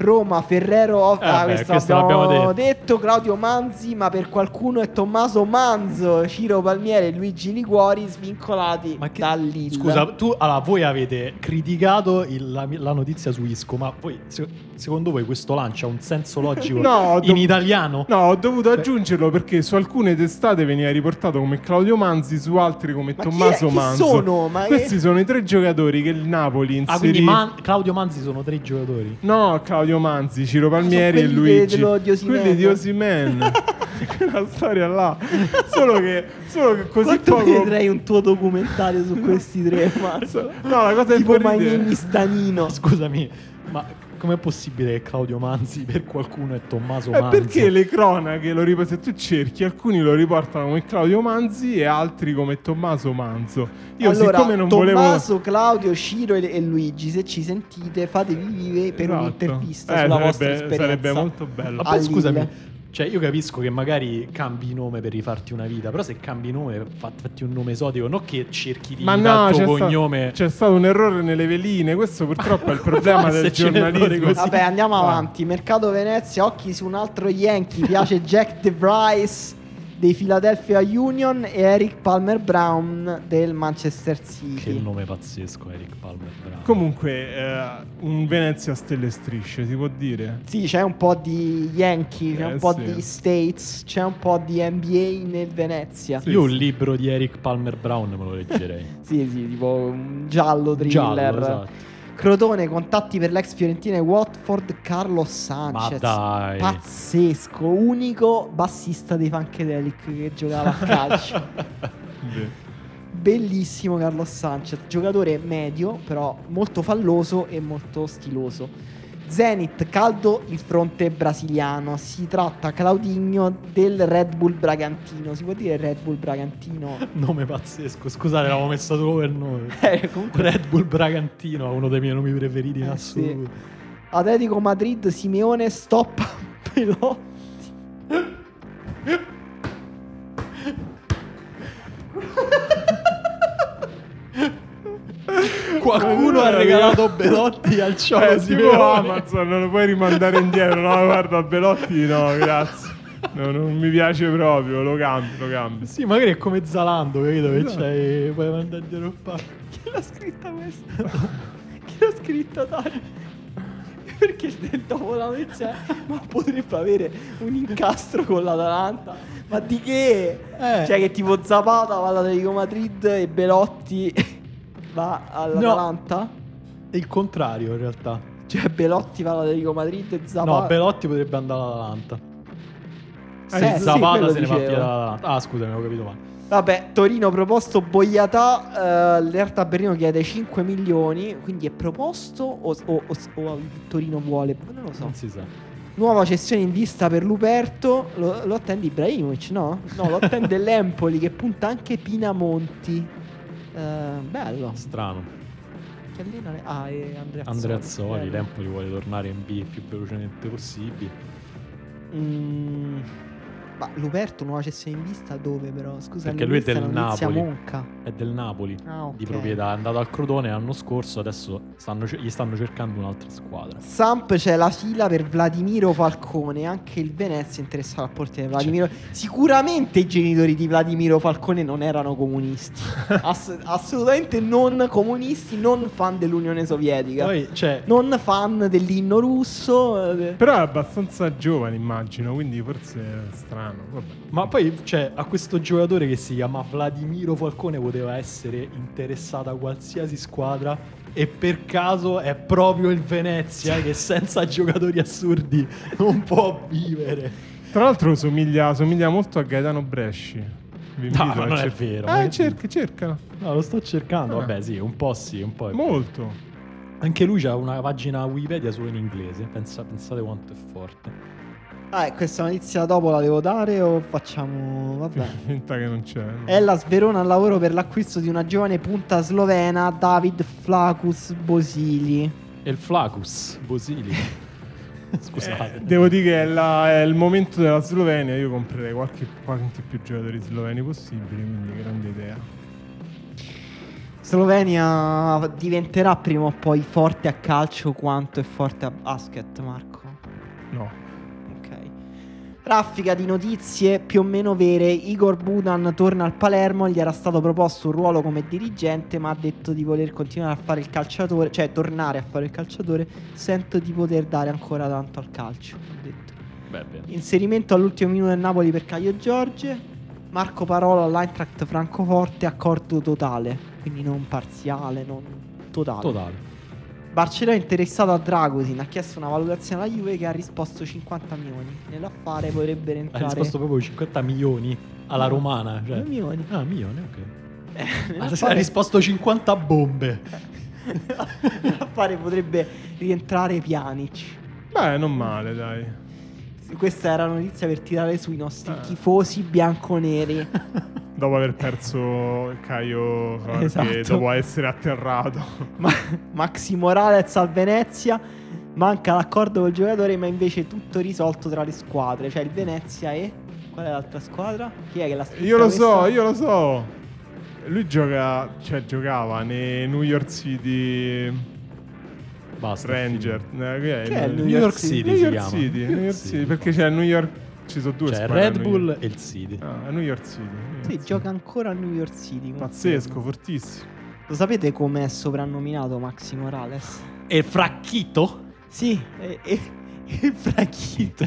S1: Roma, Ferrero,
S2: Eh,
S1: ah, questo,
S2: questo
S1: abbiamo
S2: l'abbiamo
S1: detto. Claudio Manzi, ma per qualcuno è Tommaso Manzo, Ciro Palmieri e Luigi Liguori svincolati
S2: Ma che...
S1: da Lille.
S2: Scusa, tu allora voi avete criticato il- la, la notizia su Isco, ma poi se- secondo voi questo lancia un senso *laughs* logico
S3: No,
S2: in
S3: dov-
S2: italiano?
S3: No, ho dovuto
S2: Cioè-
S3: aggiungerlo perché su alcune testate veniva riportato come Claudio Manzi, su altre come
S1: Ma chi
S3: Tommaso
S1: è- chi
S3: Manzo.
S1: sono? Ma
S3: Questi
S1: che-
S3: sono i tre giocatori che il Napoli
S2: Ah,
S3: inserì.
S2: quindi Man- Claudio Manzi sono tre giocatori.
S3: No, Claudio Manzi, Ciro Palmieri
S1: Sono
S3: e Luigi.
S1: Osimhen.
S3: quelli di Osimen. *laughs* Quella storia là. Solo che, solo che così
S1: Quanto
S3: poco.
S1: vedrei un tuo documentario su questi tre, *laughs* Marzo?
S3: No, la cosa
S1: tipo My
S3: importante.
S1: name is Danino.
S2: Scusami, ma com'è possibile che Claudio Manzi per qualcuno è Tommaso
S3: È
S2: Manzi?
S3: Eh, perché le cronache lo riportano, se tu cerchi, alcuni lo riportano come Claudio Manzi e altri come Tommaso Manzo. Io
S1: allora,
S3: siccome non
S1: Tommaso, Claudio, Ciro e, e Luigi, se ci sentite, fatevi vive per
S3: volevo...
S1: un'intervista
S3: Eh,
S1: sulla
S3: sarebbe,
S1: vostra esperienza.
S3: sarebbe molto bello.
S2: Ma poi scusami. Cioè io capisco che magari cambi nome per rifarti una vita, però se cambi nome fa- fatti un nome esotico, non che cerchi di
S3: Ma no,
S2: il tuo
S3: sta-
S2: cognome.
S3: c'è stato un errore nelle veline. Questo purtroppo è il *laughs* problema
S2: Ma
S3: del giornalismo.
S2: così-
S1: Vabbè, andiamo
S3: Vai.
S1: avanti. Mercato Venezia, occhi su un altro Yankee. Piace Jack DeVries dei Philadelphia Union e Eric Palmer Brown del Manchester
S2: Che
S1: City.
S2: nome pazzesco, Eric Palmer Brown.
S3: Comunque, eh, un Venezia a stelle e strisce, si può dire?
S1: Sì, c'è un po' di Yankee, c'è
S3: Eh,
S1: un po'
S3: sì.
S1: di States, c'è un po' di NBA nel Venezia.
S3: Sì,
S2: Io un
S3: sì.
S2: libro di Eric Palmer Brown me lo leggerei. *laughs*
S1: Sì, sì, tipo un giallo thriller.
S2: Giallo, esatto.
S1: Crotone, contatti per l'ex Fiorentina e Watford, Carlos Sanchez. Pazzesco, unico bassista dei Funkadelic che giocava a calcio. *laughs* Bellissimo Carlos Sanchez, giocatore medio, però molto falloso e molto stiloso. Zenit, caldo il fronte brasiliano. Si tratta Claudinho del Red Bull Bragantino. Si può dire Red Bull Bragantino? *laughs*
S2: Nome pazzesco. Scusate, l'avevo messo solo per nome. *laughs*
S1: Eh, comunque
S2: Red Bull Bragantino, uno dei miei nomi preferiti in
S1: Eh,
S2: assoluto.
S1: Atletico Madrid, Simeone, stop Pelotti. *laughs*
S2: Qualcuno ha regalato Belotti al
S3: Eh,
S2: ciao
S3: tipo Amazon, non lo puoi rimandare indietro. No, guarda, Belotti, no, grazie. No, non mi piace proprio, lo cambio, lo cambio.
S2: Sì, magari è come Zalando, capito? Che
S3: Esatto.
S2: c'hai. Puoi mandare indietro il pacco.
S1: Chi l'ha scritta questa? Chi l'ha scritta Dani? Perché nel- dopo la notizia ma potrebbe avere un incastro con l'Atalanta. Ma di che?
S2: Eh.
S1: Cioè che tipo Zapata va all'Atletico Madrid e Belotti va all'Atalanta?
S2: È il contrario, in realtà.
S1: Cioè Belotti va all'Atletico Madrid e Zapata...
S2: No, Belotti potrebbe andare all'Atalanta.
S1: Eh,
S2: Se
S1: sì,
S2: Zapata se ne va
S1: dicevo.
S2: via dall'Atalanta. Ah, scusami, avevo capito male.
S1: Vabbè, Torino proposto Boiatà, eh, l'Erta Berlino chiede 5 milioni, quindi è proposto o, o- o- o Torino vuole? Non lo so.
S2: Non si sa.
S1: Nuova cessione in vista per Luperto, lo, lo attende Ibrahimovic, no? No, lo attende *laughs* l'Empoli che punta anche Pinamonti. Eh, bello.
S2: Strano.
S1: Che le- Ah, e Andrea Azzoli.
S2: Andrea Azzoli, l'Empoli vuole tornare in B il più velocemente possibile.
S1: Mm, ma Luperto, nuova cessione in vista dove però? Scusa,
S2: Perché lui è del Napoli.
S1: Monca.
S2: È del Napoli.
S1: Ah, ok.
S2: Di proprietà. È andato al Crotone l'anno scorso, adesso stanno gli stanno cercando un'altra squadra.
S1: Samp c'è la fila per Vladimiro Falcone, anche il Venezia è interessato al portiere Vladimiro. Sicuramente i genitori di Vladimiro Falcone non erano comunisti. *laughs* Ass- assolutamente non comunisti, non fan dell'Unione Sovietica.
S2: Poi c'è
S1: non fan dell'inno russo. eh,
S3: Però è abbastanza giovane, immagino, quindi forse è strano. Vabbè.
S2: Ma poi c'è a questo giocatore che si chiama Vladimiro Falcone poteva essere interessata qualsiasi squadra e per caso è proprio il Venezia che senza giocatori assurdi non può vivere.
S3: Tra l'altro somiglia, somiglia molto a Gaetano Bresci. Vi
S2: No, non è
S3: cer-
S2: vero, ma
S3: Eh, cerca, cercala.
S2: No, lo sto cercando.
S3: Ah.
S2: Vabbè, sì, un po' sì, un po'. è-
S3: Molto.
S2: Anche lui ha una pagina Wikipedia solo in inglese. Pensa- pensate quanto è forte.
S1: Ah, questa notizia dopo la devo dare o facciamo... Vabbè. *laughs*
S3: Finta che non c'è. no?
S1: Ellas Verona al lavoro per l'acquisto di una giovane punta slovena, David Flakus Bosili.
S2: E il Flacus Bosili. *laughs* Scusate.
S3: Eh, devo dire che è, la- è il momento della Slovenia. Io comprerei qualche, quanti più giocatori sloveni possibili. Quindi, grande idea.
S1: Slovenia diventerà prima o poi forte a calcio quanto è forte a basket, Marco.
S3: No.
S1: Ok. Raffica di notizie più o meno vere. Igor Budan torna al Palermo. Gli era stato proposto un ruolo come dirigente, ma ha detto di voler continuare a fare il calciatore, cioè tornare a fare il calciatore. Sento di poter dare ancora tanto al calcio. Ha detto.
S2: Beh.
S1: Inserimento all'ultimo minuto del Napoli per Caio Giorge. Marco Parola all'Eintracht Francoforte, accordo totale, quindi non parziale, non totale.
S2: Totale.
S1: Barcellona è interessato a Dragosin, ha chiesto una valutazione alla Juve che ha risposto 50 milioni. Nell'affare potrebbe
S2: Ha
S1: rientrare
S2: risposto proprio 50 milioni alla romana. Cioè.
S1: 2 milioni.
S2: Ah, milioni, ok.
S1: Eh,
S2: Ha
S1: nell'affare,
S2: risposto 50 bombe. *laughs*
S1: nell'affare potrebbe rientrare Pjanic.
S3: Beh, non male, dai.
S1: Questa era una notizia per tirare sui nostri
S3: Eh.
S1: tifosi bianconeri. *laughs*
S3: Dopo aver perso Caio,
S1: Esatto.
S3: dopo essere atterrato. *laughs*
S1: Ma- Maxi Morales al Venezia. Manca l'accordo col giocatore, ma invece tutto risolto tra le squadre. Cioè il Venezia e. Qual è l'altra squadra? Chi è che l'ha
S3: Io lo so,
S1: questa?
S3: io lo so. Lui gioca, cioè giocava nei New York City
S2: Basta.
S3: Ranger. Eh, che
S1: Che è
S2: New York City
S3: New
S2: si
S3: York
S2: chiama.
S3: City, New York. City, perché c'è New York, ci sono due a
S2: Red Bull
S3: York.
S2: e il City.
S3: Ah, a New York City. New York
S1: Sì, gioca ancora a New York City.
S3: Pazzesco, fortissimo.
S1: Lo sapete com'è soprannominato Maxi Morales?
S2: E Fracchito?
S1: Sì, è, è- è il frachito.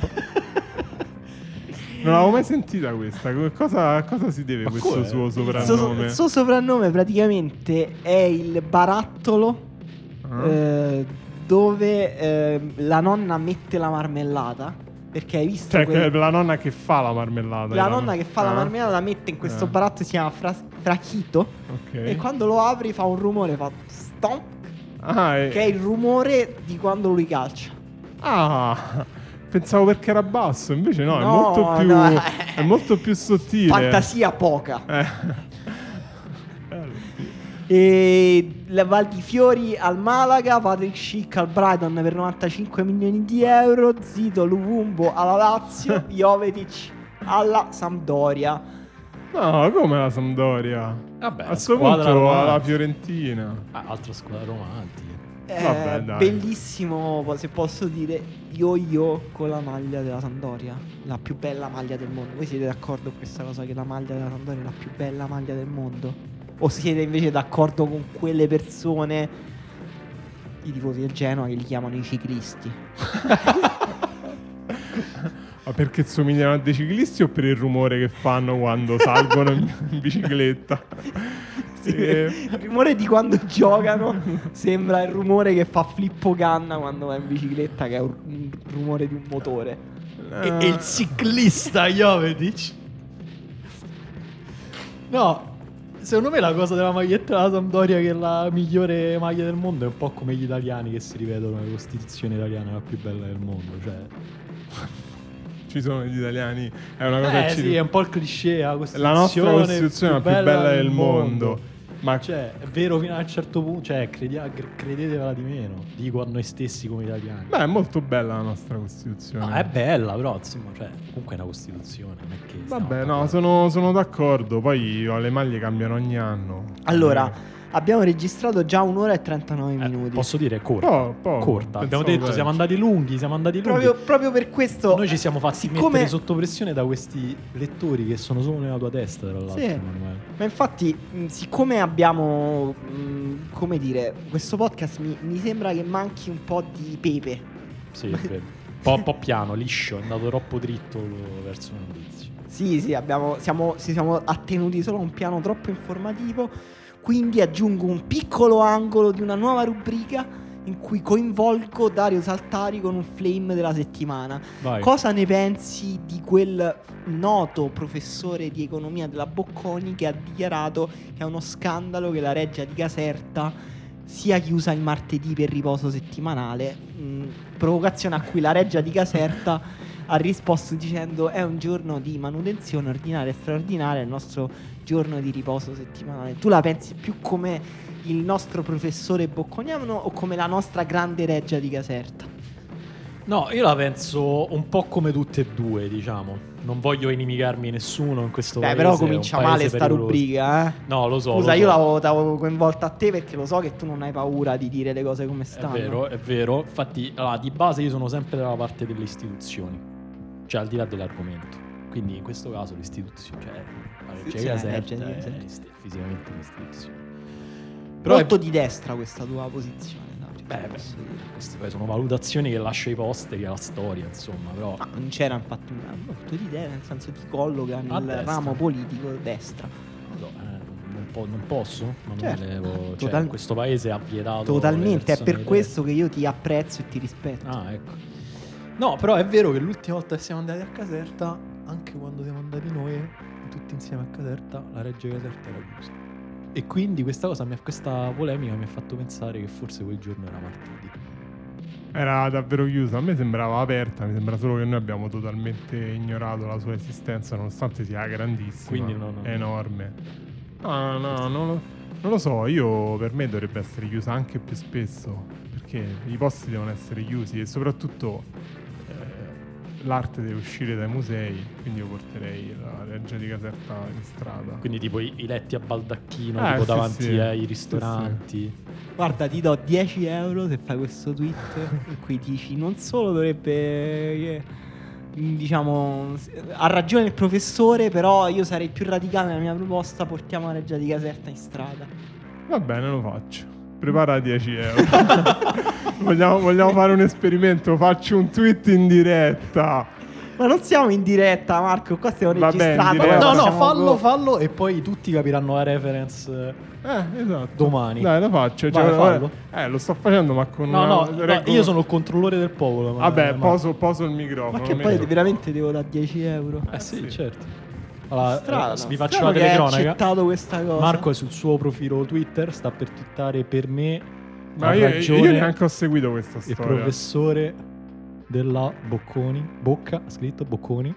S3: Non l'avevo mai sentita questa. Co- Cosa, a cosa si deve
S2: Ma
S3: questo suo
S1: Il suo,
S3: soprannome?
S1: il suo soprannome praticamente è il barattolo Eh, dove eh, la nonna mette la marmellata. Perché hai visto
S3: Cioè,
S1: quel-
S3: che è la nonna che fa la marmellata.
S1: la
S3: no?
S1: nonna che fa la
S3: Ah,
S1: marmellata la mette in questo
S3: Ah.
S1: barattolo si chiama fra- frachito.
S3: Ok.
S1: E quando lo apri fa un rumore, fa stomp,
S3: Ah, è-
S1: che è il rumore di quando lui calcia.
S3: ah, pensavo perché era basso, invece no, è,
S1: No,
S3: molto più,
S1: no.
S3: è molto più sottile.
S1: Fantasia poca.
S3: Eh. *laughs*
S1: E la Val di Fiori al Malaga, Patrick Schick al Brighton per 95 milioni di euro, Zito Luvumbo alla Lazio, *laughs* Jovetic alla Sampdoria.
S3: No, come la Sampdoria?
S2: Vabbè,
S3: A questo
S2: squadra
S3: punto la
S2: romantica.
S3: Fiorentina.
S2: Ah, altra squadra romantica.
S1: Eh,
S3: Vabbè, dai.
S1: bellissimo, se posso dire, yo-yo con la maglia della Sampdoria. La più bella maglia del mondo. Voi siete d'accordo con questa cosa che la maglia della Sampdoria è la più bella maglia del mondo? O siete invece d'accordo con quelle persone, i tifosi del Genoa, che li chiamano i ciclisti? *laughs*
S3: Ma perché somigliano a dei ciclisti o per il rumore che fanno quando salgono in, *laughs* bicicletta?
S1: Sì, Il rumore di quando giocano sembra il rumore che fa Flippo Canna quando va in bicicletta, che è un un rumore di un motore.
S2: E, e il ciclista Jovetic. No, secondo me la cosa della maglietta della Sampdoria che è la migliore maglia del mondo è un po' come gli italiani che si ripetono la Costituzione italiana la più bella del mondo, cioè
S3: Ci sono gli italiani, è una cosa
S2: Eh
S3: che ci
S2: sì, è un po' il cliché, la
S3: La nostra Costituzione è la più bella del mondo. Ma
S2: Cioè, è vero fino a un certo punto, cioè, credi- credetevela di meno, dico a noi stessi come italiani.
S3: Beh, è molto bella la nostra Costituzione.
S2: No, è bella, però insomma, cioè, comunque è una Costituzione, non è che
S3: Vabbè, no, sono, sono d'accordo. Poi le maglie cambiano ogni anno.
S1: Allora,
S3: Eh,
S1: abbiamo registrato già un'ora e 39
S2: Eh,
S1: minuti.
S2: posso dire corta.
S3: po- poco,
S2: corta. Abbiamo detto siamo andati lunghi, siamo andati lunghi.
S1: Proprio, proprio per questo.
S2: Noi ci siamo fatti
S1: siccome-
S2: mettere sotto pressione da questi lettori che sono solo nella tua testa, tra l'altro,
S1: Sì. Ma infatti, siccome abbiamo, mh, come dire, questo podcast mi, mi sembra che manchi un po' di pepe.
S2: Sì, è vero. Un po', un po' piano, liscio, è andato troppo dritto verso le notizie.
S1: Sì, sì, abbiamo, siamo, ci siamo attenuti solo a un piano troppo informativo. Quindi aggiungo un piccolo angolo di una nuova rubrica in cui coinvolgo Dario Saltari con un flame della settimana.
S2: Vai.
S1: Cosa ne pensi di quel noto professore di economia della Bocconi che ha dichiarato che è uno scandalo che la reggia di Caserta sia chiusa il martedì per riposo settimanale? Mm, provocazione a cui la reggia di Caserta *laughs* ha risposto dicendo è un giorno di manutenzione ordinaria e straordinaria, il nostro giorno di riposo settimanale. Tu la pensi più come il nostro professore bocconiano o come la nostra grande reggia di Caserta?
S2: No, io la penso un po' come tutte e due, diciamo. Non voglio inimicarmi nessuno in questo
S1: Beh,
S2: paese.
S1: però
S2: è
S1: comincia male sta
S2: pericoloso.
S1: rubrica, eh.
S2: No, lo so.
S1: Scusa,
S2: lo
S1: io
S2: so.
S1: l'avevo, t'avevo coinvolta a te perché lo so che tu non hai paura di dire le cose come
S2: È
S1: stanno.
S2: vero, è vero. Infatti, allora, di base io sono sempre dalla parte delle istituzioni, cioè al di là dell'argomento. Quindi in questo caso l'istituzione, cioè la legge Caserta
S1: di
S2: è fisicamente un'istituzione. Però
S1: Molto
S2: è-
S1: di destra questa tua posizione.
S2: Beh, beh, queste poi sono valutazioni che lascia ai posteri alla storia, insomma, però
S1: Ma non c'era infatti una molto di destra, nel senso ti colloca nel ramo politico destra.
S2: non, so, eh, non, po- non posso? Non
S1: Certo.
S2: me levo- cioè,
S1: Total-
S2: questo paese ha vietato
S1: Totalmente, è per questo che io ti apprezzo e ti rispetto.
S2: Ah, ecco. No, però è vero che l'ultima volta che siamo andati a Caserta, anche quando siamo andati noi, tutti insieme a Caserta, la Reggia Caserta era chiusa. E quindi questa cosa, questa polemica mi ha fatto pensare che forse quel giorno era martedì.
S3: Era davvero chiusa. A me sembrava aperta. Mi sembra solo che noi abbiamo totalmente ignorato la sua esistenza, nonostante sia grandissima.
S2: No, no.
S3: enorme. No, no, no, non lo, non lo so. Io per me dovrebbe essere chiusa anche più spesso. Perché i posti devono essere chiusi e soprattutto l'arte deve uscire dai musei. Quindi io porterei la Reggia di Caserta in strada.
S2: Quindi tipo i, i letti a baldacchino,
S3: Eh,
S2: tipo
S3: sì,
S2: davanti
S3: sì.
S2: ai
S3: Sì,
S2: ristoranti.
S1: Guarda, ti do 10 euro se fai questo tweet *laughs* in cui dici non solo dovrebbe... eh, Diciamo, ha ragione il professore, però io sarei più radicale nella mia proposta, portiamo la reggia di Caserta in strada.
S3: Va bene, lo faccio. Prepara 10 euro. *laughs* vogliamo, vogliamo fare un esperimento? Faccio un tweet in diretta.
S1: Ma non siamo in diretta, Marco, qua stiamo
S3: Vabbè,
S1: registrando.
S3: diretta.
S2: No, no, fallo, fallo e poi tutti capiranno la reference.
S3: Eh, esatto.
S2: Domani.
S3: Dai, lo faccio.
S2: Vai,
S3: Cioè,
S2: fallo.
S3: Eh, lo sto facendo, ma con
S2: No,
S3: una...
S2: no,
S3: reggo-
S2: io sono il controllore del popolo. ma-
S3: Vabbè,
S2: ma-
S3: poso, poso il microfono.
S1: Ma che poi veramente devo dare 10 euro.
S2: Eh sì,
S3: sì.
S2: certo. Allora,
S1: Strano,
S2: vi faccio
S1: strano
S2: la telecronaca.
S1: accettato questa cosa.
S2: Marco è sul suo profilo Twitter, sta per twittare per me.
S3: Ma io,
S2: ragione
S3: io neanche ho seguito questa
S2: il
S3: storia.
S2: professore della Bocconi, Bocca, ha scritto Bocconi.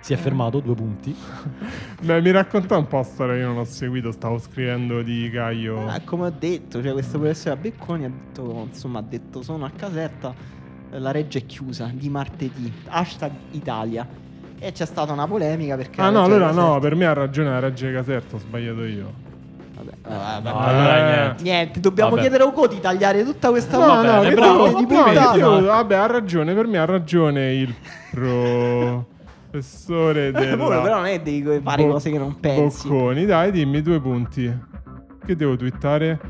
S2: Si è fermato, due punti. *laughs*
S3: Beh, mi racconta un po' la storia, io non ho seguito, stavo scrivendo di Caio.
S1: Ah, come ho detto, cioè questo professore a Becconi ha detto, insomma, ha detto sono a Caserta, eh, la reggia è chiusa di martedì, hashtag Italia. E c'è stata una polemica perché...
S3: Ah no,
S1: legge
S3: allora
S1: Caserta-
S3: no, per me ha ragione la regge Caserta, ho sbagliato io.
S1: Vabbè, vabbè,
S2: No,
S1: vabbè.
S2: allora
S3: Eh.
S2: niente.
S1: Niente, dobbiamo
S2: Vabbè.
S1: chiedere a Ugo di tagliare tutta questa
S3: No, no, che
S2: bravo,
S1: di puntata.
S3: io- vabbè, ha ragione, per me ha ragione il *laughs* professore della
S1: Pure, però non è devi fare
S3: Bo-
S1: cose che non pensi.
S3: Bocconi, dai, dimmi due punti. Che devo twittare?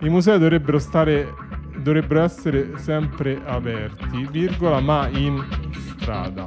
S3: I musei dovrebbero stare dovrebbero essere sempre aperti, virgola, ma in strada.